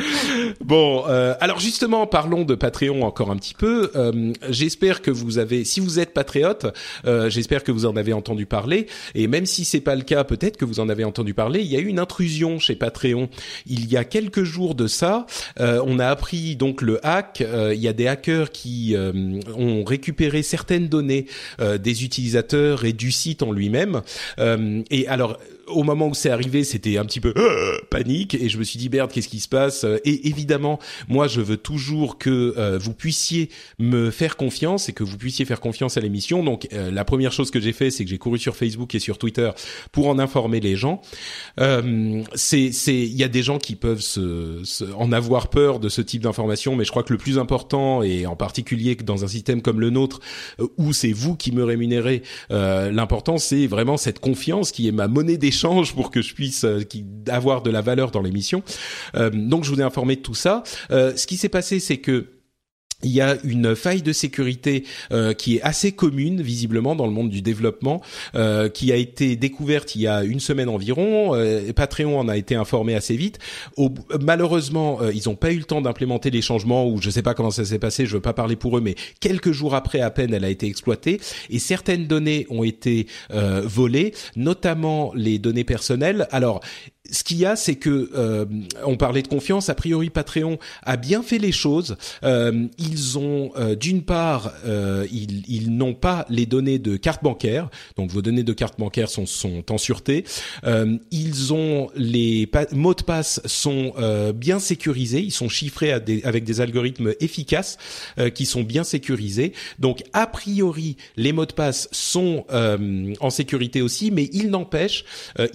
bon, euh, alors justement, parlons de Patreon encore un petit peu. Euh, j'espère que vous avez, si vous êtes patriote, euh, j'espère que vous en avez entendu parler. Et même si c'est pas le cas, peut-être que vous en avez entendu parler. Il y a eu une intrusion chez Patreon il y a quelques jours de ça. Euh, on a appris donc le hack. Euh, il y a des hackers qui euh, ont récupéré certaines données des utilisateurs et du site en lui-même. et alors au moment où c'est arrivé, c'était un petit peu euh, panique et je me suis dit merde, qu'est-ce qui se passe? Et évidemment, moi, je veux toujours que euh, vous puissiez me faire confiance et que vous puissiez faire confiance à l'émission. Donc, euh, la première chose que j'ai fait, c'est que j'ai couru sur Facebook et sur Twitter pour en informer les gens. c'est, c'est, il y a des gens qui peuvent se, se, en avoir peur de ce type d'information, mais je crois que le plus important et en particulier dans un système comme le nôtre où c'est vous qui me rémunérez, l'important c'est vraiment cette confiance qui est ma monnaie d'échange pour que je puisse euh, avoir de la valeur dans l'émission. Euh, donc je vous ai informé de tout ça. Euh, ce qui s'est passé, c'est que il y a une faille de sécurité euh, qui est assez commune visiblement dans le monde du développement, euh, qui a été découverte il y a une semaine environ. Euh, Patreon en a été informé assez vite. Malheureusement, euh, ils n'ont pas eu le temps d'implémenter les changements, ou je ne sais pas comment ça s'est passé. Je veux pas parler pour eux, mais quelques jours après à peine, elle a été exploitée et certaines données ont été euh, volées, notamment les données personnelles. Alors ce qu'il y a, c'est que euh, on parlait de confiance. A priori, Patreon a bien fait les choses. Euh, ils ont, euh, d'une part, euh, ils, ils n'ont pas les données de carte bancaire, donc vos données de carte bancaire sont, sont en sûreté. Euh, ils ont les mots de passe sont bien sécurisés. Ils sont chiffrés des, avec des algorithmes efficaces qui sont bien sécurisés. Donc, a priori, les mots de passe sont en sécurité aussi, mais il n'empêche,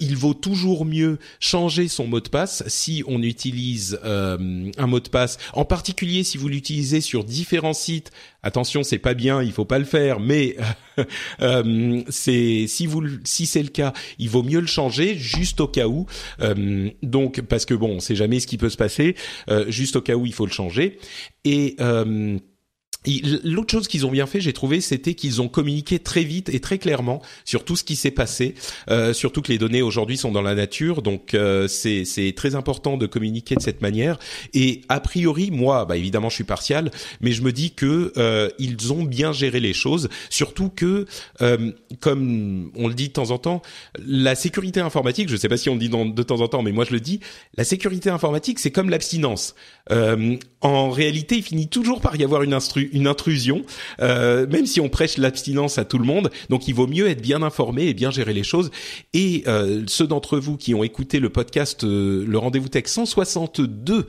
il vaut toujours mieux changer son mot de passe si on utilise euh, un mot de passe, en particulier si vous l'utilisez sur différents sites. Attention, c'est pas bien, il faut pas le faire, mais euh, c'est si vous si c'est le cas, il vaut mieux le changer juste au cas où. Euh, donc parce que bon, on sait jamais ce qui peut se passer. Euh, juste au cas où, il faut le changer et L'autre chose qu'ils ont bien fait, j'ai trouvé, c'était qu'ils ont communiqué très vite et très clairement sur tout ce qui s'est passé. Euh, surtout que les données aujourd'hui sont dans la nature, donc euh, c'est très important de communiquer de cette manière. Et a priori, moi, bah, évidemment, je suis partial, mais je me dis que euh, ils ont bien géré les choses. Surtout que, euh, comme on le dit de temps en temps, la sécurité informatique, je ne sais pas si on le dit de temps en temps, mais moi je le dis, la sécurité informatique, c'est comme l'abstinence. Euh, en réalité, il finit toujours par y avoir une instru une intrusion, euh, même si on prêche l'abstinence à tout le monde. Donc, il vaut mieux être bien informé et bien gérer les choses. Et euh, ceux d'entre vous qui ont écouté le podcast euh, Le Rendez-vous Tech 162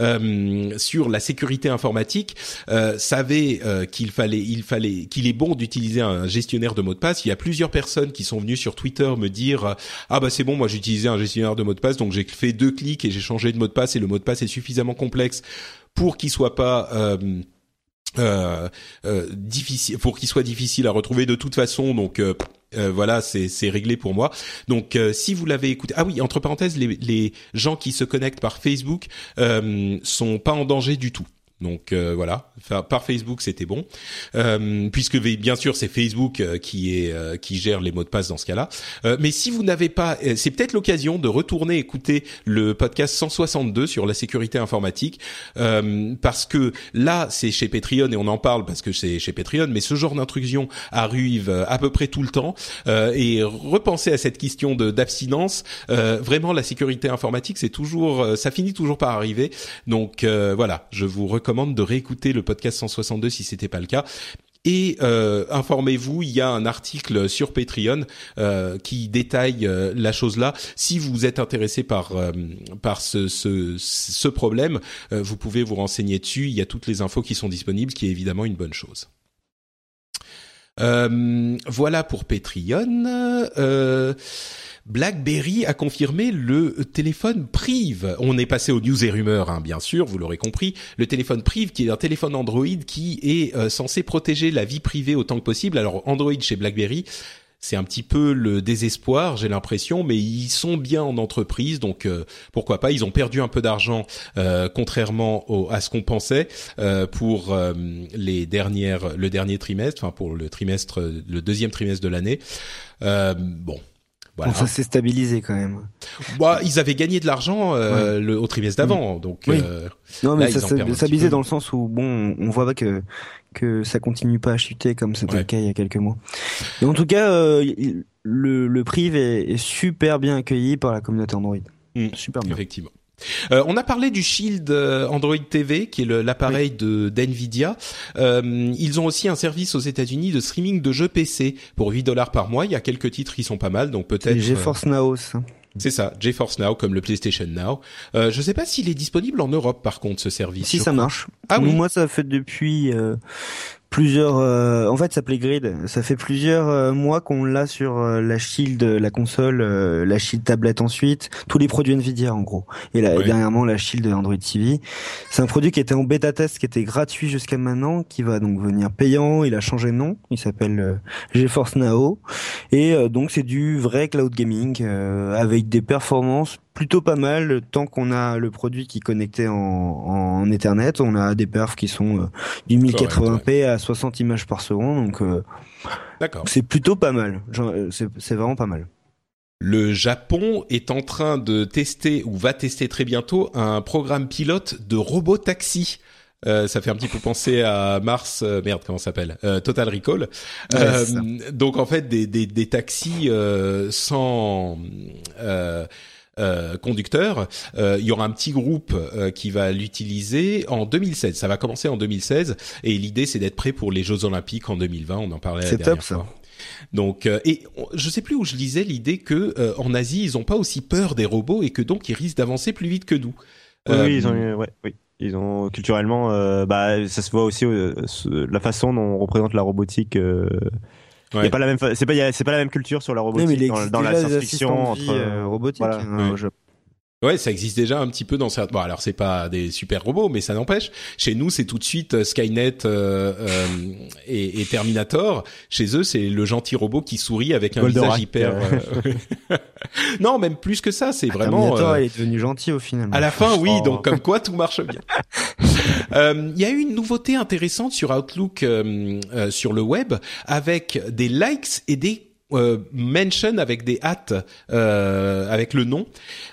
euh, sur la sécurité informatique euh, savaient qu'il fallait, il fallait, qu'il est bon d'utiliser un gestionnaire de mots de passe. Il y a plusieurs personnes qui sont venues sur Twitter me dire ah bah c'est bon, moi j'utilisais un gestionnaire de mots de passe, donc j'ai fait deux clics et j'ai changé de mot de passe et le mot de passe est suffisamment complexe pour qu'il soit pas euh, euh, euh, difficile pour qu'il soit difficile à retrouver de toute façon donc euh, euh voilà c'est c'est réglé pour moi. Donc euh, si vous l'avez écouté ah oui entre parenthèses les les gens qui se connectent par Facebook sont pas en danger du tout donc euh, voilà, par Facebook c'était bon, euh, puisque bien sûr c'est Facebook euh, qui est euh, qui gère les mots de passe dans ce cas-là. Euh, mais si vous n'avez pas, c'est peut-être l'occasion de retourner écouter le podcast 162 sur la sécurité informatique, parce que là c'est chez Patreon et on en parle parce que c'est chez Patreon, mais ce genre d'intrusion arrive à peu près tout le temps. et repenser à cette question de d'abstinence, vraiment la sécurité informatique c'est toujours, ça finit toujours par arriver. Donc voilà, je vous recommande recommande de réécouter le podcast 162 si c'était pas le cas. Et euh, informez-vous, il y a un article sur Patreon euh, qui détaille euh, la chose là. Si vous êtes intéressé par ce, problème, vous pouvez vous renseigner dessus. Il y a toutes les infos qui sont disponibles, qui est évidemment une bonne chose. Voilà pour Patreon. BlackBerry a confirmé le téléphone Prive. On est passé aux news et rumeurs, hein, bien sûr, vous l'aurez compris. Le téléphone Prive, qui est un téléphone Android qui est euh, censé protéger la vie privée autant que possible. Alors Android chez BlackBerry, c'est un petit peu le désespoir, j'ai l'impression, mais ils sont bien en entreprise, donc euh, pourquoi pas. Ils ont perdu un peu d'argent, euh, contrairement à ce qu'on pensait pour les dernières, le dernier trimestre, enfin pour le trimestre, le deuxième trimestre de l'année. bon, ça s'est stabilisé quand même. Bah, ils avaient gagné de l'argent euh, le, au trimestre d'avant, donc. Euh, non, mais ça ça stabilisé dans le sens où bon, on voit que que ça continue pas à chuter comme c'était le cas il y a quelques mois. Et en tout cas, euh, le, le prive est, est, super bien accueilli par la communauté Android. Mm. Super bien. Effectivement. Euh, on a parlé du Shield euh, Android TV, qui est l'appareil de d'Nvidia. Euh, ils ont aussi un service aux États-Unis de streaming de jeux PC pour 8 dollars par mois. Il y a quelques titres qui sont pas mal, donc peut-être. GeForce Now. C'est ça, GeForce Now comme le PlayStation Now. Euh, je sais pas s'il est disponible en Europe par contre ce service. Si ça marche. Ah oui. Moi ça fait depuis plusieurs euh, en fait ça s'appelait Grid. Ça fait plusieurs euh, mois qu'on l'a sur euh, la Shield la console la Shield tablette ensuite. Tous les produits Nvidia en gros. Et là dernièrement la Shield Android TV c'est un produit qui était en bêta test qui était gratuit jusqu'à maintenant qui va donc venir payant. Il a changé de nom. Il s'appelle GeForce Now. Et donc c'est du vrai cloud gaming avec des performances plutôt pas mal tant qu'on a le produit qui est connecté en, en Ethernet. On a des perfs qui sont euh, du 1080p à 60 images par seconde, donc euh, c'est plutôt pas mal. Euh, c'est vraiment pas mal. Le Japon est en train de tester ou va tester très bientôt un programme pilote de robot taxi. ça fait un petit peu penser à Mars, merde, comment ça s'appelle? Total Recall. donc en fait des, des, des taxis sans euh, conducteur. Euh, il y aura un petit groupe euh, qui va l'utiliser en 2016. Ça va commencer en 2016 et l'idée c'est d'être prêt pour les Jeux Olympiques en 2020. On en parlait la dernière top, fois. Ça. Donc, et je sais plus où je lisais l'idée que en Asie ils ont pas aussi peur des robots et que donc ils risquent d'avancer plus vite que nous. Oui, ils ont, ouais, oui. Ils ont culturellement, bah, ça se voit aussi la façon dont on représente la robotique Ouais. Y a pas la même, c'est pas, c'est pas la même culture sur la robotique dans, dans, la science-fiction entre euh, robotique. Voilà. Hein, Ouais, ça existe déjà un petit peu dans certains. Bon, alors c'est pas des super robots, mais ça n'empêche. Chez nous, c'est tout de suite euh, Skynet euh, euh, et, et, Terminator. Chez eux, c'est le gentil robot qui sourit avec un visage hyper. Euh, non, même plus que ça, c'est ah, vraiment. Terminator est devenu gentil au final. À la fin, oui. Donc comme quoi, tout marche bien. Il y a eu une nouveauté intéressante sur Outlook sur le web avec des likes et des euh, mention avec des hâtes euh, avec le nom.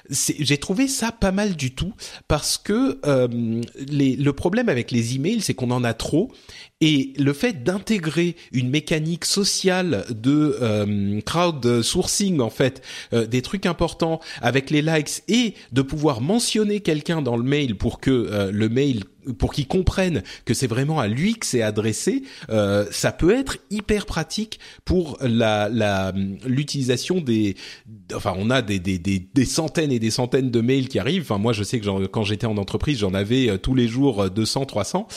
J'ai trouvé ça pas mal du tout parce que euh, le problème avec les emails, c'est qu'on en a trop et le fait d'intégrer une mécanique sociale de euh, crowd en fait, euh, des trucs importants avec les likes et de pouvoir mentionner quelqu'un dans le mail pour que euh, le mail pour qu'il comprenne que c'est vraiment à lui que c'est adressé, euh, ça peut être hyper pratique pour la l'utilisation des. Enfin, on a des, des, des, des, centaines et des centaines de mails qui arrivent. Enfin, moi, je sais que quand j'étais en entreprise, j'en avais tous les jours 200, 300.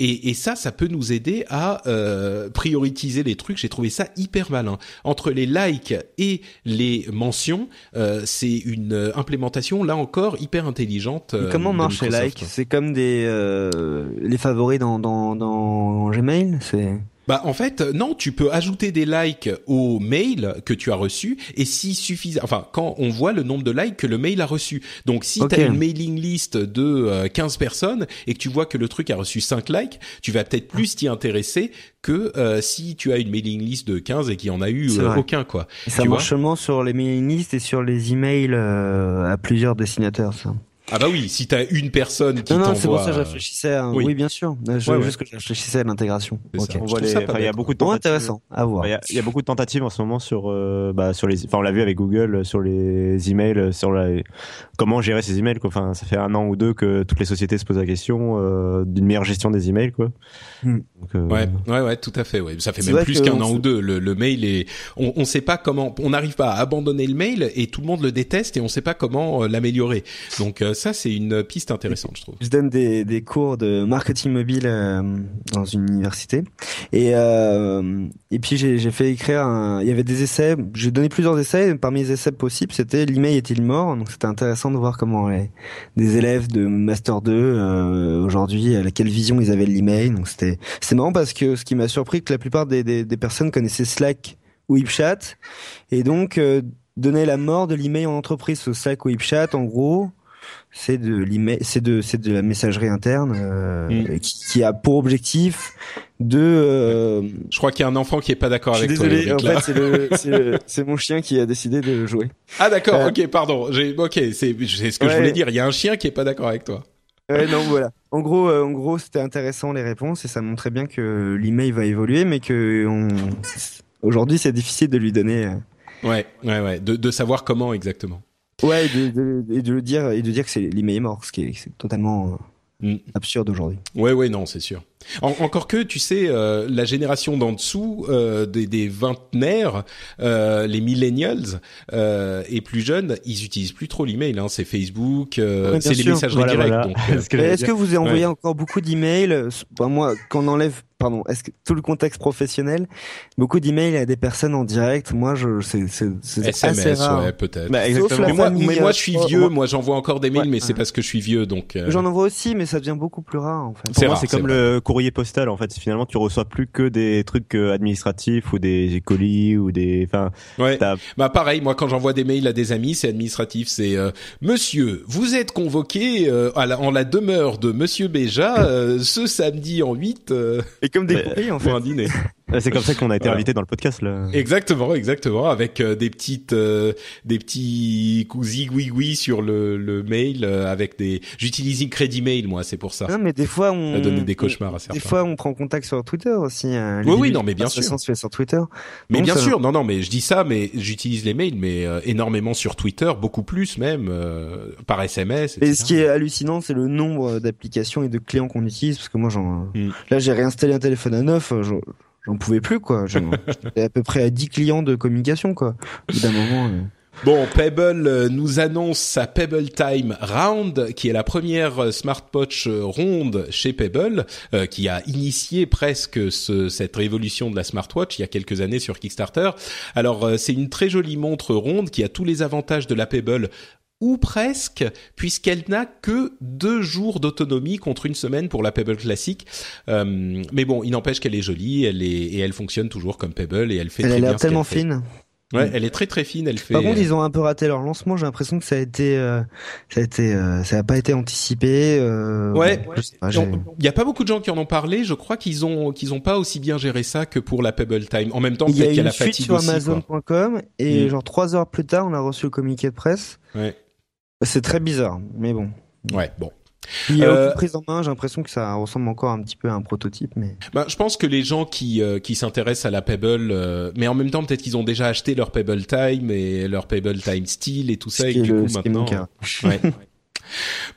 Et, et, ça, ça peut nous aider à euh, prioriser les trucs. J'ai trouvé ça hyper malin. Entre les likes et les mentions, euh, c'est une implémentation là encore hyper intelligente. Euh, comment marche les likes? C'est comme des euh, les favoris dans, dans, dans Gmail? C'est bah en fait non, tu peux ajouter des likes au mail que tu as reçu et si suffisant enfin quand on voit le nombre de likes que le mail a reçu. Donc si tu as une mailing list de 15 euh, personnes et que tu vois que le truc a reçu 5 likes, tu vas peut-être plus t'y intéresser que euh, si tu as une mailing list de 15 et qu'il y en a eu euh, aucun quoi. ça marche seulement sur les mailing lists et sur les emails à plusieurs destinataires ça. Ah bah oui, si t'as une personne qui Non, non, c'est pour ça que je réfléchissais. À... oui. Oui. bien sûr. Je, Ouais, ouais. juste que je réfléchissais à l'intégration. C'est Ok. ça. On Je voit trouve les- ça pas enfin, il y a beaucoup de tentatives. intéressant. À voir. Il y, a, il y a beaucoup de tentatives en ce moment sur, euh, bah, sur les, enfin, on l'a vu avec Google euh, sur les emails, euh, sur la, comment gérer ses emails. Quoi. Enfin, ça fait un an ou deux que toutes les sociétés se posent la question euh, d'une meilleure gestion des emails, quoi. Hmm. Donc, euh, Ouais, ouais, ouais, tout à fait. Ouais. Ça fait même plus qu'un an ou deux. Le, le mail est, on, on sait pas comment, on n'arrive pas à abandonner le mail et tout le monde le déteste et on sait pas comment euh, l'améliorer. Donc euh, ça, c'est une piste intéressante, je trouve. Je donne des, cours de marketing mobile euh, dans une université. Et euh, et puis j'ai fait écrire un, il y avait des essais j'ai donné plusieurs essais parmi les essais possibles c'était l'email est-il mort? Donc c'était intéressant de voir comment les des élèves de master 2 euh, aujourd'hui à quelle vision ils avaient de l'email. Donc c'était c'est marrant parce que ce qui m'a surpris que la plupart des, des, des personnes connaissaient Slack ou HipChat. Et donc euh, donner la mort de l'email en entreprise. Ce Slack ou HipChat en gros c'est de l'email, c'est de c'est de la messagerie interne euh, Mm. qui, qui a pour objectif de. euh, Je crois qu'il y a un enfant qui est pas d'accord avec toi. désolé, en fait c'est mon chien qui a décidé de jouer. Ah d'accord, Euh, ok, pardon. J'ai, ok, c'est, c'est ce que je voulais dire. Il y a un chien qui est pas d'accord avec toi. Ouais, non voilà. En gros en gros c'était intéressant les réponses et ça montrait bien que l'email va évoluer mais que on aujourd'hui c'est difficile de lui donner. Ouais, ouais, ouais. De, de savoir comment exactement. Ouais, et de, de, et de le dire et de dire que c'est l'email est mort, ce qui est, c'est totalement euh, Mm. absurde aujourd'hui. Ouais, ouais, non, c'est sûr. En- encore que, tu sais, euh, la génération d'en dessous, euh, des, des vingtenaires, euh, les millennials euh, et plus jeunes, ils utilisent plus trop l'email. Hein, c'est Facebook, euh, Ouais, c'est les sûr. messageries Voilà, directes. voilà. euh, que Est-ce que vous avez envoyé Ouais. encore beaucoup d'emails? Bah, Moi, quand on enlève, pardon, est-ce que tout le contexte professionnel, beaucoup d'emails à des personnes en direct, moi, je, c'est, c'est, c'est assez SMS, rare. ouais, peut-être. Bah, mais moi, mais moi, euh, je suis vieux. moi- Moi, j'envoie encore des mails, Ouais, mais c'est ouais. parce que je suis vieux, donc. euh, J'en envoie aussi, mais ça devient beaucoup plus rare, en fait. C'est c'est c'est comme vrai. le courrier postal en fait. Finalement, tu reçois plus que des trucs euh, administratifs ou des colis ou des. Enfin, Ouais. Bah pareil, moi quand j'envoie des mails à des amis, c'est administratif, c'est euh, Monsieur, vous êtes convoqué euh, à la, en la demeure de Monsieur Béja euh, ce samedi en 8 euh, Et comme des courriers, en fait. pour un dîner. C'est comme ça qu'on a été Voilà. invité dans le podcast là. Exactement, exactement, avec euh, des petites, euh, des petits zigouigouis sur le, le mail, euh, avec des. J'utilise Crédit Mail, moi, c'est pour ça. Non, mais des fois, on. Ça a donné des cauchemars à certains. Des fois, on prend contact sur Twitter aussi. hein. Oui, oui, non, mais bien sûr. se fait sur Twitter. Mais Donc, bien ça- sûr, non, non, mais je dis ça, mais j'utilise les mails, mais euh, énormément sur Twitter, beaucoup plus même, euh, par SMS. Et etc. ce qui est hallucinant, c'est le nombre d'applications et de clients qu'on utilise, parce que moi, j'en, Mm. là, j'ai réinstallé un téléphone à neuf, euh, j'en, pouvais plus, quoi. J'étais à peu près à 10 clients de communication, quoi. D'un moment, euh, Bon, Pebble euh, nous annonce sa Pebble Time Round, qui est la première euh, smartwatch ronde chez Pebble, euh, qui a initié presque ce- cette révolution de la smartwatch il y a quelques années sur Kickstarter. Alors, euh, c'est une très jolie montre ronde qui a tous les avantages de la Pebble ou presque, puisqu'elle n'a que deux jours d'autonomie contre une semaine pour la Pebble classique. Euh, mais bon, il n'empêche qu'elle est jolie, elle est et elle fonctionne toujours comme Pebble et elle fait elle a très bien ce qu'elle tellement fine. Ouais, elle est très très fine. Elle fait. Par contre, ils ont un peu raté leur lancement. J'ai l'impression que ça a été, euh, ça a été, euh, ça a pas été anticipé. Euh, Ouais. Il y a pas beaucoup de gens qui en ont parlé. Je crois qu'ils ont qu'ils ont pas aussi bien géré ça que pour la Pebble Time. En même temps, Il y a peut-être qu'il y a une la fuite fatigue sur. Amazon.com et Mm. genre trois heures plus tard, on a reçu le communiqué de presse. Ouais. C'est très bizarre, mais bon. Ouais, bon. Il y a Euh, aucune prise en main. J'ai l'impression que ça ressemble encore un petit peu à un prototype, mais. Ben, je pense que les gens qui euh, qui s'intéressent à la Pebble, euh, mais en même temps peut-être qu'ils ont déjà acheté leur Pebble Time et leur Pebble Time Steel et tout ça et du coup maintenant. cas. Ouais.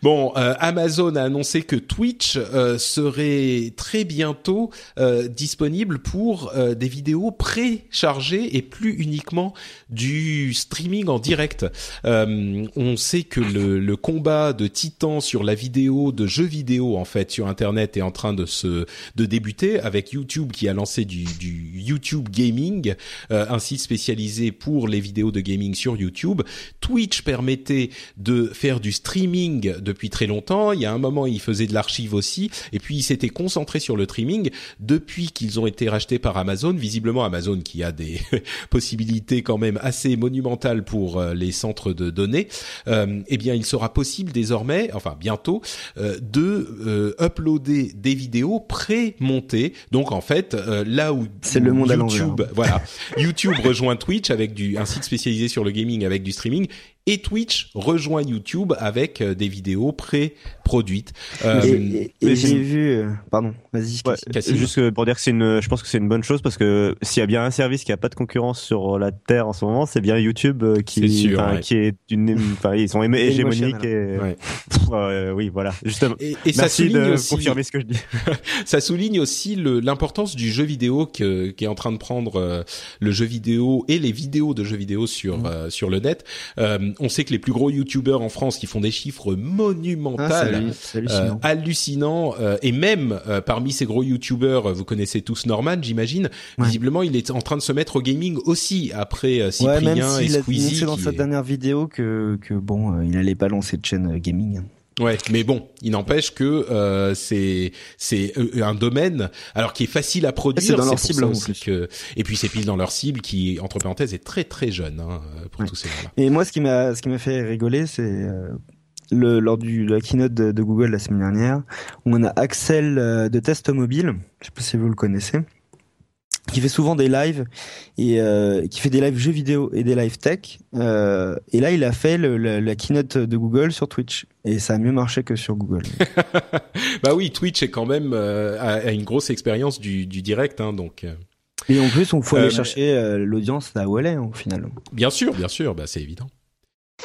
Bon, euh, Amazon a annoncé que Twitch euh, serait très bientôt euh, disponible pour euh, des vidéos préchargées et plus uniquement du streaming en direct. Euh, on sait que le, le combat de titans sur la vidéo de jeux vidéo en fait sur Internet est en train de se de débuter avec YouTube qui a lancé du, du YouTube Gaming, euh, un site spécialisé pour les vidéos de gaming sur YouTube. Twitch permettait de faire du streaming depuis très longtemps. Il y a un moment, il faisait de l'archive aussi. Et puis, il s'était concentré sur le streaming. Depuis qu'ils ont été rachetés par Amazon, visiblement Amazon qui a des possibilités quand même assez monumentales pour euh, les centres de données, euh, eh bien, il sera possible désormais, enfin bientôt, euh, de euh, uploader des vidéos pré-montées. Donc, en fait, euh, là où C'est le monde à YouTube, l'envers. voilà, YouTube rejoint Twitch avec du un site spécialisé sur le gaming avec du streaming et Twitch rejoint YouTube avec euh, des vidéos pré-produites. Euh, et, j'ai vu, euh, pardon, vas-y. Ouais, juste pour dire que c'est une, je pense que c'est une bonne chose parce que s'il y a bien un service qui a pas de concurrence sur la terre en ce moment, c'est bien YouTube qui, sûr, qui est une, enfin ils sont hégémoniques et, ouais. oui, voilà. Justement. Et, et ça souligne de aussi, confirmer ce que je dis. ça souligne aussi l'importance du jeu vidéo que, qui est en train de prendre le jeu vidéo et les vidéos de jeux vidéo sur mmh. sur le net. Euh, on sait que les plus gros youtubeurs en France qui font des chiffres monumentaux, ah, hallucinants, euh, euh, et même parmi ces gros youtubeurs, vous connaissez tous Norman, j'imagine. Visiblement, il est en train de se mettre au gaming aussi après Cyprien ouais, et Squeezie. Il a dans sa dernière vidéo que que bon, il allait pas lancer de chaîne gaming. Ouais, mais bon, il n'empêche que euh, c'est c'est un domaine alors qui est facile à produire. C'est dans leur cible que et puis c'est pile dans leur cible qui entre parenthèses est très très jeune hein, pour tous ces gens-là. Et moi, ce qui m'a ce qui m'a fait rigoler, c'est euh, le lors du de la keynote de, Google la semaine dernière, où on a Axel euh, de Test Mobile. Je sais pas si vous le connaissez qui fait souvent des lives et euh, qui fait des lives jeux vidéo et des lives tech. Euh, et là, il a fait le, la keynote de Google sur Twitch et ça a mieux marché que sur Google. bah oui, Twitch est quand même euh, a, une grosse expérience du, du direct, hein, donc. Et en plus, on faut aller chercher l'audience là où elle est au final. Bien sûr, bien sûr, bah c'est évident.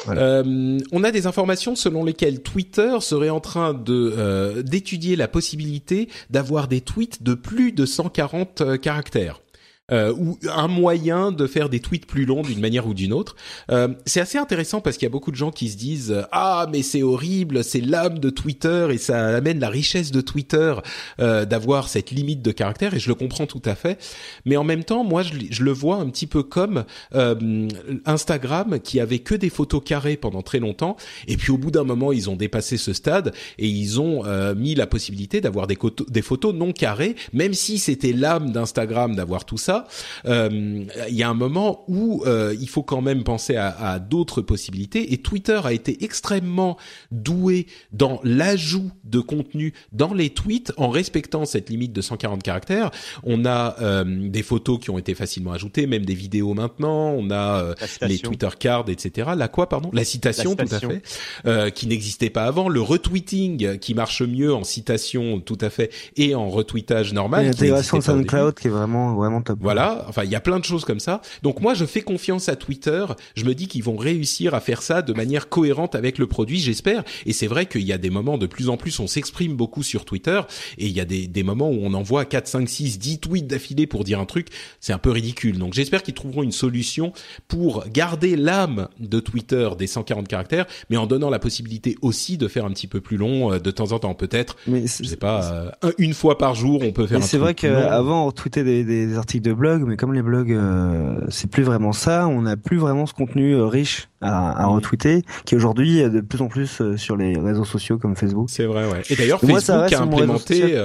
Euh, on a des informations selon lesquelles Twitter serait en train de euh, d'étudier la possibilité d'avoir des tweets de plus de 140 euh, caractères euh, ou un moyen de faire des tweets plus longs d'une manière ou d'une autre. Euh, c'est assez intéressant parce qu'il y a beaucoup de gens qui se disent ah mais c'est horrible, c'est l'âme de Twitter et ça amène la richesse de Twitter euh, d'avoir cette limite de caractère et je le comprends tout à fait. Mais en même temps, moi je, je le vois un petit peu comme euh, Instagram qui avait que des photos carrées pendant très longtemps et puis au bout d'un moment ils ont dépassé ce stade et ils ont euh, mis la possibilité d'avoir des, des photos non carrées, même si c'était l'âme d'Instagram d'avoir tout ça euh, il y a un moment où euh, il faut quand même penser à, à d'autres possibilités. Et Twitter a été extrêmement doué dans l'ajout de contenu dans les tweets en respectant cette limite de 140 caractères. On a euh, des photos qui ont été facilement ajoutées, même des vidéos maintenant. On a les Twitter cards, etc. La quoi, pardon? La citation, tout à fait, qui n'existait pas avant. Le retweeting qui marche mieux en citation, tout à fait, et en retweetage normal. L'intégration SoundCloud qui est vraiment vraiment top. Voilà, enfin il y a plein de choses comme ça. Donc moi je fais confiance à Twitter, je me dis qu'ils vont réussir à faire ça de manière cohérente avec le produit, j'espère. Et c'est vrai qu'il y a des moments de plus en plus on s'exprime beaucoup sur Twitter et il y a des, des moments où on envoie 4 5 6 10 tweets d'affilée pour dire un truc, c'est un peu ridicule. Donc j'espère qu'ils trouveront une solution pour garder l'âme de Twitter des 140 caractères mais en donnant la possibilité aussi de faire un petit peu plus long euh, de temps en temps peut-être. Mais je sais pas euh, une fois par jour, on peut faire un C'est vrai qu'avant on tweetait des, des articles de blog, mais comme les blogs, euh, c'est plus vraiment ça. On n'a plus vraiment ce contenu euh, riche à, à retweeter, qui aujourd'hui est de plus en plus euh, sur les réseaux sociaux comme Facebook. C'est vrai, ouais. Et d'ailleurs, Facebook a implémenté,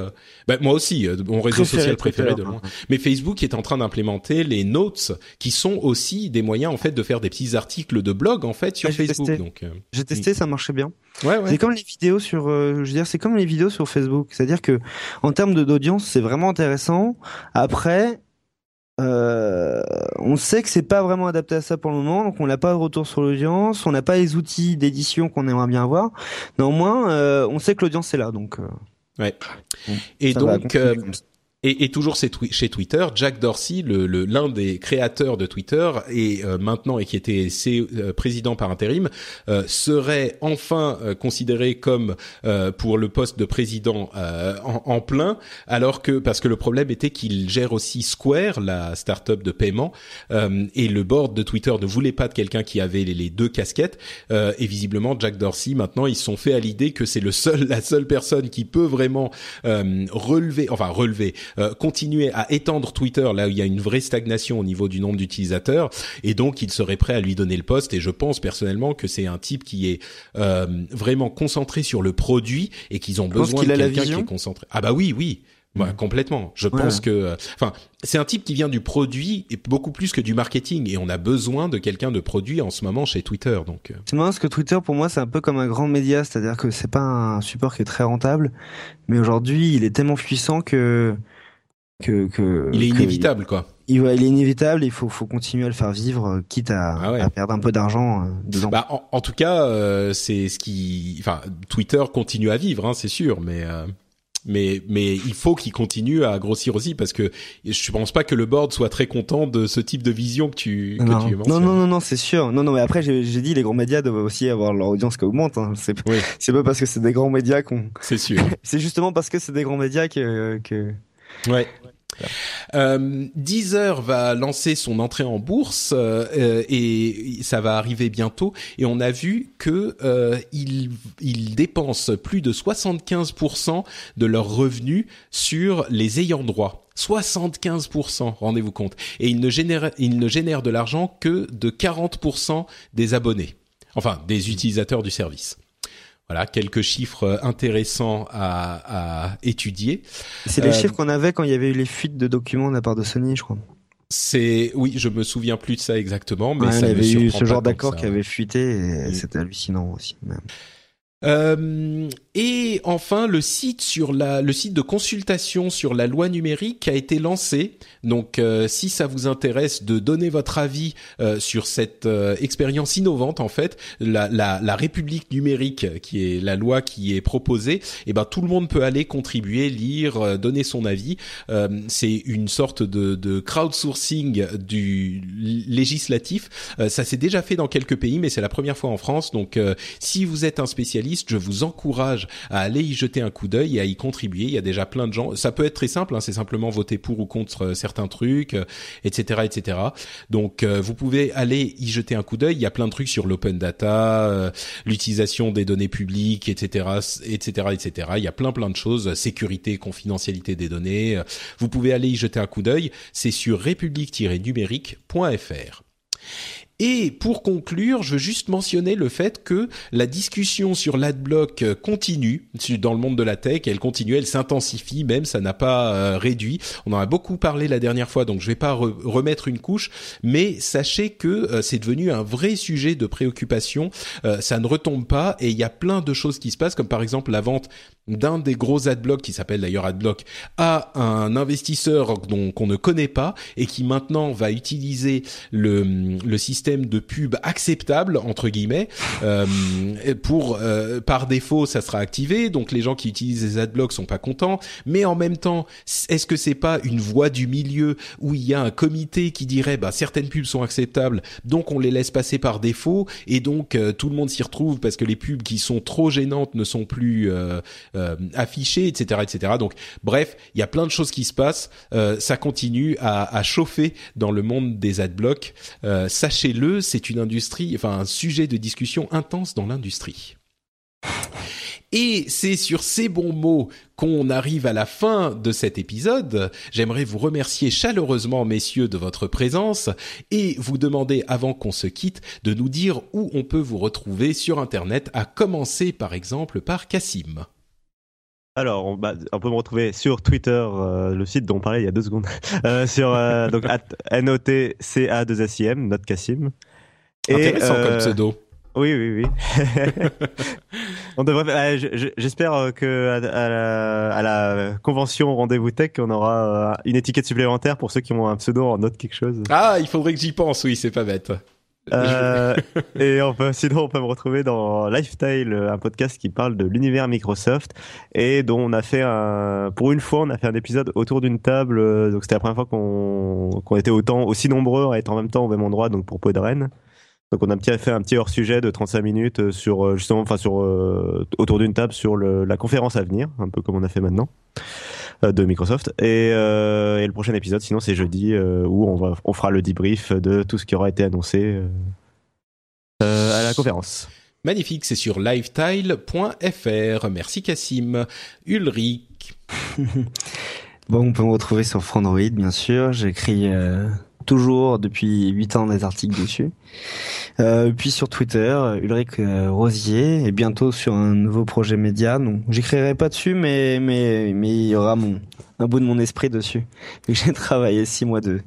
bah, moi aussi, mon réseau social préféré, de loin. Mais Facebook est en train d'implémenter les notes, qui sont aussi des moyens en fait de faire des petits articles de blog en fait sur Facebook. Donc, j'ai testé, ça marchait bien. Ouais, ouais. C'est comme les vidéos sur, je veux dire, c'est comme les vidéos sur Facebook. C'est-à-dire que en termes d'audience, c'est vraiment intéressant. Après, euh, on sait que c'est pas vraiment adapté à ça pour le moment, donc on n'a pas de retour sur l'audience, on n'a pas les outils d'édition qu'on aimerait bien avoir. Néanmoins, euh, on sait que l'audience est là, donc. Euh, ouais. Et donc, et, et, toujours chez Twitter, Jack Dorsey, le, l'un des créateurs de Twitter et euh, maintenant et qui était euh, président par intérim, euh, serait enfin considéré comme pour le poste de président en, en, plein, alors que parce que le problème était qu'il gère aussi Square, la start-up de paiement, et le board de Twitter ne voulait pas de quelqu'un qui avait les, deux casquettes. et visiblement, Jack Dorsey, maintenant, ils sont fait à l'idée que c'est le seul, la seule personne qui peut vraiment relever, enfin relever euh, continuer à étendre Twitter là où il y a une vraie stagnation au niveau du nombre d'utilisateurs et donc il serait prêt à lui donner le poste et je pense personnellement que c'est un type qui est euh, vraiment concentré sur le produit et qu'ils ont besoin de quelqu'un qui est concentré. Ah bah oui, oui. Bah, complètement. Je pense que, euh, enfin, c'est un type qui vient du produit et beaucoup plus que du marketing. Et on a besoin de quelqu'un de produit en ce moment chez Twitter. Donc, c'est marrant parce que Twitter pour moi c'est un peu comme un grand média, c'est-à-dire que c'est pas un support qui est très rentable, mais aujourd'hui il est tellement puissant que que, que il est inévitable quoi. il, il est inévitable. Il faut, faut continuer à le faire vivre, euh, quitte à, Ah ouais. à perdre un peu d'argent euh. Bah, en, en tout cas, euh, c'est ce qui, enfin, Twitter continue à vivre, hein, c'est sûr, mais euh, mais mais il faut qu'il continue à grossir aussi parce que je pense pas que le board soit très content de ce type de vision que tu que non, tu non, non, non, non, c'est sûr. Non, non, mais après, j'ai dit, les grands médias doivent aussi avoir leur audience qui augmente. Hein. C'est Oui, c'est pas parce que c'est des grands médias qu'on. c'est sûr. C'est justement parce que c'est des grands médias que que. Ouais. Euh, Deezer va lancer son entrée en bourse euh, euh, et ça va arriver bientôt. Et on a vu que euh, ils, ils dépensent plus de 75% de leurs revenus sur les ayants droit. 75%, rendez-vous compte. Et ils ne génèrent, ils ne génèrent de l'argent que de 40% des abonnés. Enfin, des utilisateurs du service. Voilà, quelques chiffres intéressants à, à étudier. C'est les Euh, chiffres qu'on avait quand il y avait eu les fuites de documents de la part de Sony, je crois. C'est oui, je me souviens plus de ça exactement, mais Ouais, ça il y me avait eu ce genre d'accord qui avait fuité et Mm. c'était hallucinant aussi. même. Euh, et enfin, le site sur la, le site de consultation sur la loi numérique a été lancé. Donc, euh, si ça vous intéresse de donner votre avis euh, sur cette expérience innovante, en fait, la, la, la République numérique, qui est la loi qui est proposée, eh ben tout le monde peut aller contribuer, lire, donner son avis. C'est une sorte de, de crowdsourcing du législatif. Ça s'est déjà fait dans quelques pays, mais c'est la première fois en France. Donc, si vous êtes un spécialiste, je vous encourage à aller y jeter un coup d'œil et à y contribuer. Il y a déjà plein de gens. Ça peut être très simple, hein, c'est simplement voter pour ou contre euh, certains trucs, euh, etc., etc. Donc, euh, vous pouvez aller y jeter un coup d'œil. Il y a plein de trucs sur l'open data, l'utilisation des données publiques, etc., etc., etc. Il y a plein plein de choses, sécurité, confidentialité des données. Vous pouvez aller y jeter un coup d'œil. C'est sur république-numérique.fr. Et pour conclure, je veux juste mentionner le fait que la discussion sur l'adblock euh, continue dans le monde de la tech. Elle continue, elle s'intensifie même, ça n'a pas euh, réduit. On en a beaucoup parlé la dernière fois, donc je vais pas re- remettre une couche. Mais sachez que euh, c'est devenu un vrai sujet de préoccupation. Ça ne retombe pas et il y a plein de choses qui se passent, comme par exemple la vente d'un des gros adblocks qui s'appelle d'ailleurs adblock à un investisseur qu'on ne connaît pas et qui maintenant va utiliser le système de pub acceptable entre guillemets. Euh, pour euh, par défaut ça sera activé. Donc les gens qui utilisent les adblocks sont pas contents. Mais en même temps est-ce que c'est pas une voie du milieu où il y a un comité qui dirait bah certaines pubs sont acceptables donc on les laisse passer par défaut et donc euh, tout le monde s'y retrouve parce que les pubs qui sont trop gênantes ne sont plus affichées etc etc donc bref il y a plein de choses qui se passent. Ça continue à, chauffer dans le monde des adblocks. Euh, c'est une industrie enfin un sujet de discussion intense dans l'industrie et c'est sur ces bons mots qu'on arrive à la fin de cet épisode. J'aimerais vous remercier chaleureusement, messieurs, de votre présence et vous demander, avant qu'on se quitte, de nous dire où on peut vous retrouver sur Internet, à commencer par exemple par Cassim. Alors, on, bah, on peut me retrouver sur Twitter, euh, le site dont on parlait il y a deux secondes, euh, sur euh, donc at NOTCA2SIM, Note Cassim. Intéressant euh, comme pseudo. Oui, oui, oui. on devrait. euh, J'espère euh, que à, à la, à la convention Rendez-vous Tech, on aura euh, une étiquette supplémentaire pour ceux qui ont un pseudo en note quelque chose. Ah, il faudrait que j'y pense, oui, c'est pas bête. Euh, et on peut, sinon, on peut me retrouver dans Lifestyle, un podcast qui parle de l'univers Microsoft et dont on a fait un, pour une fois, on a fait un épisode autour d'une table. euh, Donc c'était la première fois qu'on qu'on était autant aussi nombreux à être en même temps au même endroit, donc pour Podren. Donc on a petit- fait un petit hors sujet de 35 minutes euh, sur justement, enfin sur autour d'une table sur le, la conférence à venir, un peu comme on a fait maintenant de Microsoft. Et, euh, et le prochain épisode, sinon c'est jeudi euh, où on va on fera le debrief de tout ce qui aura été annoncé euh, euh, à la conférence. Magnifique, c'est sur lifetile.fr. Merci Cassim. Ulrich. Bon, on peut me retrouver sur Frandroid, bien sûr. J'écris euh, toujours depuis 8 ans des articles dessus. Euh, puis sur Twitter, Ulrich euh, Rosier, et bientôt sur un nouveau projet média. Donc, j'écrirai pas dessus, mais mais mais il y aura mon un bout de mon esprit dessus. J'ai travaillé six mois de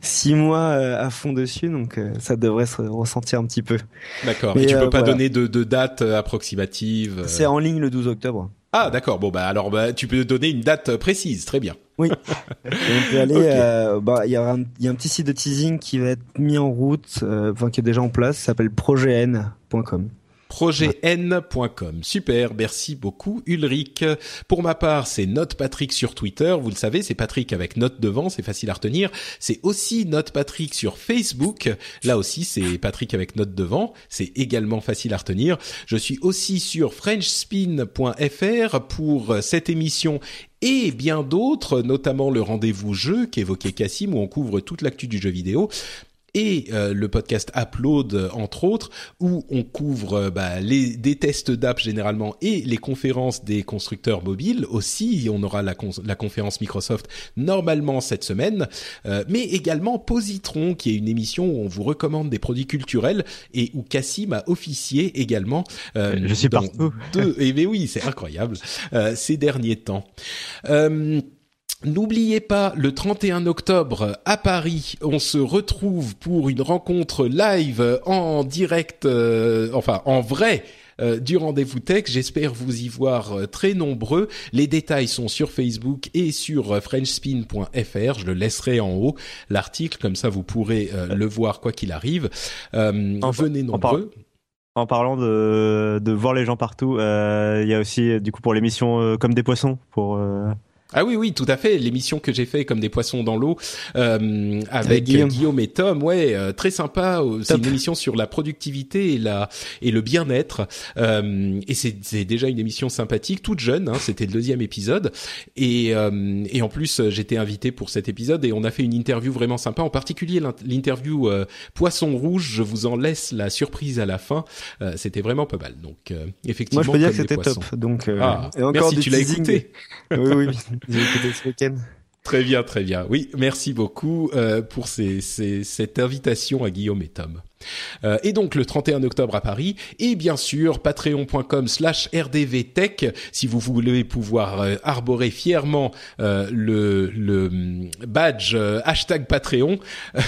six mois euh, à fond dessus, donc ça devrait se ressentir un petit peu. D'accord. Mais, tu peux pas voilà. donner de, de date approximative. C'est en ligne le 12 octobre. Ah, d'accord. Bon, bah alors, bah, tu peux donner une date précise. Très bien. Oui. on peut aller. Euh, bah, il y, a un, y a un petit site de teasing qui va être mis en route, euh, enfin qui est déjà en place, s'appelle projetn.com projetn.com. Super, merci beaucoup Ulrich. Pour ma part, c'est Note Patrick sur Twitter. Vous le savez, c'est Patrick avec note devant, c'est facile à retenir. C'est aussi Note Patrick sur Facebook. Là aussi, c'est Patrick avec note devant. C'est également facile à retenir. Je suis aussi sur frenchspin.fr pour cette émission et bien d'autres, notamment le rendez-vous jeu qu'évoquait Cassim où on couvre toute l'actu du jeu vidéo et euh, le podcast Upload entre autres où on couvre euh, bah, les des tests d'app généralement et les conférences des constructeurs mobiles aussi. On aura la, la conférence Microsoft normalement cette semaine euh, mais également Positron qui est une émission où on vous recommande des produits culturels et où Cassim a officié également je suis partout. deux et mais oui c'est incroyable ces derniers temps N'oubliez pas, le 31 octobre à Paris, on se retrouve pour une rencontre live en direct, euh, enfin en vrai, euh, du rendez-vous tech. J'espère vous y voir euh, très nombreux. Les détails sont sur Facebook et sur frenchspin.fr. Je le laisserai en haut l'article, comme ça vous pourrez le voir quoi qu'il arrive. venez nombreux. En, parlant de, de voir les gens partout, il y a aussi du coup pour l'émission comme des poissons pour ah oui, oui, tout à fait. L'émission que j'ai fait comme des poissons dans l'eau euh, avec, Guillaume. et Tom, ouais, euh, très sympa. C'est une émission sur la productivité et la et le bien-être. Euh, et c'est déjà une émission sympathique, toute jeune. Hein, C'était le deuxième épisode. Et euh, et en plus, j'étais invité pour cet épisode et on a fait une interview vraiment sympa. En particulier l'interview euh, Poisson rouge. Je vous en laisse la surprise à la fin. C'était vraiment pas mal. Donc effectivement, moi je peux dire que c'était top. Donc ah, et encore merci, tu l'as écouté. oui, oui. Très bien, très bien. Oui, merci beaucoup euh, pour cette invitation à Guillaume et Tom. Euh, et donc le 31 octobre à Paris et bien sûr patreon.com slash rdvtech si vous voulez pouvoir euh, arborer fièrement euh, le, le badge hashtag Patreon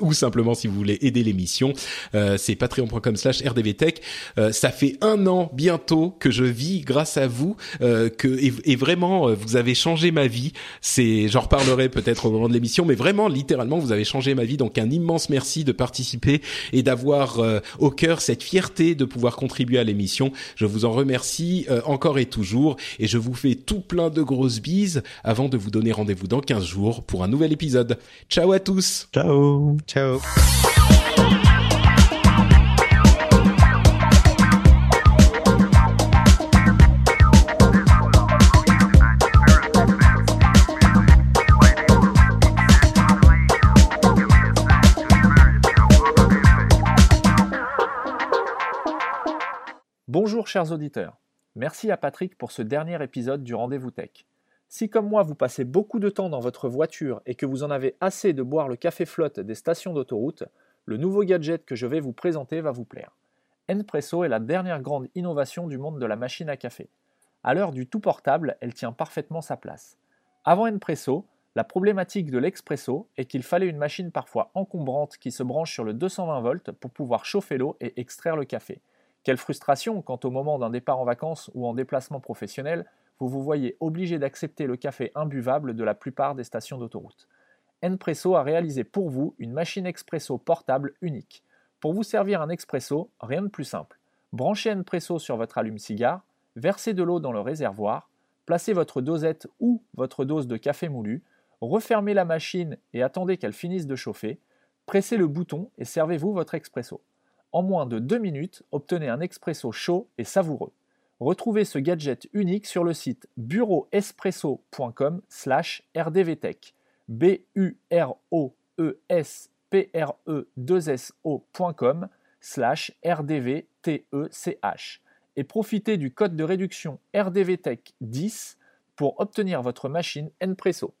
ou simplement si vous voulez aider l'émission c'est patreon.com slash rdvtech. Ça fait un an bientôt que je vis grâce à vous que et, vraiment vous avez changé ma vie. C'est j'en reparlerai peut-être au moment de l'émission mais vraiment littéralement vous avez changé ma vie. Donc un immense merci de participer et d'avoir euh, au cœur cette fierté de pouvoir contribuer à l'émission. Je vous en remercie euh, encore et toujours et je vous fais tout plein de grosses bises avant de vous donner rendez-vous dans 15 jours pour un nouvel épisode. Ciao à tous. Ciao. Ciao. Bonjour chers auditeurs, merci à Patrick pour ce dernier épisode du Rendez-vous Tech. Si comme moi vous passez beaucoup de temps dans votre voiture et que vous en avez assez de boire le café flotte des stations d'autoroute, le nouveau gadget que je vais vous présenter va vous plaire. Npresso est la dernière grande innovation du monde de la machine à café. À l'heure du tout portable, elle tient parfaitement sa place. Avant Npresso, la problématique de l'expresso est qu'il fallait une machine parfois encombrante qui se branche sur le 220 volts pour pouvoir chauffer l'eau et extraire le café. Quelle frustration quand au moment d'un départ en vacances ou en déplacement professionnel, vous vous voyez obligé d'accepter le café imbuvable de la plupart des stations d'autoroute. Npresso a réalisé pour vous une machine expresso portable unique. Pour vous servir un expresso, rien de plus simple. Branchez Npresso sur votre allume-cigare, versez de l'eau dans le réservoir, placez votre dosette ou votre dose de café moulu, refermez la machine et attendez qu'elle finisse de chauffer, pressez le bouton et servez-vous votre expresso. En moins de 2 minutes, obtenez un expresso chaud et savoureux. Retrouvez ce gadget unique sur le site bureauespresso.com slash rdvtech. b u r o e s p r e 2 s ocom slash rdvtech et profitez du code de réduction rdvtech 10 pour obtenir votre machine Npresso.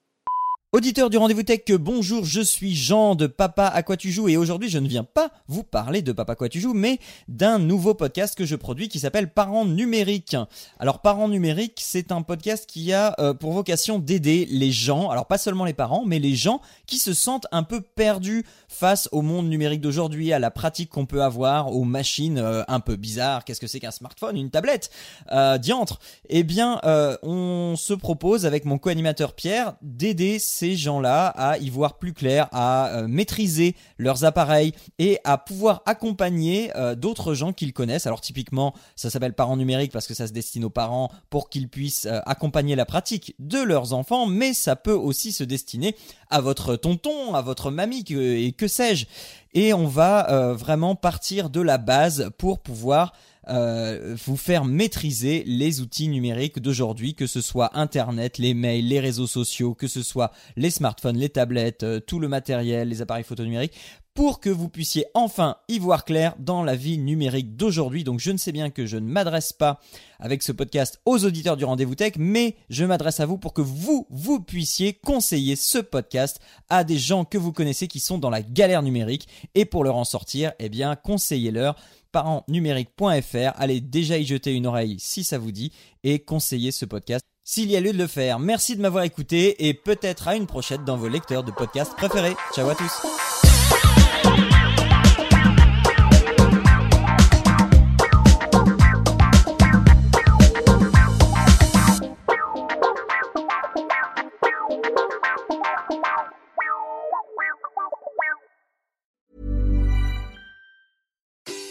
Auditeur du Rendez-vous Tech, bonjour, je suis Jean de Papa à quoi tu joues et aujourd'hui je ne viens pas vous parler de Papa à quoi tu joues mais d'un nouveau podcast que je produis qui s'appelle Parents numériques. Alors Parents numériques, c'est un podcast qui a euh, pour vocation d'aider les gens, alors pas seulement les parents, mais les gens qui se sentent un peu perdus face au monde numérique d'aujourd'hui, à la pratique qu'on peut avoir, aux machines euh, un peu bizarres, qu'est-ce que c'est qu'un smartphone, une tablette, euh, diantre. Eh bien, on se propose avec mon co-animateur Pierre d'aider ces gens-là à y voir plus clair, à euh, maîtriser leurs appareils et à pouvoir accompagner euh, d'autres gens qu'ils connaissent. Alors typiquement, ça s'appelle parents numériques parce que ça se destine aux parents pour qu'ils puissent euh, accompagner la pratique de leurs enfants, mais ça peut aussi se destiner à votre tonton, à votre mamie et que sais-je. Et on va vraiment partir de la base pour pouvoir euh, vous faire maîtriser les outils numériques d'aujourd'hui, que ce soit Internet, les mails, les réseaux sociaux, que ce soit les smartphones, les tablettes, euh, tout le matériel, les appareils photo numériques, pour que vous puissiez enfin y voir clair dans la vie numérique d'aujourd'hui. Donc je ne sais bien que je ne m'adresse pas avec ce podcast aux auditeurs du rendez-vous tech, mais je m'adresse à vous pour que vous, vous puissiez conseiller ce podcast à des gens que vous connaissez qui sont dans la galère numérique. Et pour leur en sortir, eh bien, conseillez-leur parentsnumérique.fr. Allez déjà y jeter une oreille si ça vous dit et conseillez ce podcast s'il y a lieu de le faire. Merci de m'avoir écouté et peut-être à une prochaine dans vos lecteurs de podcasts préférés. Ciao à tous.